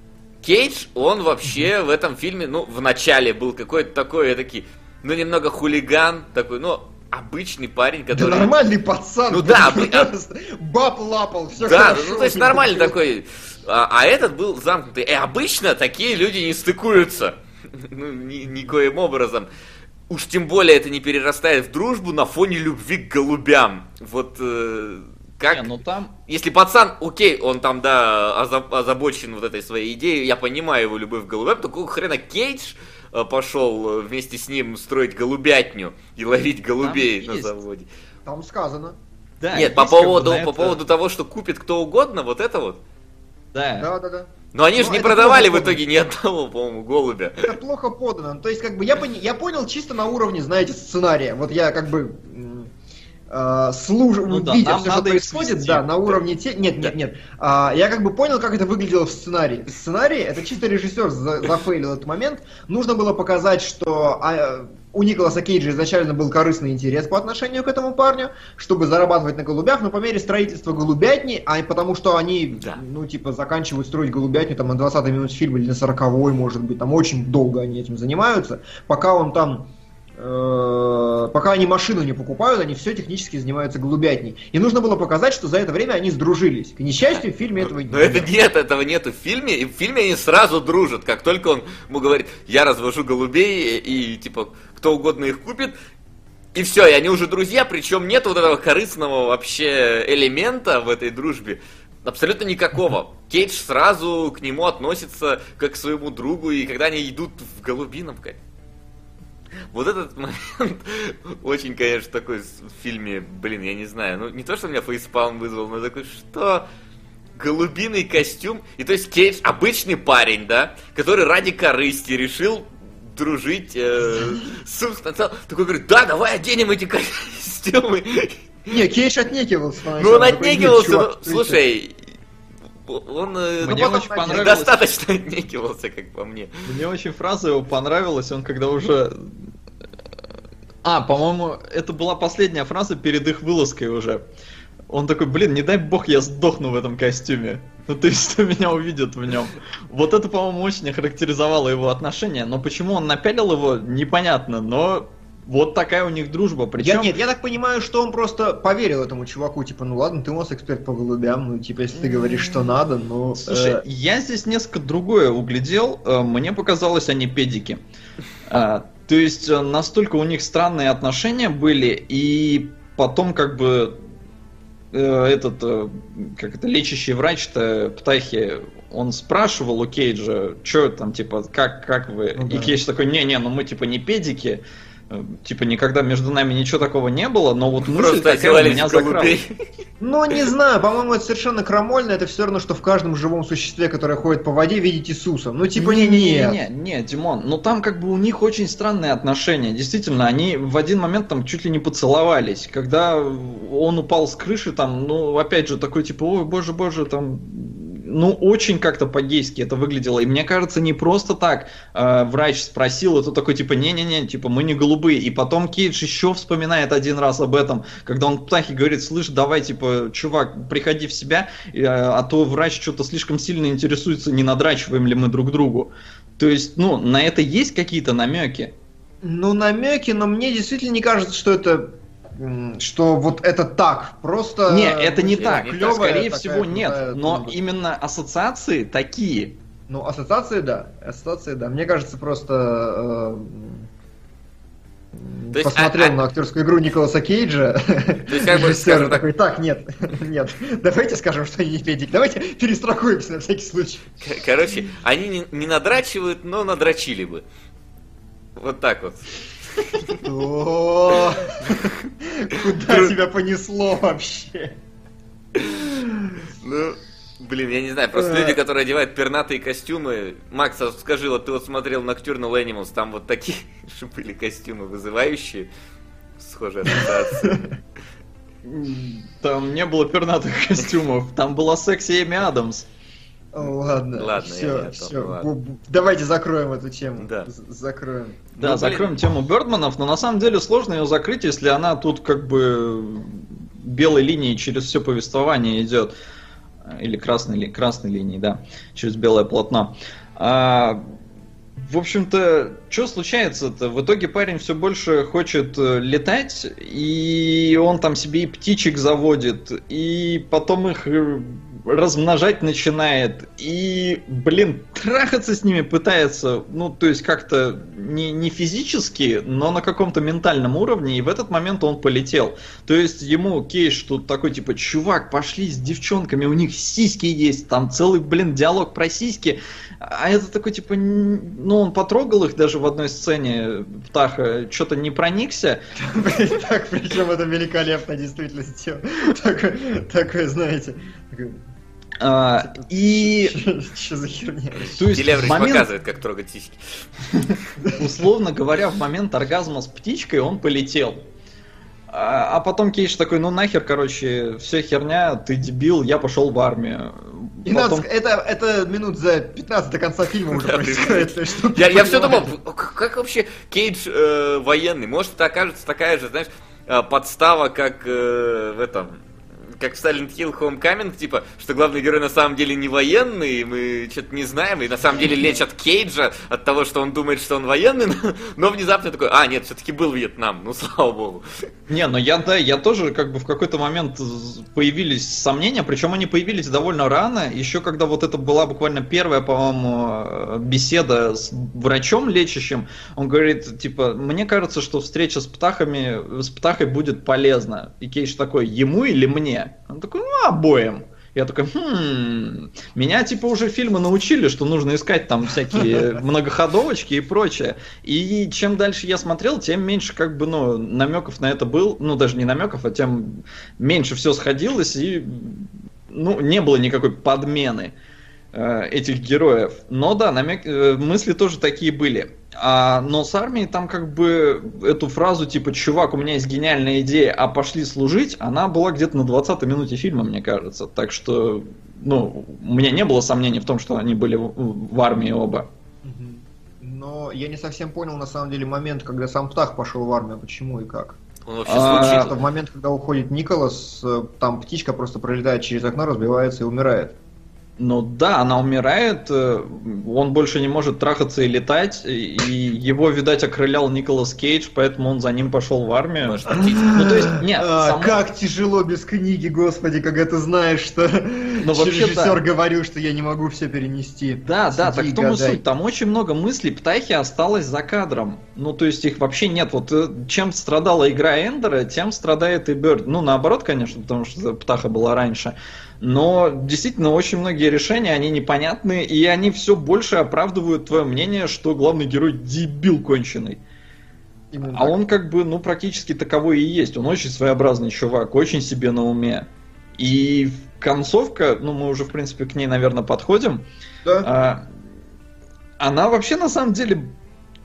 Кейдж, он вообще в этом фильме, ну, в начале был какой-то такой, такой, ну, немного хулиган, такой, ну, обычный парень, Да который... нормальный пацан. Ну да, блин, а- Баб лапал, все Да, хорошо. ну то есть нормальный такой. А, а этот был замкнутый. И обычно такие люди не стыкуются. Ну, ни- никоим образом. Уж тем более это не перерастает в дружбу на фоне любви к голубям. Вот э, как... Не, ну там Если пацан, окей, он там, да, оза- озабочен вот этой своей идеей, я понимаю его любовь к голубям, то какого хрена Кейдж э, пошел э, вместе с ним строить голубятню и ловить голубей Там на есть. заводе? Там сказано. Да, Нет, по поводу, по это- поводу того, что купит кто угодно, вот это вот. Да. Да, да, да. Но они же Ну, не продавали в итоге ни одного, по-моему, голубя. Это плохо подано. Ну, То есть, как бы, я, пони- я понял чисто на уровне, знаете, сценария. Вот я как бы служ... Ну да, видя все, что происходит, свести. да, на уровне те... Нет, нет, нет. А, я как бы понял, как это выглядело в сценарии. В сценарии это чисто режиссер за- зафейлил этот момент. Нужно было показать, что а, у Николаса Кейджа изначально был корыстный интерес по отношению к этому парню, чтобы зарабатывать на голубях, но по мере строительства голубятни, а потому что они, Да. ну, типа, заканчивают строить голубятню там на 20-й минуте фильма или на 40-й, может быть, там очень долго они этим занимаются, пока он там э, пока они машину не покупают, они все технически занимаются голубятней. И нужно было показать, что за это время они сдружились. К несчастью, в фильме этого Но это нет, этого нету в фильме. И в фильме они сразу дружат. Как только он ему говорит, я развожу голубей, и типа кто угодно их купит, и все, и они уже друзья, причем нет вот этого корыстного вообще элемента в этой дружбе. Абсолютно никакого. Кейдж сразу к нему относится как к своему другу, и когда они идут в голубином, вот этот момент очень, конечно, такой в фильме, блин, я не знаю, ну не то, что меня фейспалм вызвал, но такой, что голубиный костюм, и то есть Кейдж обычный парень, да, который ради корысти решил дружить э, с собственно, такой говорит, да, давай оденем эти костюмы. Не, Кейдж отнекивался. Ну он поначалу. Такой, «Нет, отнекивался, чувак, ну, ты чё?» слушай, он э, Мне потом очень понравилось. достаточно отнекивался, как по мне. Мне очень фраза его понравилась, он когда уже... А, по-моему, это была последняя фраза перед их вылазкой уже. Он такой, блин, не дай бог я сдохну в этом костюме. Ну то есть, что меня увидят в нем. Вот это, по-моему, очень охарактеризовало его отношение. Но почему он напялил его, непонятно. Но вот такая у них дружба. Я, Причем... нет, я так понимаю, что он просто поверил этому чуваку, типа, ну ладно, ты у нас эксперт по голубям, ну, типа, если ты говоришь, что надо, ну... Слушай, э, я здесь несколько другое углядел. Э, Мне показалось, они педики. А, То есть э, настолько у них странные отношения были, и потом как бы э, этот, э, как это, лечащий врач-то Птахи, он спрашивал у Кейджа, что там, типа, как, как вы? Ну И да. Кейдж такой, не-не, ну мы типа не педики, Э, Типа никогда между нами ничего такого не было, но вот мысль Просто такая у меня закралась. Ну, не знаю, по-моему, это совершенно крамольно. Это все равно, что в каждом живом существе, которое ходит по воде, видеть Иисуса. Ну, типа, не, не, нет. не, не, Димон, ну там как бы у них очень странные отношения. Действительно, они в один момент там чуть ли не поцеловались. Когда он упал с крыши, там, ну, опять же, такой типа, ой, боже, боже, там, ну, очень как-то по-гейски это выглядело. И мне кажется, не просто так э, врач спросил, это такой типа, не-не-не, типа, мы не голубые. И потом Кейдж еще вспоминает один раз об этом, когда он птахе говорит, слышь, давай, типа, чувак, приходи в себя, э, а то врач что-то слишком сильно интересуется, не надрачиваем ли мы друг другу. То есть, ну, на это есть какие-то намеки? Ну, намеки, но мне действительно не кажется, что это что вот это так. Просто... Не, это не так. Клёвая Скорее такая всего, нет. крутая Но тумба. именно ассоциации такие. Ну, ассоциации, да. Ассоциации, да. Мне кажется, просто... э, То есть, посмотрел а- а- на актерскую игру Николаса Кейджа, То есть, как бы, скажем так, такой, так, нет, нет, давайте скажем, что они не педик, давайте перестрахуемся на всякий случай. Короче, они не, не надрачивают, но надрачили бы. Вот так вот. Куда тебя понесло вообще? Ну, блин, я не знаю, просто Э. люди, которые одевают пернатые костюмы. Макс, а скажи, вот ты вот смотрел Nocturnal Animals, там вот такие же были костюмы вызывающие, схожие ассоциации. Там не было пернатых костюмов. Там была секси Эми Адамс. Ладно, Ладно, я все, все. ладно. Давайте закроем эту тему. Да. Закроем. Да, Ну, блин. закроем тему Бердманов, но на самом деле сложно ее закрыть, если она тут как бы белой линией через все повествование идет. Или красной, ли- красной линией, да, через белое полотно. А, в общем-то, что случается-то? В итоге парень все больше хочет э, летать, и он там себе и птичек заводит, и потом их э, размножать начинает, и, блин, трахаться с ними пытается, ну, то есть как-то не, не физически, но на каком-то ментальном уровне, и в этот момент он полетел. То есть ему Кейш тут такой, типа, чувак, пошли с девчонками, у них сиськи есть, там целый, блин, диалог про сиськи, а это такой, типа, ну, он потрогал их даже в одной сцене, Птаха, что-то не проникся, Так, причем это великолепно действительно такое, знаете. А, и, Что за херня? то есть, в Делеврич момент, показывает, как трогать сиськи. условно говоря, в момент оргазма с птичкой он полетел. А, а потом Кейдж такой, ну нахер, короче, все херня, ты дебил, я пошел в армию. И Потом- ск- это, это минут за 15 до конца фильма уже происходит. Я, я все думал, как вообще Кейдж э, военный? Может, это окажется такая же, знаешь, э, подстава, как э, в этом как в Silent Hill Homecoming, типа, что главный герой на самом деле не военный, мы что-то не знаем, и на самом деле лечат Кейджа от того, что он думает, что он военный, но, но внезапно такой, а, нет, все-таки был Вьетнам, ну слава богу. Не, ну я, да, я тоже как бы в какой-то момент появились сомнения, причем они появились довольно рано, еще когда вот это была буквально первая, по-моему, э, беседа с врачом лечащим, он говорит, типа, мне кажется, что встреча с птахами, с птахой будет полезна. И Кейдж такой, ему или мне? Он такой, ну, обоим. Я такой, хм, меня типа уже фильмы научили, что нужно искать там всякие многоходовочки и прочее. И чем дальше я смотрел, тем меньше как бы, ну, намеков на это был, ну, даже не намеков, а тем меньше все сходилось и, ну, не было никакой подмены э, этих героев. Но да, намек, э, мысли тоже такие были. А, но с армией там как бы эту фразу типа «Чувак, у меня есть гениальная идея, а пошли служить», она была где-то на 20 минуте фильма, мне кажется. Так что, ну, у меня не было сомнений в том, что они были в, в армии оба. Но я не совсем понял, на самом деле, момент, когда сам Птах пошел в армию, почему и как. Он вообще А, в момент, когда уходит Николас, э, там птичка просто пролетает через окно, разбивается и умирает. Ну да, она умирает, э, он больше не может трахаться и летать, и его, видать, окрылял Николас Кейдж, поэтому он за ним пошел в армию. Может. Ну то есть, нет, А, само- Как тяжело без книги, господи, когда ты знаешь, что Ну, вообще, режиссер говорил, что я не могу все перенести. Да, да, так в том и суть. Там очень много мыслей Птахи осталось за кадром. Ну, то есть их вообще нет. Вот э, чем страдала игра Эндера, тем страдает и Бёрд. Ну, наоборот, конечно, потому что Птаха была раньше. Но действительно, очень многие решения, они непонятные, и они все больше оправдывают твое мнение, что главный герой дебил конченый. Именно А так. он как бы, ну, практически таковой и есть. Он очень своеобразный чувак, очень себе на уме. И концовка, ну, мы уже, в принципе, к ней, наверное, подходим. Да? А, она вообще, на самом деле,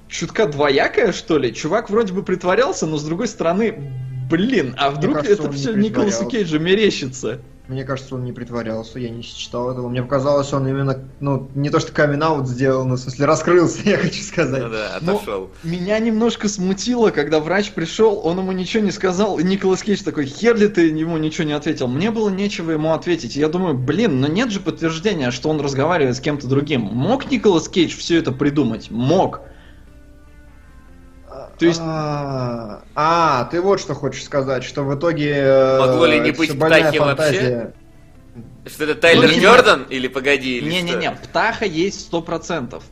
чутка двоякая, что ли. Чувак вроде бы притворялся, но, с другой стороны, блин, а вдруг кажется, это все Николасу. Кейджу мерещится? Мне кажется, он не притворялся, я не считал этого. Мне показалось, он именно, ну, не то что камин сделал, но в смысле раскрылся, я хочу сказать. Ну да, отошел. Меня немножко смутило, когда врач пришел, он ему ничего не сказал, и Николас Кейдж такой, хер ли ты ему ничего не ответил? Мне было нечего ему ответить. Я думаю, блин, но нет же подтверждения, что он разговаривает с кем-то другим. Мог Николас Кейдж все это придумать? Мог. То есть- А, а, ты вот что хочешь сказать, что в итоге... э, Могло ли не быть птахи вообще? Что это Тайлер не-не. Дёрден? Или погоди, или Не-не-не, птаха есть сто процентов.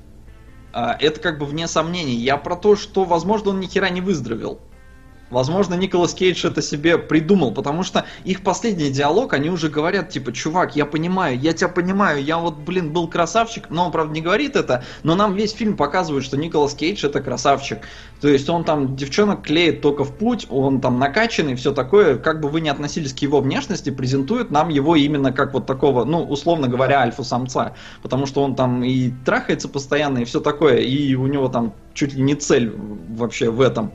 А, Это как бы вне сомнений. Я про то, что, возможно, он ни хера не выздоровел. Возможно, Николас Кейдж это себе придумал, потому что их последний диалог, они уже говорят, типа, чувак, я понимаю, я тебя понимаю, я вот, блин, был красавчик, но он, правда, не говорит это, но нам весь фильм показывает, что Николас Кейдж это красавчик. То есть он там девчонок клеит только в путь, он там накачанный, все такое, как бы вы ни относились к его внешности, презентует нам его именно как вот такого, ну, условно говоря, альфа-самца, потому что он там и трахается постоянно, и все такое, и у него там чуть ли не цель вообще в этом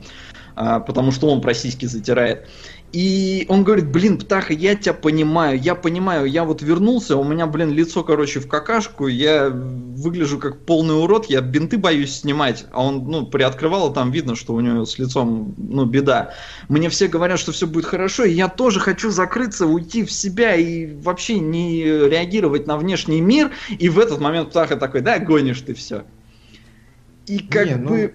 потому что он про сиськи затирает. И он говорит, блин, Птаха, я тебя понимаю, я понимаю, я вот вернулся, у меня, блин, лицо, короче, в какашку, я выгляжу как полный урод, я бинты боюсь снимать, а он, ну, приоткрывал, и там видно, что у него с лицом, ну, беда. Мне все говорят, что все будет хорошо, и я тоже хочу закрыться, уйти в себя и вообще не реагировать на внешний мир, и в этот момент Птаха такой, да, гонишь ты все. И как Не, ну, бы...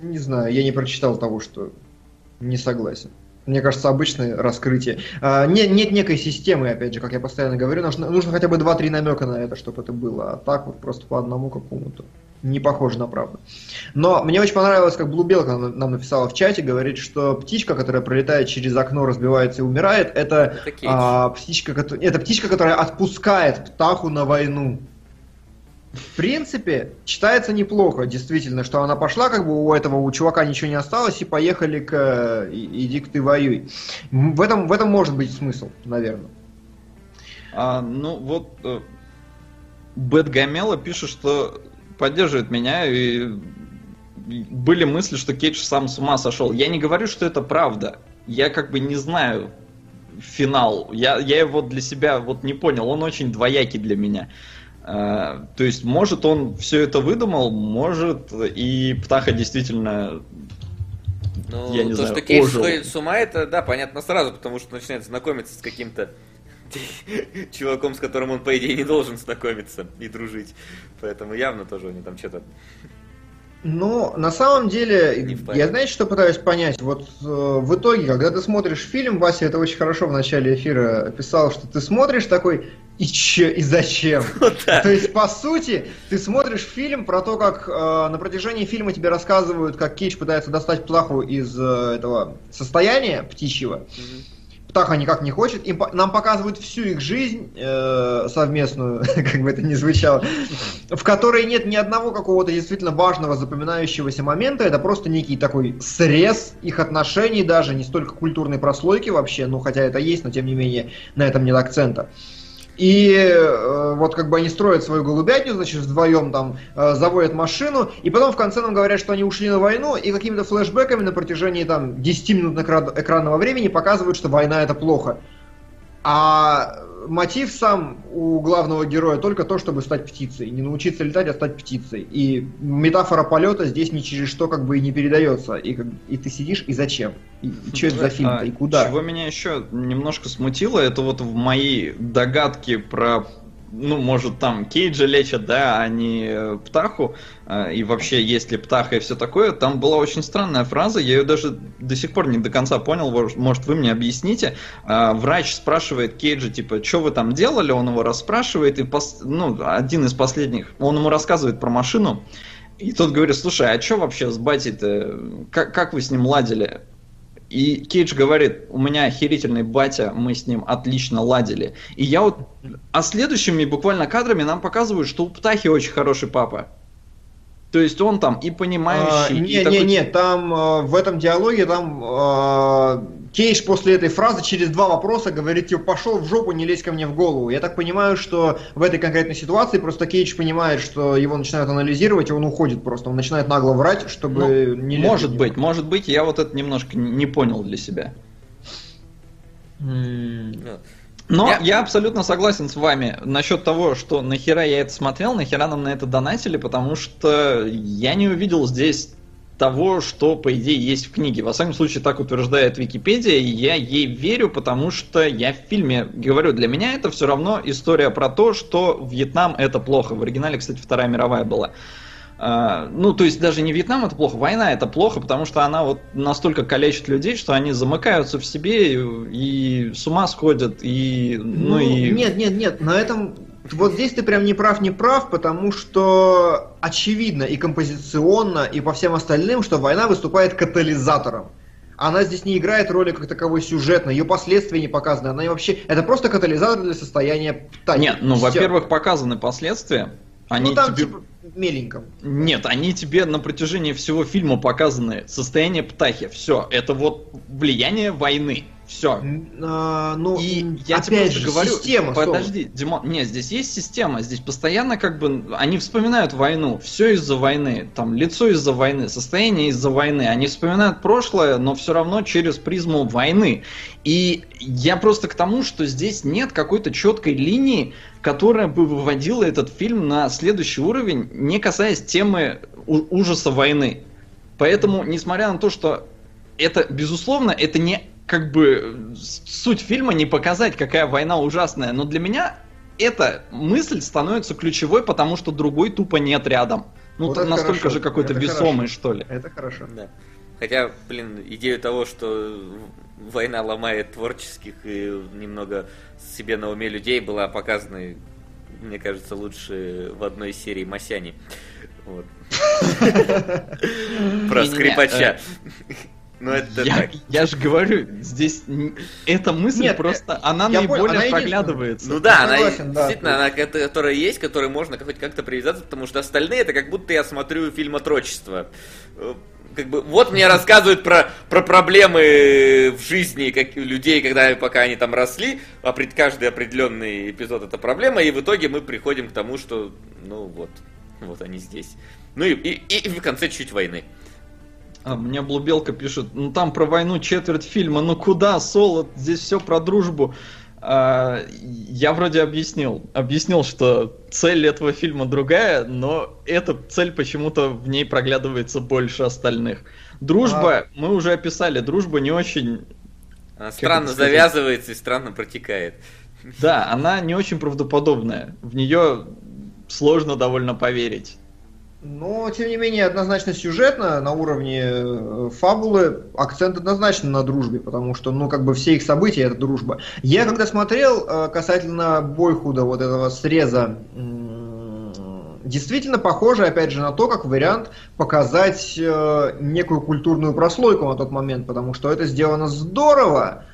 Не знаю, я не прочитал того, что не согласен. Мне кажется, обычное раскрытие. А, не- нет некой системы, опять же, как я постоянно говорю, нужно, нужно хотя бы 2-3 намека на это, чтобы это было. А так вот просто по одному какому-то. Не похоже на правду. Но мне очень понравилось, как Блубелка нам написала в чате, говорит, что птичка, которая пролетает через окно, разбивается и умирает, это, Это а, птичка, это птичка, которая отпускает птаху на войну. В принципе, читается неплохо, действительно, что она пошла, как бы у этого у чувака ничего не осталось, и поехали к иди к ты воюй. В этом, в этом может быть смысл, наверное. А, ну вот э, Бэт Гамела пишет, что поддерживает меня и были мысли, что Кейдж сам с ума сошел. Я не говорю, что это правда. Я как бы не знаю финал. Я, я его для себя вот не понял. Он очень двоякий для меня. А, то есть, может, он все это выдумал, может, и Птаха действительно Ну, Я не то, знаю, что Кейдж ожил. сходит с ума, это, да, понятно сразу, потому что начинает знакомиться с каким-то чуваком, с которым он, по идее, не должен знакомиться и дружить. Поэтому явно тоже у него там что-то... Ну, на самом деле, я знаете, что пытаюсь понять? Вот э, в итоге, когда ты смотришь фильм, Вася это очень хорошо в начале эфира писал, что ты смотришь такой, и че, и зачем? То есть, по сути, ты смотришь фильм про то, как э, на протяжении фильма тебе рассказывают, как Кейдж пытается достать птаху из э, этого состояния птичьего. Птаха никак не хочет. По- нам показывают всю их жизнь э, совместную, как бы это ни звучало, в которой нет ни одного какого-то действительно важного запоминающегося момента. Это просто некий такой срез их отношений, даже не столько культурной прослойки вообще, ну хотя это есть, но тем не менее на этом нет акцента. И э, вот как бы они строят свою голубятню, значит, вдвоем там э, заводят машину, и потом в конце нам говорят, что они ушли на войну, и какими-то флешбеками на протяжении там 10 минут экра- экранного времени показывают, что война это плохо. А мотив сам у главного героя только то, чтобы стать птицей. Не научиться летать, а стать птицей. И метафора полета здесь ни через что как бы и не передается. И, как- и ты сидишь, и зачем? И, что это за фильм А, и куда? Чего меня еще немножко смутило, это вот в мои догадки про ну, может, там Кейджа лечат, да, а не э, Птаху, э, и вообще, есть ли Птаха и все такое, там была очень странная фраза, я ее даже до сих пор не до конца понял, может, вы мне объясните. А, Врач спрашивает Кейджа, типа, что вы там делали, он его расспрашивает, и, пос- ну, один из последних, он ему рассказывает про машину, и тот говорит, слушай, а что вообще с батей-то, как, как вы с ним ладили? И Кейдж говорит, у меня охерительный батя, мы с ним отлично ладили. И я вот... А следующими буквально кадрами нам показывают, что у Птахи очень хороший папа. То есть он там и понимающий, А, и не, такой, не, не, там э, в этом диалоге там э, Кейдж после этой фразы через два вопроса говорит, типа, пошел в жопу, не лезь ко мне в голову. Я так понимаю, что в этой конкретной ситуации просто Кейдж понимает, что его начинают анализировать, и он уходит просто. Он начинает нагло врать, чтобы Ну, не лезть может быть, может быть, я вот это немножко не понял для себя. Ну, Но Я- я... абсолютно согласен с вами насчет того, что нахера я это смотрел, нахера нам на это донатили, потому что я не увидел здесь того, что, по идее, есть в книге. Во всяком случае, так утверждает Википедия, и я ей верю, потому что я в фильме говорю, для меня это все равно история про то, что Вьетнам это плохо. В оригинале, кстати, Вторая мировая была. А, Ну, то есть даже не Вьетнам это плохо, война это плохо, потому что она вот настолько калечит людей, что они замыкаются в себе и, и с ума сходят, и... Ну, Ну, и... Нет, нет, нет, на этом... Вот здесь ты прям не прав, не прав, потому что очевидно и композиционно, и по всем остальным, что война выступает катализатором. Она здесь не играет роли как таковой сюжетной, ее последствия не показаны. Она и вообще... Это просто катализатор для состояния птахи. Нет, ну, во-первых, показаны последствия. Они ну там тебе... типа меленько. Нет, они тебе на протяжении всего фильма показаны. Состояние птахи. Все. Это вот влияние войны. Все. А, ну, И я тебе опять уже же, говорю, система, Сом. подожди, Димон, нет, здесь есть система, здесь постоянно как бы они вспоминают войну, все из-за войны, там лицо из-за войны, состояние из-за войны, они вспоминают прошлое, но все равно через призму войны. И я просто к тому, что здесь нет какой-то четкой линии, которая бы выводила этот фильм на следующий уровень, не касаясь темы ужаса войны. Поэтому, несмотря на то, что это, безусловно, это не как бы суть фильма не показать, какая война ужасная, но для меня эта мысль становится ключевой, потому что другой тупо нет рядом. Ну, Вот настолько хорошо, же какой-то это весомый, хорошо. что ли. Это хорошо. Да. Хотя, блин, идею того, что война ломает творческих и немного себе на уме людей, была показана, мне кажется, лучше в одной серии Масяни. Вот. Про скрипача. Ну это Я, так. я же говорю, здесь эта мысль Нет, просто, она я понял, наиболее она проглядывается. Ну да, она согласен, да. действительно, она какая-то, которая есть, которой можно хоть как-то привязаться, потому что остальные это как будто я смотрю фильм отрочество. Э, Как бы, вот мне рассказывают про, про проблемы в жизни как, людей, когда пока они там росли, а пред, каждый определенный эпизод это проблема, и в итоге мы приходим к тому, что, ну вот, вот они здесь. Ну и, и, и в конце чуть войны. А, мне Блубелка пишет, ну там про войну четверть фильма, ну куда, Соло, здесь все про дружбу. А, я вроде объяснил, объяснил, что цель этого фильма другая, но эта цель почему-то в ней проглядывается больше остальных. Дружба, мы уже описали, дружба не очень, Она странно завязывается и странно протекает. да, она не очень правдоподобная, в нее сложно довольно поверить. Но, тем не менее, однозначно сюжетно, на уровне э, фабулы, акцент однозначно на дружбе, потому что, ну, как бы все их события это дружба. Я когда смотрел э, касательно Бойхуда, вот этого среза, действительно похоже, опять же, на то, как вариант показать э, некую культурную прослойку на тот момент, потому что это сделано здорово,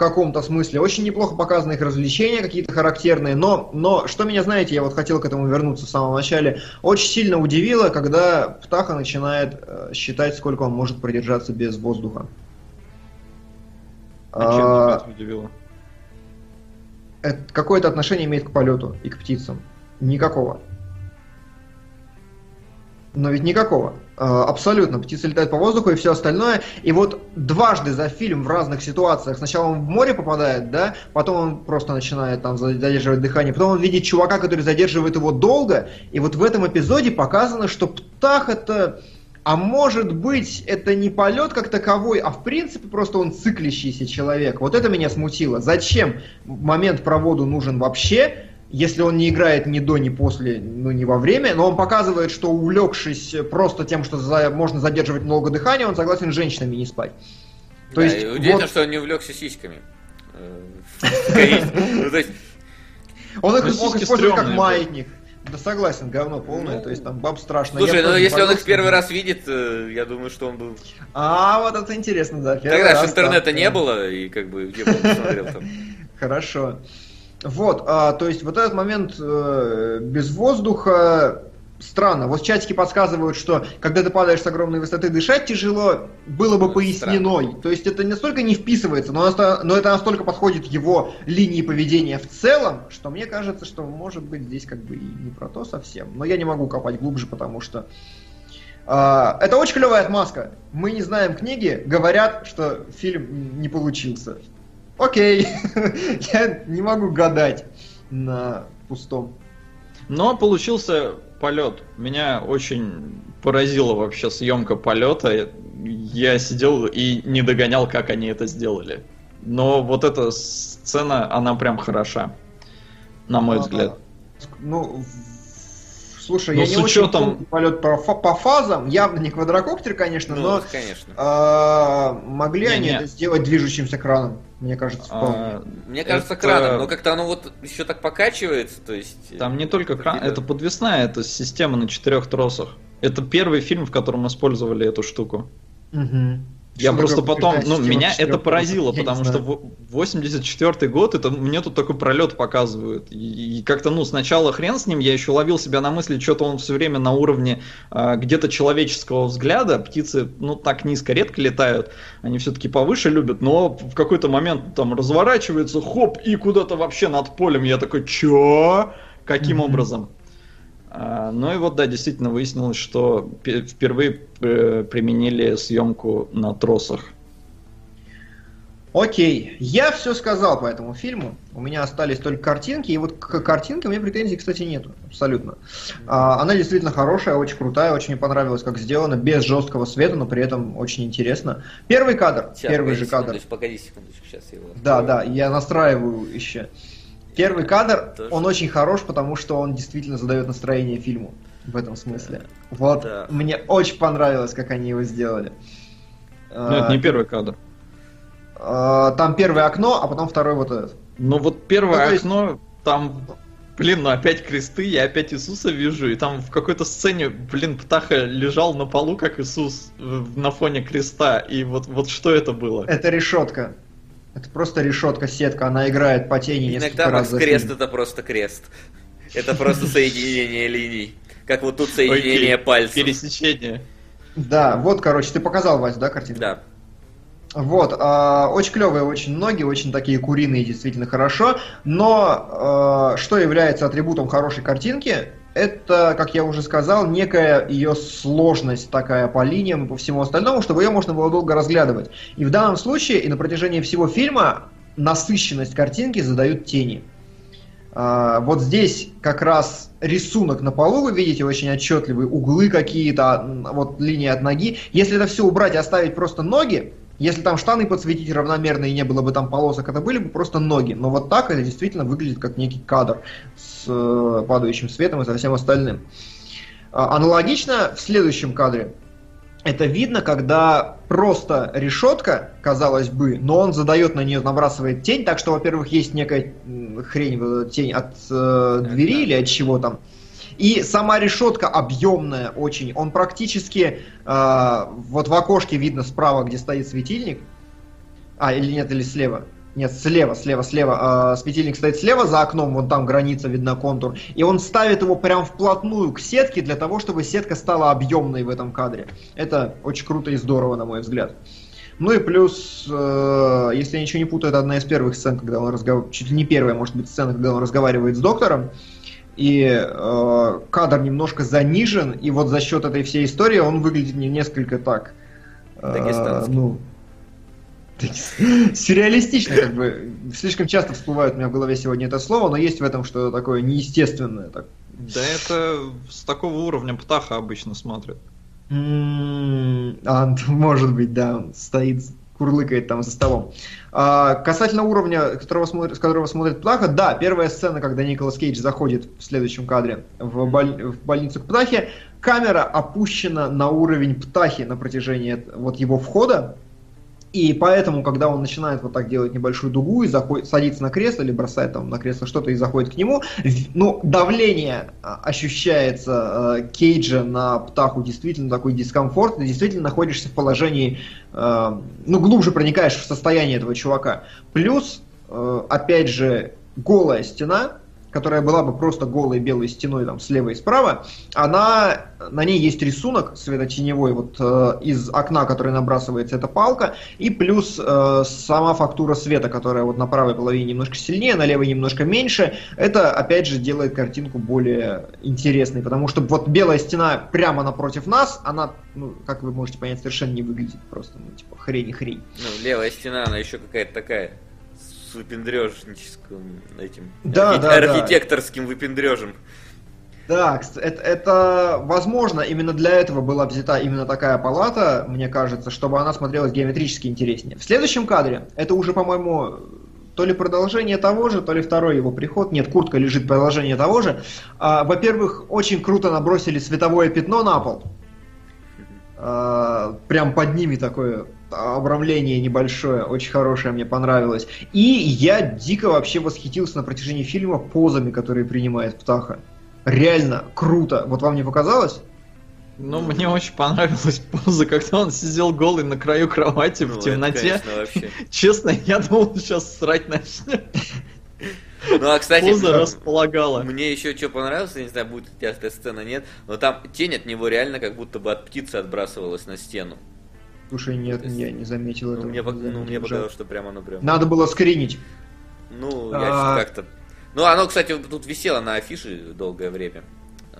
каком-то смысле. Очень неплохо показаны их развлечения какие-то характерные, но, но что меня, знаете, я вот хотел к этому вернуться в самом начале, очень сильно удивило, когда Птаха начинает э, считать, сколько он может продержаться без воздуха. А чем А, это удивило? это какое-то отношение имеет к полету и к птицам? Никакого. Но ведь никакого. А, Абсолютно. Птицы летают по воздуху и все остальное. И вот дважды за фильм в разных ситуациях. Сначала он в море попадает, да, потом он просто начинает там задерживать дыхание, потом он видит чувака, который задерживает его долго. И вот в этом эпизоде показано, что птах это... А может быть, это не полет как таковой, а в принципе просто он циклящийся человек. Вот это меня смутило. Зачем момент про воду нужен вообще, если он не играет ни до, ни после, ну ни во время, но он показывает, что увлекшись просто тем, что за- можно задерживать много дыхания, он согласен с женщинами не спать. То Да, есть, удивительно, вот что он не увлекся сиськами. Э. Ну, то есть, он их Ну, мог использовать как маятник. Да согласен, говно полное, Ну, то есть там баб страшно. Слушай, ну если он их первый раз видит, э, я думаю, что он был... А, вот это интересно, да. Тогда же интернета не было, и как бы где бы он посмотрел там. Хорошо. Вот, а, то есть вот этот момент э, без воздуха, странно. Вот чатики подсказывают, что когда ты падаешь с огромной высоты, дышать тяжело, было бы пояснено. То есть это настолько не вписывается, но, но это настолько подходит его линии поведения в целом, что мне кажется, что может быть здесь как бы и не про то совсем. Но я не могу копать глубже, потому что а, это очень клевая отмазка. Мы не знаем книги, говорят, что фильм не получился. Окей, я не могу гадать на пустом. Но получился полет. Меня очень поразила вообще съемка полета. Я сидел и не догонял, как они это сделали. Но вот эта сцена, она прям хороша. На мой А, взгляд. Ну, слушай, Ну, я с не очень учетом- помню полет по, по фазам, явно не квадрокоптер, конечно, Ну, но конечно. а, могли они Не-не. это сделать движущимся краном, мне кажется, вполне. А, Мне кажется, это- краном, но как-то оно вот еще так покачивается, то есть... Там не только кран, Какие-то- это подвесная, это система на четырех тросах. Это первый фильм, в котором использовали эту штуку. Мгм. Я просто потом, ну, меня это поразило, потому что знаю. в 84 год, это мне тут такой пролет показывают. И, и как-то, ну, сначала хрен с ним, я еще ловил себя на мысли, что-то он все время на уровне а, где-то человеческого взгляда. Птицы, ну, так низко редко летают, они все-таки повыше любят, но в какой-то момент там разворачивается, хоп, и куда-то вообще над полем. Я такой, чё? Каким образом? А, Ну и вот, да, действительно выяснилось, что пе- впервые э, применили съемку на тросах. Окей, я все сказал по этому фильму. У меня остались только картинки, и вот к картинке у меня претензий, кстати, нету. Абсолютно. А, она действительно хорошая, очень крутая, очень мне понравилось, как сделано, без жесткого света, но при этом очень интересно. Первый кадр, Сейчас, первый же кадр. секундочку, Погоди секундочку, сейчас я его... Да, да, я настраиваю еще. Первый кадр, Тоже. он очень хорош, потому что он действительно задает настроение фильму. В этом смысле. Вот, Да. мне очень понравилось, как они его сделали. Ну, это не первый кадр. А, Там первое окно, а потом второй вот этот. Ну вот первое Ну, есть- окно, там, блин, ну опять кресты, я опять Иисуса вижу, и там в какой-то сцене, блин, Птаха лежал на полу, как Иисус, на фоне креста, и вот, вот что это было? Это решетка. Это просто решетка, сетка, она играет по тени несколько Иногда, раз Макс, крест это просто крест. Это просто соединение линий. Как вот тут соединение пальцев. Пересечение. Да, вот, короче, ты показал, Вась, да, картинку? Да. Вот, а, очень клевые, очень ноги, очень такие куриные, действительно хорошо. Но а, что является атрибутом хорошей картинки? Это, как я уже сказал, некая ее сложность такая по линиям и по всему остальному, чтобы ее можно было долго разглядывать. И в данном случае, и на протяжении всего фильма, насыщенность картинки задают тени. А, вот здесь как раз рисунок на полу, вы видите, очень отчетливый, углы какие-то, вот линия от ноги. Если это все убрать и оставить просто ноги, если там штаны подсветить равномерно и не было бы там полосок, это были бы просто ноги. Но вот так это действительно выглядит как некий кадр с э, падающим светом и со всем остальным. А, Аналогично в следующем кадре. Это видно, когда просто решетка, казалось бы, но он задает на нее, набрасывает тень, так что, во-первых, есть некая хрень, тень от э, двери или от чего там. И сама решетка объемная очень. Он практически э, вот в окошке видно справа, где стоит светильник. А, или нет, или слева. Нет, слева, слева, слева. Э, светильник стоит слева за окном, вон там граница, видна контур. И он ставит его прям вплотную к сетке для того, чтобы сетка стала объемной в этом кадре. Это очень круто и здорово, на мой взгляд. Ну и плюс, э, если я ничего не путаю, это одна из первых сцен, когда он разговаривает, чуть ли не первая, может быть, сцена, когда он разговаривает с доктором. И э, кадр немножко занижен, и вот за счет этой всей истории он выглядит не несколько так. э, ну, сюрреалистично, как бы. Слишком часто всплывает у меня в голове сегодня это слово, но есть в этом что-то такое неестественное. Так. Да это с такого уровня Птаха обычно смотрят. М, А, может быть, да, он стоит, курлыкает там за столом. А, касательно уровня, которого смотрит, с которого смотрит Птаха, да, первая сцена, когда Николас Кейдж заходит в следующем кадре в, боль- в больницу к Птахе, камера опущена на уровень Птахи на протяжении вот его входа, и поэтому, когда он начинает вот так делать небольшую дугу и заходит, садится на кресло или бросает там на кресло что-то и заходит к нему, ну, давление а, ощущается э, Кейджа на птаху, действительно такой дискомфорт, ты действительно находишься в положении, э, ну, глубже проникаешь в состояние этого чувака. Плюс, э, опять же, голая стена, которая была бы просто голой белой стеной там слева и справа, она, на ней есть рисунок светотеневой вот э, из окна, который набрасывается, эта палка, и плюс э, сама фактура света, которая вот на правой половине немножко сильнее, на левой немножко меньше. Это, опять же, делает картинку более интересной, потому что вот белая стена прямо напротив нас, она, ну, как вы можете понять, совершенно не выглядит просто, ну, типа, хрень и хрень. Ну, левая стена, она еще какая-то такая с выпендрежническим этим Да, архи- да, да. архитекторским выпендрежем. Да, это, это, возможно, именно для этого была взята именно такая палата, мне кажется, чтобы она смотрелась геометрически интереснее. В следующем кадре, это уже, по-моему, то ли продолжение того же, то ли второй его приход. Нет, куртка лежит продолжение того же. А, во-первых, очень круто набросили световое пятно на пол. А, прям под ними такое обрамление небольшое, очень хорошее, мне понравилось. И я дико вообще восхитился на протяжении фильма позами, которые принимает Птаха. Реально круто. Вот вам не показалось? Ну, мне очень понравилась поза, когда он сидел голый на краю кровати Ну, в это, темноте. конечно, вообще. Честно, я думал, сейчас срать начнет. Ну, а, кстати, Поза располагала. мне еще что понравилось, я не знаю, будет у тебя эта сцена, нет, но там тень от него реально как будто бы от птицы отбрасывалась на стену. Слушай, нет, есть- я не заметил Ну, этого. мне, Не ну, заметил, мне показалось, что прям оно прям... Надо было скринить. Ну, А. я как-то... Ну, оно, кстати, тут висело на афише долгое время.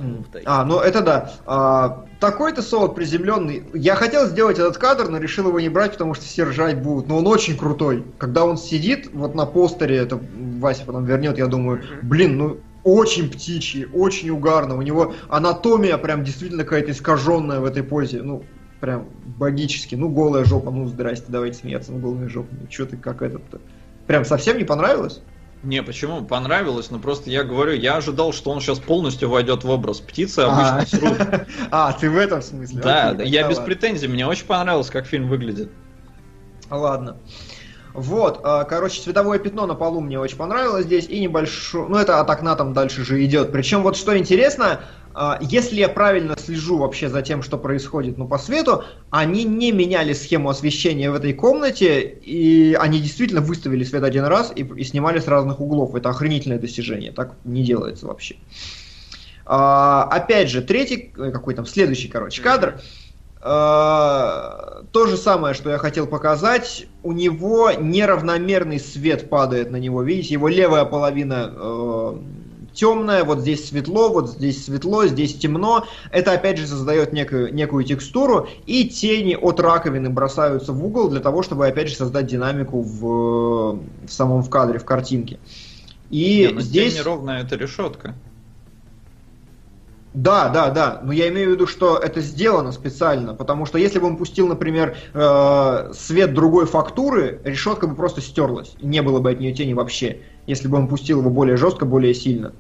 В. А, ну это да. А, такой-то солод приземленный. Я хотел сделать этот кадр, но решил его не брать, потому что все ржать будут. Но он очень крутой. Когда он сидит вот на постере, это Вася потом вернет, я думаю, блин, ну очень птичий, очень угарно. У него анатомия прям действительно какая-то искаженная в этой позе. Ну, прям богически. Ну, голая жопа, ну здрасте, давайте смеяться, ну голая жопа. Ну, что ты как этот-то? Прям совсем не понравилось? Не, почему? Понравилось, но просто я говорю, я ожидал, что он сейчас полностью войдет в образ. Птицы обычно А. срут. А, ты в этом смысле? Да, я без претензий, мне очень понравилось, как фильм выглядит. Ладно. Вот, а, короче, цветовое пятно на полу мне очень понравилось здесь, и небольшое, ну это от окна там дальше же идет. Причем вот что интересно, если я правильно слежу вообще за тем, что происходит, ну по свету, они не меняли схему освещения в этой комнате, и они действительно выставили свет один раз и, и снимали с разных углов. Это охренительное достижение, так не делается вообще. А, опять же, третий, э, какой там, следующий, короче, кадр. А, то же самое, что я хотел показать. У него неравномерный свет падает на него. Видите, его левая половина э, темная, вот здесь светло, вот здесь светло, здесь темно. Это опять же создает некую, некую текстуру. И тени от раковины бросаются в угол для того, чтобы опять же создать динамику в, в самом в кадре, в картинке. И Не, ну, здесь... тем не ровно это решетка. Да, да, да. Но я имею в виду, что это сделано специально, потому что если бы он пустил, например, э, свет другой фактуры, решетка бы просто стерлась, не было бы от нее тени вообще, если бы он пустил его более жестко, более сильно.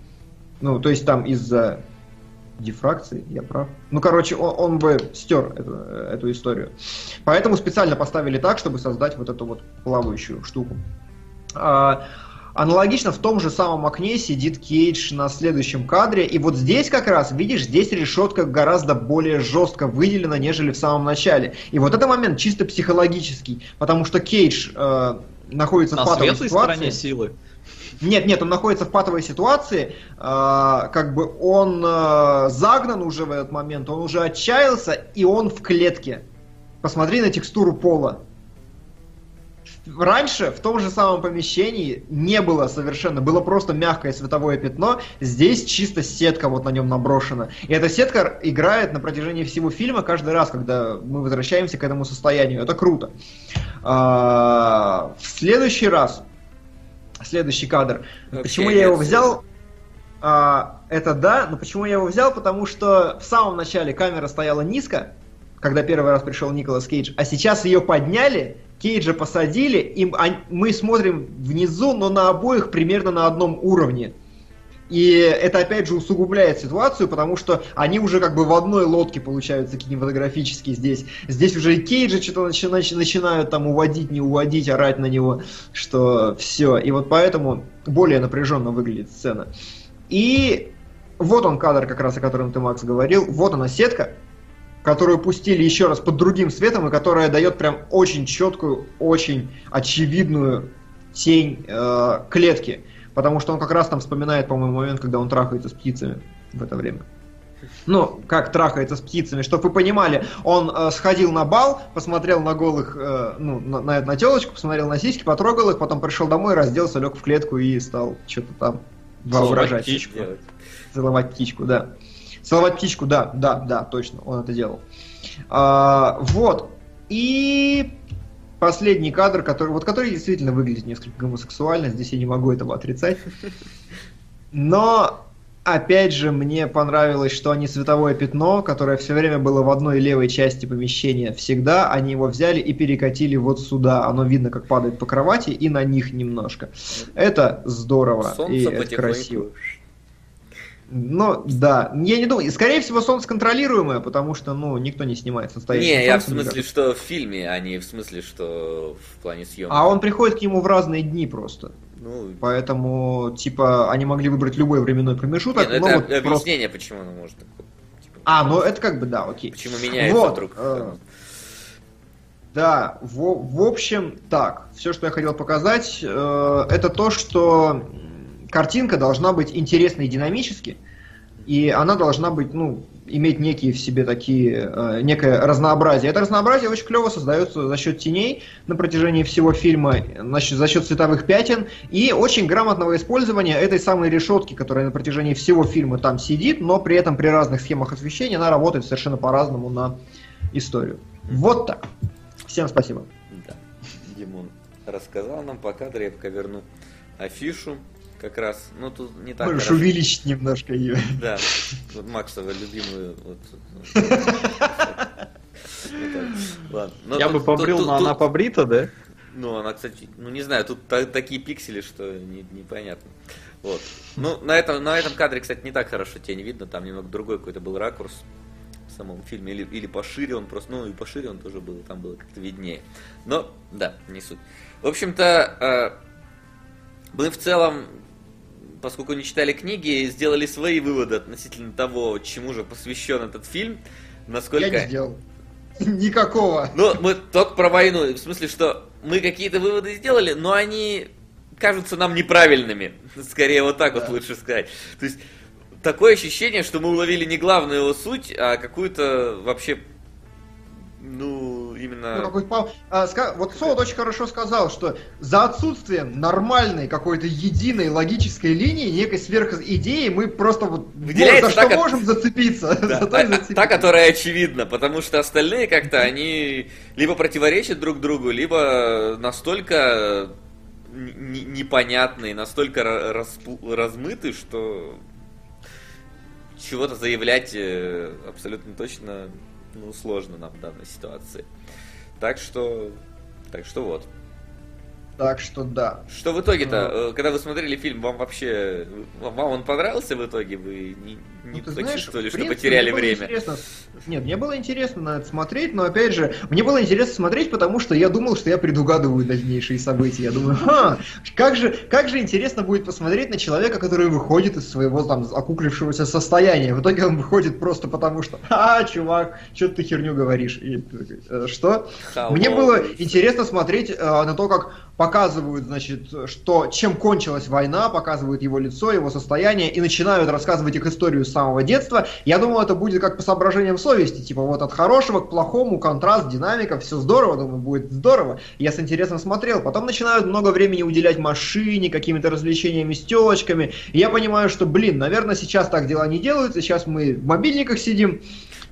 Ну, то есть там из-за дифракции, я прав. Ну, короче, он, он бы стер эту, эту историю. Поэтому специально поставили так, чтобы создать вот эту вот плавающую штуку. А, Аналогично в том же самом окне сидит Кейдж на следующем кадре, и вот здесь как раз, видишь, здесь решетка гораздо более жестко выделена, нежели в самом начале. И вот этот момент чисто психологический, потому что Кейдж э, находится На в патовой ситуации. стороне силы. Нет, нет, он находится в патовой ситуации, э, как бы он э, загнан уже в этот момент, он уже отчаялся, и он в клетке. Посмотри на текстуру пола. Раньше в том же самом помещении не было совершенно, было просто мягкое световое пятно, здесь чисто сетка вот на нем наброшена. И эта сетка играет на протяжении всего фильма каждый раз, когда мы возвращаемся к этому состоянию. Это круто. А, в следующий раз, следующий кадр, Вообще почему я его взял? А, это да, но почему я его взял? Потому что в самом начале камера стояла низко, когда первый раз пришел Николас Кейдж, а сейчас ее подняли, Кейджа посадили, и м- мы смотрим внизу, но на обоих примерно на одном уровне. И это опять же усугубляет ситуацию, потому что они уже как бы в одной лодке получаются кинематографически здесь. Здесь уже и Кейджи что-то начи- начи- начинают там уводить, не уводить, орать на него, что все. И вот поэтому более напряженно выглядит сцена. И вот он кадр, как раз о котором ты, Макс, говорил. Вот она сетка, которую пустили еще раз под другим светом, и которая дает прям очень четкую, очень очевидную тень э, клетки. Потому что он как раз там вспоминает, по-моему, момент, когда он трахается с птицами в это время. Ну, как трахается с птицами, чтобы вы понимали, он э, сходил на бал, посмотрел на голых, э, ну, на, на, на телочку, посмотрел на сиськи, потрогал их, потом пришел домой, разделся, лег в клетку и стал что-то там воображать. птичку. Делать. Целовать птичку, да. Целовать птичку, да, да, да, точно, он это делал. А, вот. И последний кадр, который, вот который действительно выглядит несколько гомосексуально, здесь я не могу этого отрицать. Но, опять же, мне понравилось, что они световое пятно, которое все время было в одной левой части помещения всегда, они его взяли и перекатили вот сюда. Оно видно, как падает по кровати, и на них немножко. Это здорово, Солнце и это потихоньку. красиво. Ну, да. Я не думаю. Скорее всего, солнце контролируемое, потому что, ну, никто не снимает состояние. Не, я в смысле, что в фильме, а не в смысле, что в плане съемки. А он приходит к нему в разные дни просто. Ну, Поэтому, типа, они могли выбрать любой временной промежуток. не, ну, это вот просто- объяснение, почему оно может такое. типа, А, ну это как бы да, окей. Почему меняется Вот, вдруг. э, Да, в, в общем, так, все, что я хотел показать, э, это то, что картинка должна быть интересной динамически, и она должна быть, ну, иметь некие в себе такие, э, некое разнообразие. Это разнообразие очень клево создается за счет теней на протяжении всего фильма, значит, за счет цветовых пятен и очень грамотного использования этой самой решетки, которая на протяжении всего фильма там сидит, но при этом при разных схемах освещения она работает совершенно по-разному на историю. Вот так. Всем спасибо. Да. Димон рассказал нам по кадру, я пока верну афишу. Как раз, ну тут не так Можешь хорошо. увеличить немножко ее. Да, вот Максова любимую. Вот. Ладно. Ну, Я тут- бы побрил, тут- но тут- она побрита, да? Ну, она, кстати, ну не знаю, тут та- такие пиксели, что не- непонятно. Вот. Ну, на этом, на этом кадре, кстати, не так хорошо тень видно, там немного другой какой-то был ракурс в самом фильме, или, или пошире он просто, ну и пошире он тоже был, там было как-то виднее. Но, да, не суть. В общем-то, э, мы в целом, поскольку не читали книги, сделали свои выводы относительно того, чему же посвящен этот фильм, насколько... Я не сделал. Никакого. Ну, мы только про войну. В смысле, что мы какие-то выводы сделали, но они кажутся нам неправильными. Скорее, вот так вот Да. лучше сказать. То есть, такое ощущение, что мы уловили не главную его суть, а какую-то вообще, ну, именно... Ну, какой-то пау- а, ска- Вот Солод очень хорошо сказал, что за отсутствием нормальной какой-то единой логической линии, некой сверхидеи, мы просто вот Выделяется за что как- можем зацепиться. Да, та, зацепиться. та, которая очевидна, потому что остальные как-то они либо противоречат друг другу, либо настолько н- н- непонятны, настолько ра- распу- размыты, что чего-то заявлять э, абсолютно точно ну, сложно нам в данной ситуации. Так что, так что вот. Так что да. Что в итоге-то, э, когда вы смотрели фильм, вам вообще, вам вам он понравился в итоге? Вы не, не Ну, ты знаешь, что принципе, потеряли время? интересно Нет, мне было интересно на это смотреть, но опять же, мне было интересно смотреть, потому что я думал, что я предугадываю дальнейшие события. Я думаю, ха, как же, как же интересно будет посмотреть на человека, который выходит из своего там окуклившегося состояния. В итоге он выходит просто потому, что, а, чувак, что ты херню говоришь? И, «Э, что? Hello. Мне было интересно смотреть э, на то, как показывают, значит, что чем кончилась война, показывают его лицо, его состояние и начинают рассказывать их историю самого детства. Я думал, это будет как по соображениям совести, типа вот от хорошего к плохому, контраст, динамика, все здорово, думаю, будет здорово. Я с интересом смотрел. Потом начинают много времени уделять машине, какими-то развлечениями с телочками. И я понимаю, что, блин, наверное, сейчас так дела не делаются, сейчас мы в мобильниках сидим,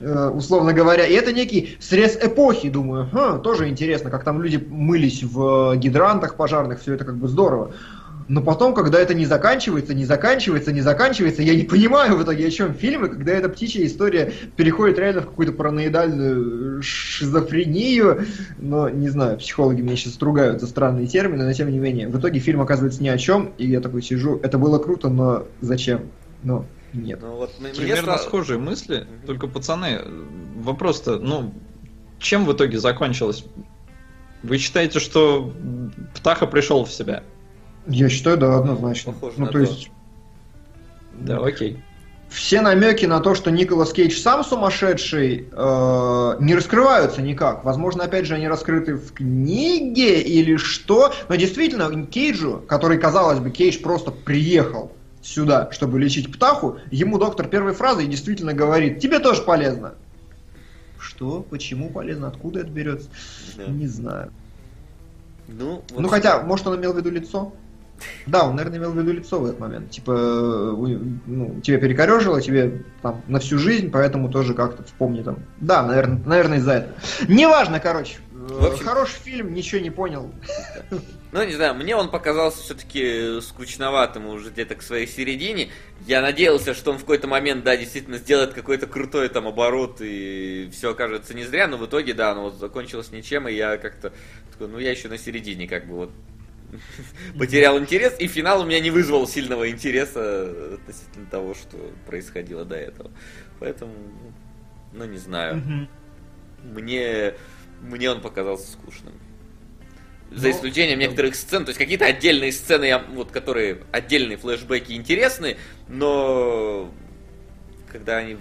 э, условно говоря. И это некий срез эпохи, думаю. Ха, тоже интересно, как там люди мылись в э, гидрантах пожарных, все это как бы здорово. Но потом, когда это не заканчивается, не заканчивается, не заканчивается, я не понимаю в итоге, о чем фильмы, когда эта птичья история переходит реально в какую-то параноидальную шизофрению. Но, не знаю, психологи меня сейчас ругают за странные термины, но тем не менее. В итоге фильм оказывается ни о чем, и я такой сижу, это было круто, но зачем? Ну, нет. Ну, вот мне Примерно стало- схожие мысли, только пацаны, вопрос-то, ну, чем в итоге закончилось? Вы считаете, что Птаха пришел в себя? Я считаю, да, однозначно. Похоже ну, то то. есть, Да, окей. все намеки на то, что Николас Кейдж сам сумасшедший, э, не раскрываются никак. Возможно, опять же, они раскрыты в книге или что. Но действительно, Кейджу, который, казалось бы, Кейдж просто приехал сюда, чтобы лечить птаху, ему доктор первой фразой действительно говорит, тебе тоже полезно. Что? Почему полезно? Откуда это берется? Да. Не знаю. Ну, вот Ну хотя, может, он имел в виду лицо? Да, он, наверное, имел в виду лицо в этот момент. Типа, ну, тебя перекорежило, тебе там на всю жизнь, поэтому тоже как-то вспомни там. Да, наверное, наверное из-за этого. Неважно, короче. В общем- Хороший фильм, ничего не понял. Ну, не знаю, мне он показался все-таки скучноватым уже где-то к своей середине. Я надеялся, что он в какой-то момент, да, действительно сделает какой-то крутой там оборот, и все окажется не зря, но в итоге, да, оно вот закончилось ничем, и я как-то такой, ну, я еще на середине как бы вот потерял интерес, и финал у меня не вызвал сильного интереса относительно того, что происходило до этого. Поэтому, ну, не знаю. Мне, мне он показался скучным. За Ну, исключением некоторых сцен, то есть какие-то отдельные сцены, вот, которые отдельные флешбеки интересны, но когда они...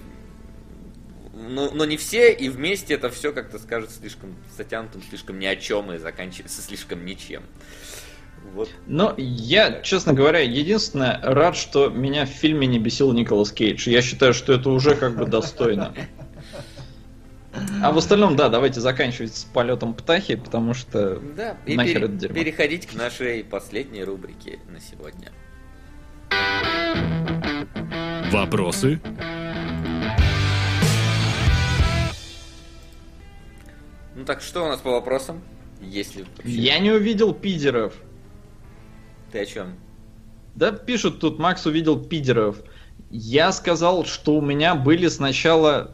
Но, но не все, и вместе это все как-то скажется слишком затянутым, слишком ни о чем и заканчивается слишком ничем. Вот. Но я, честно говоря, единственное, рад, что меня в фильме не бесил Николас Кейдж. Я считаю, что это уже как бы достойно. А в остальном, да, давайте заканчивать с полетом птахи, потому что Да, и нахер пере- это дерьмо. переходить к нашей последней рубрике на сегодня. Вопросы? Ну так, что у нас по вопросам? Если Я не увидел пидеров. Ты о чем? Да, пишут тут, Макс увидел пидеров. Я сказал, что у меня были сначала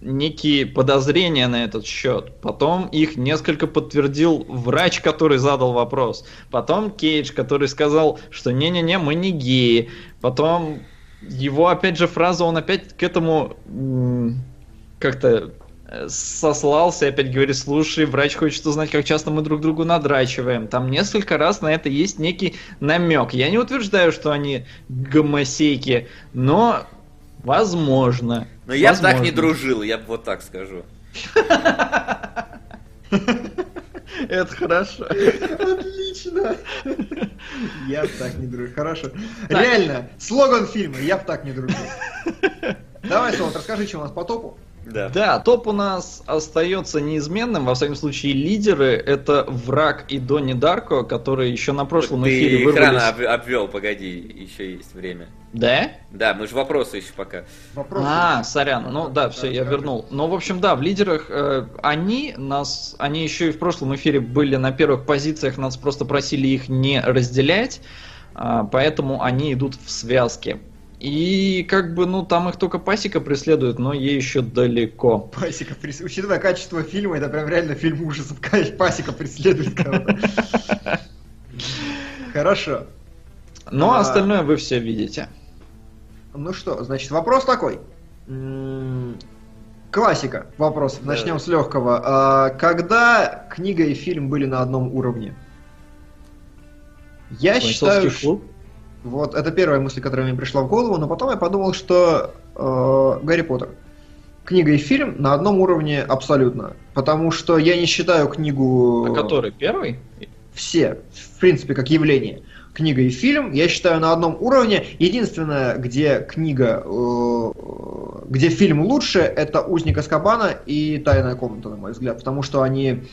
некие подозрения на этот счет. Потом их несколько подтвердил врач, который задал вопрос. Потом Кейдж, который сказал, что не-не-не, мы не геи. Потом его, опять же, фраза, он опять к этому как-то сослался, и опять говорит, слушай, врач хочет узнать, как часто мы друг другу надрачиваем. Там несколько раз на это есть некий намек. Я не утверждаю, что они гомосейки, но возможно. Но я бы так Возможно. не дружил, я бы вот так скажу. Это хорошо. Отлично. Я б так не дружу. Хорошо. Реально, слоган фильма «Я б так не дружу». Давай, Солод, расскажи, что у нас по топу. Да. Да, топ у нас остается неизменным. Во всяком случае, лидеры это Враг и Донни Дарко, которые еще на прошлом Ты эфире вырвались. об- обвел, погоди, еще есть время. Да? Да, мы же вопросы еще пока. Вопрос. А, сорян, ну да, все, я вернул. Ну, в общем, да, в лидерах э, они нас, они еще и в прошлом эфире были на первых позициях, нас просто просили их не разделять, а, поэтому они идут в связке. И как бы, ну, там их только пасека преследует, но ей еще далеко. Пасека, прес- учитывая качество фильма, это прям реально фильм ужасов. Пасека преследует кого-то. Хорошо. Но А. остальное вы все видите. Ну что, значит, вопрос такой. М, Классика вопросов. Начнем с легкого. А, Когда книга и фильм были на одном уровне? Я считаю, что... Вот, это первая мысль, которая мне пришла в голову, но потом я подумал, что э, Гарри Поттер. Книга и фильм на одном уровне абсолютно. Потому что я не считаю книгу... А который? Первый? все, в принципе, как явление. Книга и фильм, я считаю, на одном уровне. Единственное, где книга, э, где фильм лучше, это «Узник Аскабана» и «Тайная комната», на мой взгляд, потому что они,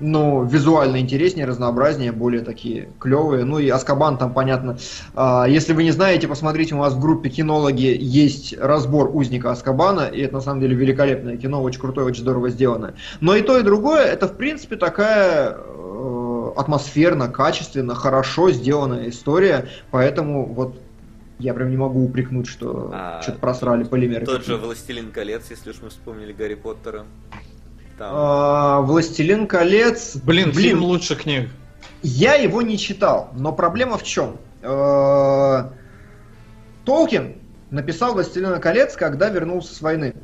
ну, визуально интереснее, разнообразнее, более такие клевые. Ну и Аскабан там, понятно, а, если вы не знаете, посмотрите, у нас в группе кинологи есть разбор «Узника Аскабана», и это на самом деле великолепное кино, очень крутое, очень здорово сделанное. Но и то, и другое, это, в принципе, такая э, атмосферно, качественно, хорошо сделанная история, поэтому вот я прям не могу упрекнуть, что А, что-то просрали полимеры. Тот же «Властелин колец», если уж мы вспомнили Гарри Поттера. Там. А, «Властелин колец». Блин, фильм лучше книг. Я его не читал, но проблема в чем? Э, Толкин написал «Властелина колец», когда вернулся с войны.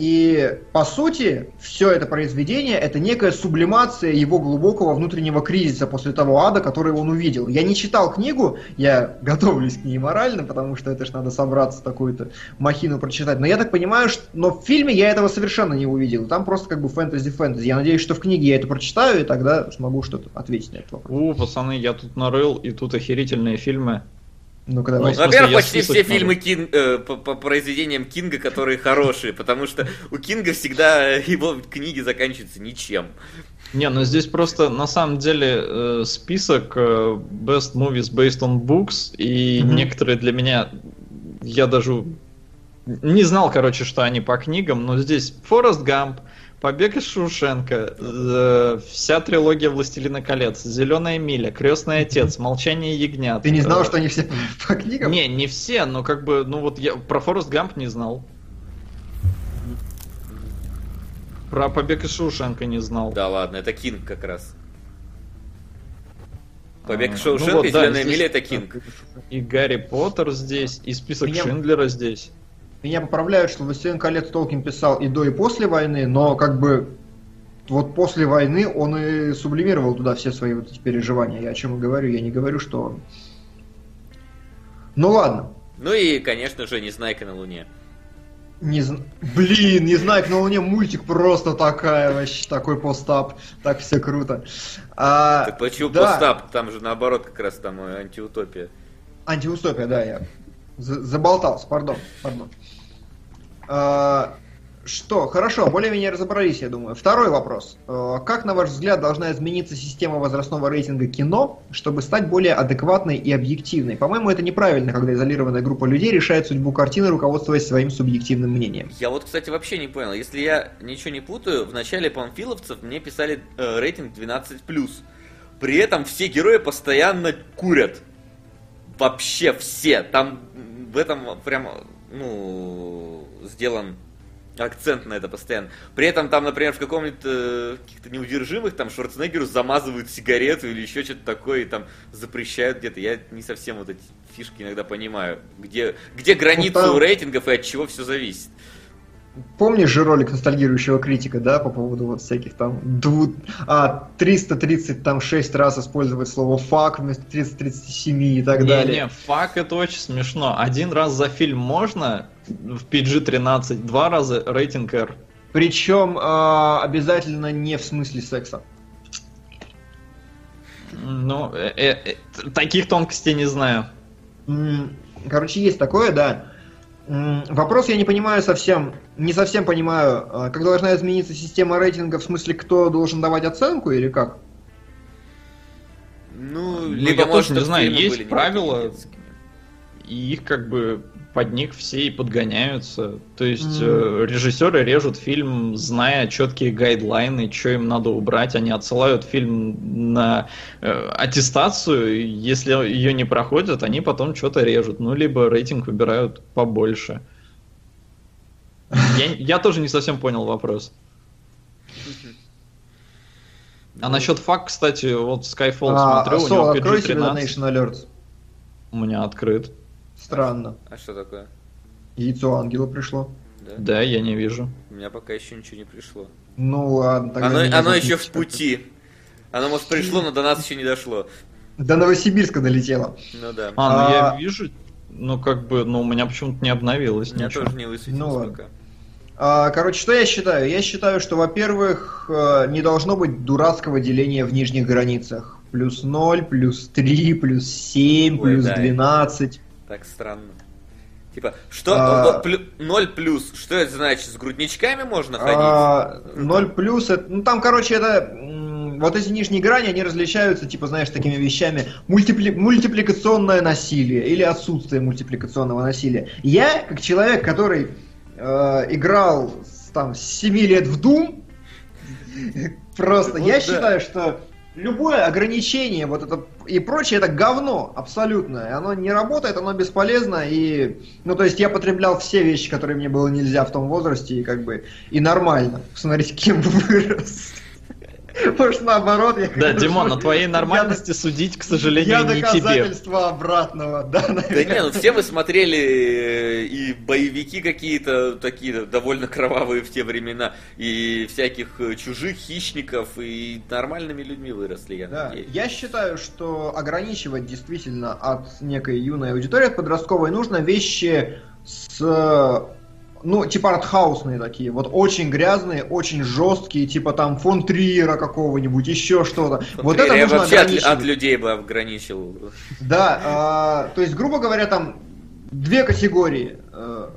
И, по сути, все это произведение – это некая сублимация его глубокого внутреннего кризиса после того ада, который он увидел. Я не читал книгу, я готовлюсь к ней морально, потому что это ж надо собраться такую-то махину прочитать. Но я так понимаю, что... Но в фильме я этого совершенно не увидел. Там просто как бы фэнтези-фэнтези. Я надеюсь, что в книге я это прочитаю, и тогда смогу что-то ответить на этот вопрос. У, пацаны, я тут нарыл, и тут охерительные фильмы. Ну-ка Ну, давай. в смысле, Во-первых, почти все смотрю. фильмы Кин- э, по, по произведениям Кинга, которые хорошие, потому что у Кинга всегда его книги заканчиваются ничем. Не, ну здесь просто на самом деле э, список э, Best Movies Based on Books, и Мгм. некоторые для меня, я даже не знал, короче, что они по книгам, но здесь Форест Гамп, Побег из Шушенко, э, вся трилогия Властелина колец, Зеленая миля, Крестный отец, Молчание ягнят. Ты не знал, Э, что они все по книгам? Не, не все, но как бы, ну вот я про Форест Гамп не знал. Про Побег из Шушенко не знал. Да ладно, это Кинг как раз. Побег А, из ну Шоушенка вот, и да, Зеленая здесь- миля это Кинг. И Гарри Поттер здесь, и список Меня- Шиндлера здесь. Меня поправляют, что «Властелин колец» Толкин писал и до, и после войны, но как бы вот после войны он и сублимировал туда все свои вот эти переживания. Я о чем и говорю. Я не говорю, что он... Ну ладно. Ну и, конечно же, Незнайка на Луне. Не зн- Блин, не знаю, на Луне мультик просто такая вообще, такой постап. Так все круто. А, Так почему да, постап? Там же наоборот как раз там э, антиутопия. Антиустопия, да, я заболтался, пардон, пардон. А, что, хорошо, более-менее разобрались, я думаю. Второй вопрос. А, Как, на ваш взгляд, должна измениться система возрастного рейтинга кино, чтобы стать более адекватной и объективной? По-моему, это неправильно, когда изолированная группа людей решает судьбу картины, руководствуясь своим субъективным мнением. Я вот, кстати, вообще не понял. Если я ничего не путаю, в начале панфиловцев мне писали э, рейтинг 12+. При этом все герои постоянно курят. Вообще все. Там в этом прям, ну, сделан акцент на это постоянно. При этом там, например, в каком-нибудь э, каких-то неудержимых там Шварценеггеру замазывают сигарету или еще что-то такое, и там запрещают где-то. Я не совсем вот эти фишки иногда понимаю. Где, где границы там- у рейтингов и от чего все зависит. Помнишь же ролик ностальгирующего критика, да, по поводу вот всяких там дву... а, 330 там 6 раз использовать слово фак вместо 337 и так далее. Не-не, фак это очень смешно. Один раз за фильм можно в PG-13, два раза рейтинг R. Причем а, обязательно не в смысле секса. Ну, э, э, э, таких тонкостей не знаю. Короче, есть такое, да. Вопрос я не понимаю совсем, не совсем понимаю, а, как должна измениться система рейтинга, в смысле, кто должен давать оценку или как? Ну, Ну, либо, я может, тоже не знаю, есть правила. И их как бы под них все и подгоняются. То есть э, режиссеры режут фильм, зная четкие гайдлайны, что им надо убрать. Они отсылают фильм на э, аттестацию, если ее не проходят, они потом что-то режут. Ну, либо рейтинг выбирают побольше. Я, я тоже не совсем понял вопрос. А Ну, насчет факт, кстати, вот Skyfall А, смотрю, у Сол, него открой себе PG-13, Donation Alerts. у меня открыт. Странно. А что такое? Яйцо ангела пришло. Да? Да, я не вижу. У меня пока еще ничего не пришло. Ну ладно, тогда... Оно, оно еще в пути. Оно, может, пришло, но до нас еще не дошло. До Новосибирска долетело. Ну да. А, ну А- я вижу, ну как бы, ну у меня почему-то не обновилось У меня ничего. тоже не высветилось Ну ладно. пока. А, Короче, что я считаю? Я считаю, что, во-первых, э, не должно быть дурацкого деления в нижних границах. Плюс 0, плюс 3, плюс 7, Ой, плюс да. 12. Так странно. Типа, что? А- О, плю- Ноль плюс. Что это значит? С грудничками можно А, ходить? 0 плюс, это- ну там, короче, это вот эти нижние грани, они различаются, типа, знаешь, такими вещами. Мультипли- мультипликационное насилие или отсутствие мультипликационного насилия. Я, как человек, который э, играл с, там, с 7 лет в Doom, просто, Вот я да. считаю, что любое ограничение, вот это и прочее, это говно абсолютное. Оно не работает, оно бесполезно, и, ну, то есть я потреблял все вещи, которые мне было нельзя в том возрасте, и как бы, и нормально. Смотрите, кем вырос. Может, наоборот, я Да, Димон, на твоей я нормальности судить, к Я сожалению, не тебе. доказательство обратного, да, Да наверное. не, ну все мы смотрели э, и боевики какие-то такие довольно кровавые в те времена, и всяких э, чужих хищников, и нормальными людьми выросли, я Да, надеюсь. я считаю, что ограничивать действительно от некой юной аудитории, от подростковой, нужно вещи с ну, типа артхаусные такие, вот очень грязные, очень жесткие, типа там фон Триера какого-нибудь, еще что-то. Вот это я нужно вообще от, от людей бы ограничил. Да, а, то есть, грубо говоря, там две категории. э,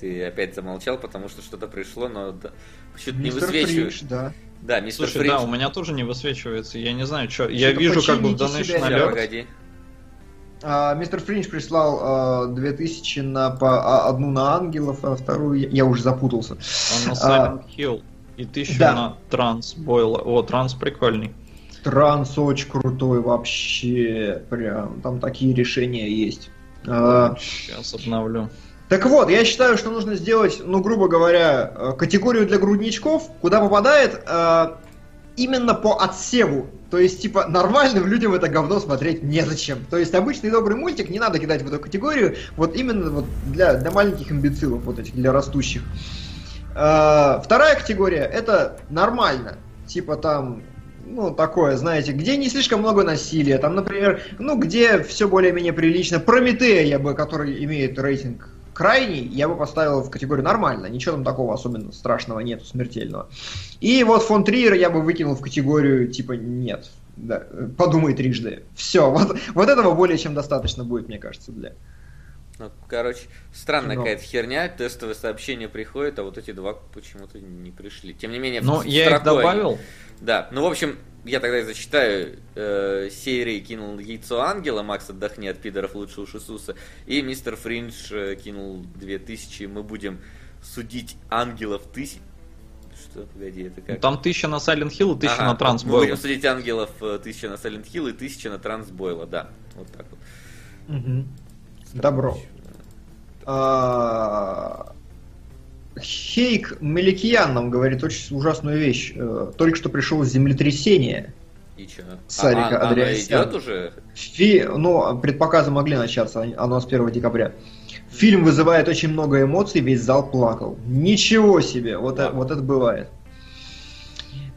Ты опять замолчал, потому что что-то пришло, но да, почему-то не высвечиваешь. Да. Да, мистер Слушай, да, Фриндж. у меня тоже не высвечивается, я не знаю, что. Я Что-то вижу как бы в Donation. Alert. Погоди. А, Мистер Фриндж прислал а, 2000 на, по, а, одну на ангелов, а вторую я, уже запутался. Он на А, Silent Hill. И тысячу да. на Транс Бойла. О, Транс прикольный. Транс очень крутой вообще, прям там такие решения есть. А, Сейчас обновлю. Так вот, я считаю, что нужно сделать, ну, грубо говоря, э, категорию для грудничков, куда попадает э, именно по отсеву. То есть, типа, нормальным людям это говно смотреть незачем. То есть, обычный добрый мультик не надо кидать в эту категорию, вот именно вот для, для маленьких имбецилов, вот этих, для растущих. Э, вторая категория это нормально. Типа там, ну, такое, знаете, где не слишком много насилия. Там, например, ну, где все более-менее прилично. Прометея, я бы, который имеет рейтинг крайний, я бы поставил в категорию нормально. Ничего там такого особенно страшного нету, смертельного. И вот фон Триер я бы выкинул в категорию типа нет. Да, подумай трижды. Все, вот, вот этого более чем достаточно будет, мне кажется, для. Ну, короче, странная Кино. какая-то херня, тестовые сообщения приходят, а вот эти два почему-то не пришли. Тем не менее, Ну, в- я их добавил. Да, ну, в общем, я тогда и зачитаю. Э, Сейрей кинул яйцо ангела, Макс отдохни от пидоров лучше уж Иисуса. И мистер Фриндж э, кинул 2000, мы будем судить ангелов тысяч... Что, погоди, это как? Там тысяча на Silent Hill и тысяча Ага, на Транс Мы будем судить ангелов э, 1000 на Silent Hill и 1000 на Трансбойла, да. Вот так вот. Добро. А, Хейк Меликиян нам говорит очень ужасную вещь. Э, Только что пришел землетрясение. И чё? Сарика а, а, оно Андреасяна. идет уже? Фи... Ну, предпоказы могли начаться, оно с 1 декабря. Фильм вызывает очень много эмоций, весь зал плакал. Ничего себе, вот, Ладно. вот это бывает.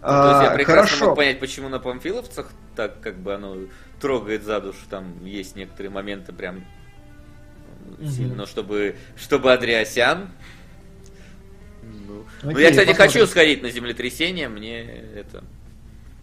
Ну, то есть я А, прекрасно хорошо. мог понять, почему на Памфиловцах так как бы оно трогает за душу, там есть некоторые моменты прям сильно, но чтобы, чтобы Адриасян... Ну, ну, Окей, я, кстати, посмотрим. хочу сходить на землетрясение, мне это...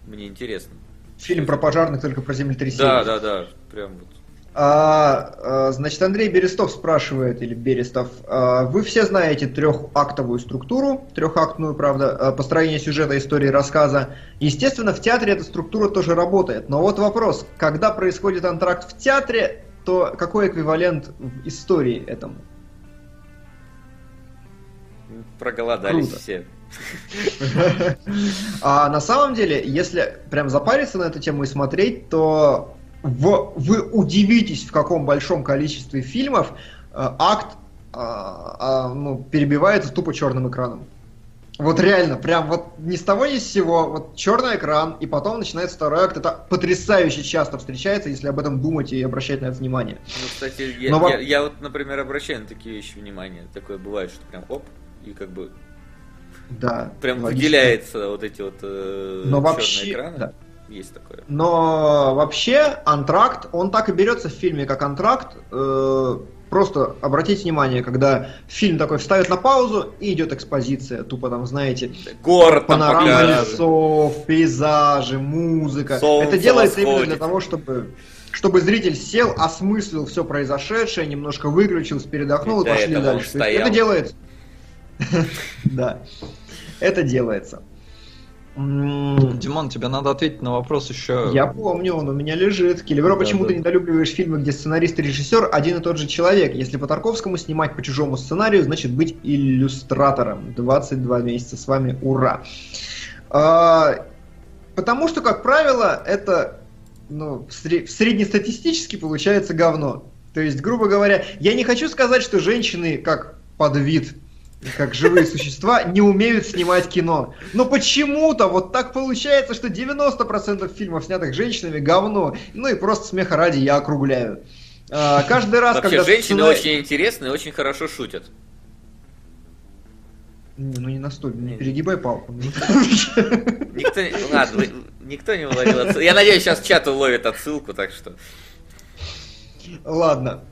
Мне интересно. Фильм про пожарных, только про землетрясение. Да, да, да, прям вот. А, а, значит, Андрей Берестов спрашивает, или Берестов, а, вы все знаете трехактовую структуру, трехактную, правда, а, построение сюжета, истории, рассказа. Естественно, в театре эта структура тоже работает. Но вот вопрос, когда происходит антракт в театре, то какой эквивалент в истории этому? Проголодались Круто. все. А на самом деле, если прям запариться на эту тему и смотреть, то в- вы удивитесь, в каком большом количестве фильмов э, акт а, а, ну, перебивается тупо черным экраном. Вот реально, прям вот ни с того ни с сего, вот черный экран, и потом начинается второй акт. Это потрясающе часто встречается, если об этом думать и обращать на это внимание. Ну, кстати, я, Но я- я вот, например, обращаю на такие вещи внимание. Такое бывает, что прям оп, и как бы Да. прям логично. выделяется вот эти вот э, Но вообще, экраны. да. Есть такое. Но вообще антракт, он так и берется в фильме как антракт. Э, просто обратите внимание, когда фильм такой вставит на паузу и идет экспозиция, тупо там, знаете, Город там панорамы показывают. лесов, пейзажи, музыка. Солнце Это делается именно восходит. для того, чтобы чтобы зритель сел, осмыслил все произошедшее, немножко выключился, передохнул и До пошли дальше. Стоял. Это делается. Да. Это делается. Димон, тебе надо ответить на вопрос еще. я помню, он у меня лежит. Келевро, Да, почему да. ты недолюбливаешь фильмы, где сценарист и режиссер один и тот же человек? Если по Тарковскому снимать по чужому сценарию, значит быть иллюстратором. 22 месяца с вами, ура! А, потому что, как правило, это ну, сре- среднестатистически получается говно. То есть, грубо говоря, я не хочу сказать, что женщины как подвид как живые существа, не умеют снимать кино. Но почему-то вот так получается, что 90% фильмов, снятых женщинами, говно. Ну и просто смеха ради я округляю. А, каждый раз, Вообще, когда... женщины сценарий- очень интересные и очень хорошо шутят. Не, ну не настолько, не перегибай палку. Никто, не- ладно, вы- никто не уловил отсылку. Я надеюсь, сейчас чат уловит отсылку, так что... Ладно.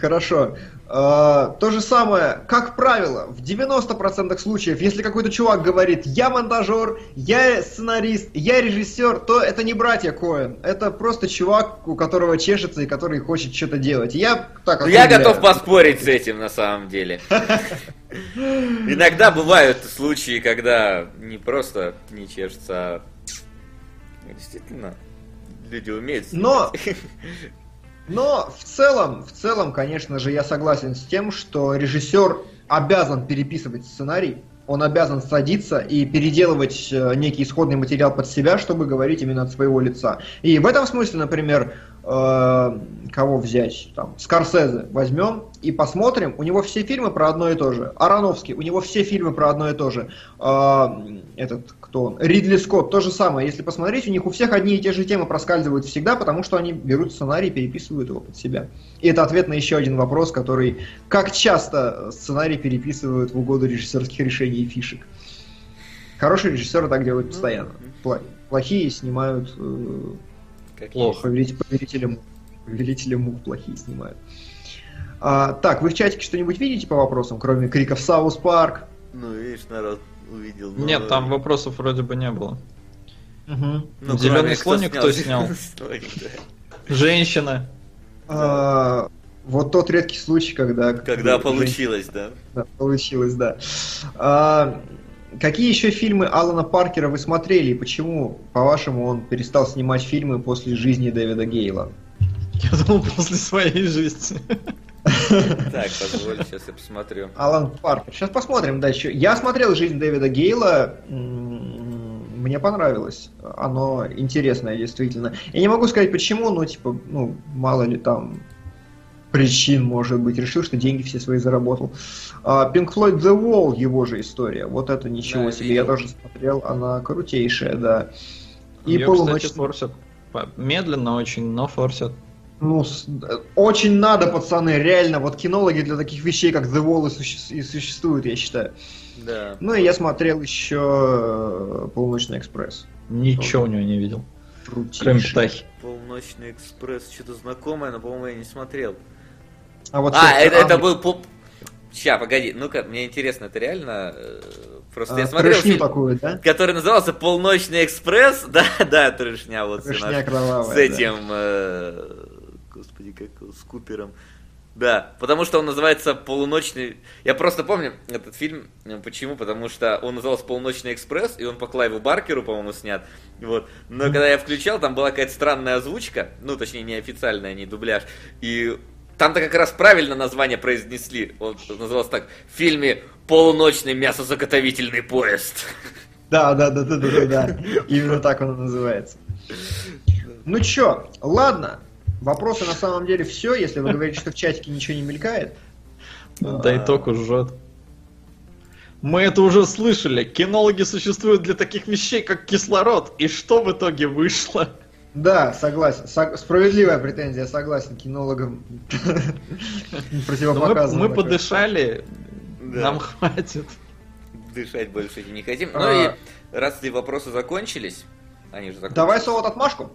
Хорошо. А, То же самое, как правило, в 90% случаев, если какой-то чувак говорит «я монтажер», «я сценарист», «я режиссер», то это не братья Коэн. Это просто чувак, у которого чешется и который хочет что-то делать. Я так Ну, я готов поспорить с этим на самом деле. Иногда бывают случаи, когда не просто не чешется, а действительно люди умеют Но-. Но в целом, в целом, конечно же, я согласен с тем, что режиссер обязан переписывать сценарий, он обязан садиться и переделывать э, некий исходный материал под себя, чтобы говорить именно от своего лица. И в этом смысле, например, кого взять? Там, Скорсезе возьмем и посмотрим. У него все фильмы про одно и то же. Ароновский, у него все фильмы про одно и то же. Э, этот, кто он? Ридли Скотт, то же самое. Если посмотреть, у них у всех одни и те же темы проскальзывают всегда, потому что они берут сценарий и переписывают его под себя. И это ответ на еще один вопрос, который как часто сценарий переписывают в угоду режиссерских решений и фишек. Хорошие режиссеры так делают постоянно. Плохие снимают э, Как Плохо. повелитель- повелителя мух. Плохие снимают. А, так, вы в чатике что-нибудь видите по вопросам, кроме криков South Park? Ну, видишь, народ увидел. но- Нет, там вопросов вроде бы не было. Мгм. Ну, Зелёный кроме, слоник кто снял? Женщина. А, вот тот редкий случай, когда... Когда получилось, да. Да, получилось, да. Какие еще фильмы Алана Паркера вы смотрели и почему, по-вашему, он перестал снимать фильмы после жизни Дэвида Гейла? Я думал, после своей жизни. Так, позволь, сейчас я посмотрю. Алан Паркер. Сейчас посмотрим дальше. Я смотрел «Жизнь Дэвида Гейла». Мне понравилось. Оно интересное, действительно. Я не могу сказать почему, но, типа, ну, мало ли там причин, может быть. Решил, что деньги все свои заработал. А, Pink Floyd The Wall, его же история. Вот это ничего Да, себе. Я тоже смотрел. Она крутейшая, да. И Её, полуночный- кстати, форсят. Медленно очень, но форсят. Ну, э, очень надо, пацаны, реально. Вот кинологи для таких вещей, как The Wall, и, суще- и существуют, я считаю. Да. Ну и я смотрел еще э, Полуночный экспресс. Ничего у него не видел. Кроме Крутейший. птахи. Полночный экспресс, что-то знакомое, но, по-моему, я не смотрел. А, вот А, «Сердце это, это Англии». был... пол- Ща, погоди, ну-ка, мне интересно, это реально... э, Просто А, я смотрел фильм, такую, да? который назывался «Полночный экспресс». Да, да, трешня вот с, Трэшня наш- кровавая, с да. этим... э, Господи, как с Купером. Да, потому что он называется «Полуночный...» Я просто помню этот фильм. э, Почему? Потому что он назывался «Полуночный экспресс», и он по Клайву Баркеру, по-моему, снят. Вот. Но когда я включал, там была какая-то странная озвучка. Ну, точнее, не официальная, не дубляж. И там-то как раз правильно название произнесли. Он назывался так. В фильме «Полуночный мясозаготовительный поезд». Да, да, да, да, да, да, да. Именно так он называется. Ну чё, ладно. Вопросы на самом деле все, если вы говорите, что в чатике ничего не мелькает. Да и ток жжет. Мы это уже слышали. Кинологи существуют для таких вещей, как кислород. И что в итоге вышло? Да, согласен. Сог- Справедливая претензия, согласен. Кинологам Но мы, противопоказано. мы такое. подышали, нам хватит. Дышать больше не хотим. Ну А. и раз эти вопросы закончились, они же закончились. Давай солод отмашку.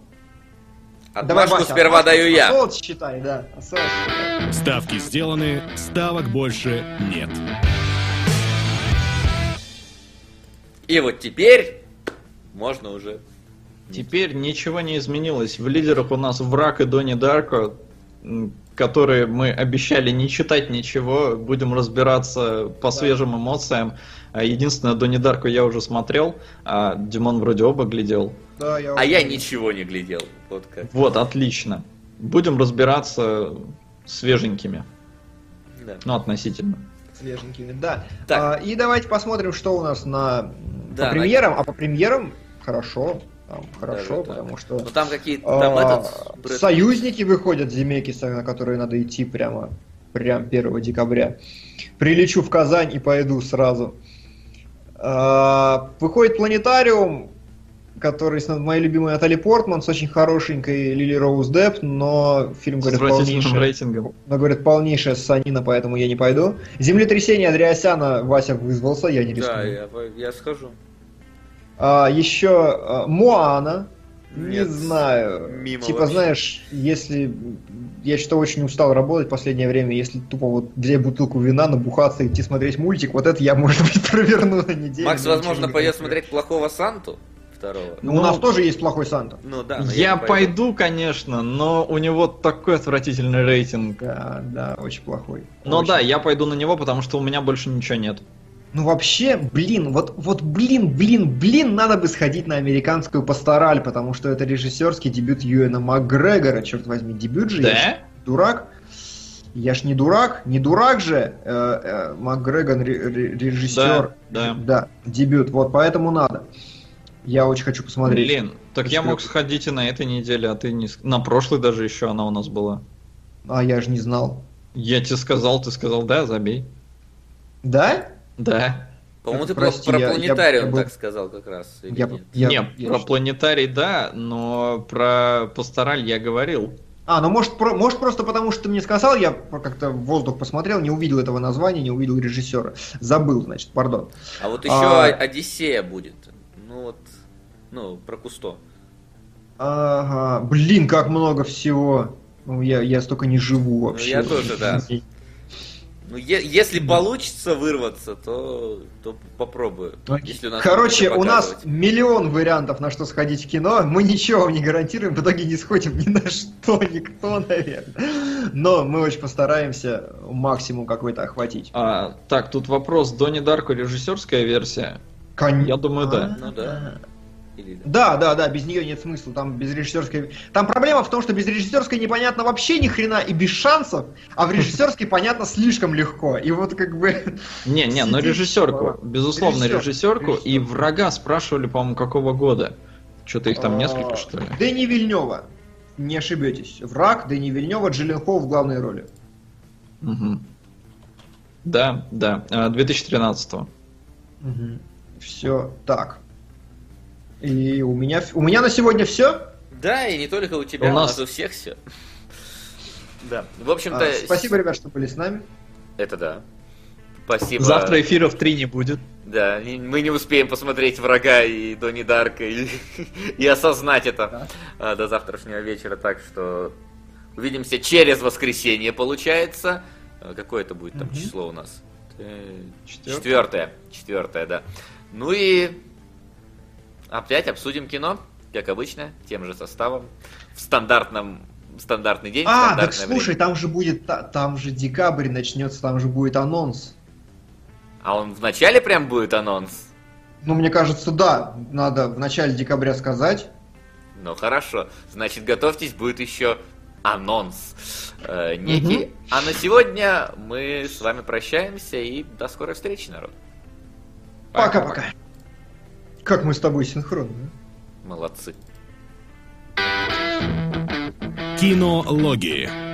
Отмашку Вася, сперва отмашку. даю А я. солод считай, да. А. Ставки сделаны, ставок больше нет. И вот теперь можно уже. Теперь ничего не изменилось. В лидерах у нас Враг и Донни Дарко, которые мы обещали не читать ничего, будем разбираться по свежим эмоциям. А Единственное, Донни Дарко я уже смотрел, а Димон вроде оба глядел. Да, А уже- я ничего не глядел. Вот как. Вот, отлично. Будем разбираться свеженькими, Да. ну, относительно. свеженькими, да. Так. А, и давайте посмотрим, что у нас на Да, по премьерам. А по премьерам хорошо, там хорошо, Да, да, да. потому что Ну там какие-то. а, Там этот. Брэд- союзники выходят Земекиса, на которые надо идти прямо прям 1 декабря. Прилечу в Казань и пойду сразу. А, выходит планетариум, который с моей любимой Натали Портман с очень хорошенькой Лили Роуз Депп, но фильм, отвратительным полнейшая, рейтингом. но, говорят, полнейшая ссанина, поэтому я не пойду. Землетрясение Андреасяна Вася вызвался, я не рискну. Да, я, я схожу. А, еще а, Моана. Не Нет, знаю. мимо типа, вообще. знаешь, если я что-то очень устал работать в последнее время, если тупо вот взять бутылку вина, набухаться и идти смотреть мультик, вот это я, может быть, проверну на неделю. Макс, но возможно, не пойдет смотреть плохого Санту второго. Ну, у нас тоже есть плохой Санта. Ну да. но Я не пойду, конечно, но у него такой отвратительный рейтинг. Да, да, очень плохой. Но Очень. да, я пойду на него, потому что у меня больше ничего нет. Ну вообще, блин, вот, вот блин, блин, блин, надо бы сходить на американскую пастораль, потому что это режиссерский дебют Юэна Макгрегора, черт возьми, дебют же. Да? Дурак? Я ж не дурак, не дурак же. Э, э, Макгрегор ре- ре- режиссер. Да, да. Да, дебют, вот поэтому надо. Я очень хочу посмотреть. Блин, так я мог сходить и на этой неделе, а ты не... На прошлой даже еще она у нас была. А я же не знал. Я тебе сказал, ты сказал, да, забей. Да? Да. По-моему, ты про, Прости, про я- я- планетариум я был- так сказал как раз. Я- нет? я- не, я про что- планетарий, да, но про пастораль я говорил. А, ну может, про- может просто потому, что ты мне сказал, я как-то в воздух посмотрел, не увидел этого названия, не увидел режиссера. Забыл, значит, пардон. А вот еще А- Одиссея будет. Ну вот, ну, про Кусто. Ага, блин, как много всего. Ну, я, я столько не живу Ну, вообще. я тоже, да. Ну, е- если получится вырваться, то, то попробую. Если у нас Короче, у нас миллион вариантов, на что сходить в кино. Мы ничего вам не гарантируем, в итоге не сходим ни на что, никто, наверное. Но мы очень постараемся максимум какой-то охватить. А, так, тут вопрос, Донни Дарко режиссерская версия? Кон- Я думаю, да. Ну да. Или да. Да, да, да, без нее нет смысла. Там без режиссерской. Там проблема в том, что без режиссерской непонятно вообще ни хрена и без шансов, а в режиссерской понятно слишком легко. И вот как бы. Не, не, но Сидит, режиссерку, типа, безусловно, режиссер, режиссерку, и врага спрашивали, по-моему, какого года. Что-то их там несколько, А, что ли? Дэни Вильнева. Не ошибетесь. Враг Дэни Вильнева, Джилленхол в главной роли. Мгм. Да, да, а, 2013 Все так. И у меня, у меня на сегодня все. Да, и не только у тебя, У у нас- нас у всех все. Да. В общем-то, А, спасибо, ребят, что были с нами. это да. Спасибо. Завтра эфиров 3 не будет. Да, мы не успеем посмотреть врага и Донни Дарка и, и осознать это Да. а, до завтрашнего вечера. Так что увидимся через воскресенье, получается. А, Какое это будет там число у нас? Э. Четвертое. Четвертое, да. Ну и опять обсудим кино, как обычно, тем же составом, в стандартном стандартный день, А, так слушай, время. там же будет, та- там же декабрь начнется, там же будет анонс. А он в начале прям будет анонс? Ну, мне кажется, да, надо в начале декабря сказать. Ну хорошо, значит готовьтесь, будет еще анонс э, некий. А на сегодня мы с вами прощаемся и до скорой встречи, народ. Пока-пока. Как мы с тобой синхронны. а? Молодцы. Кинологии.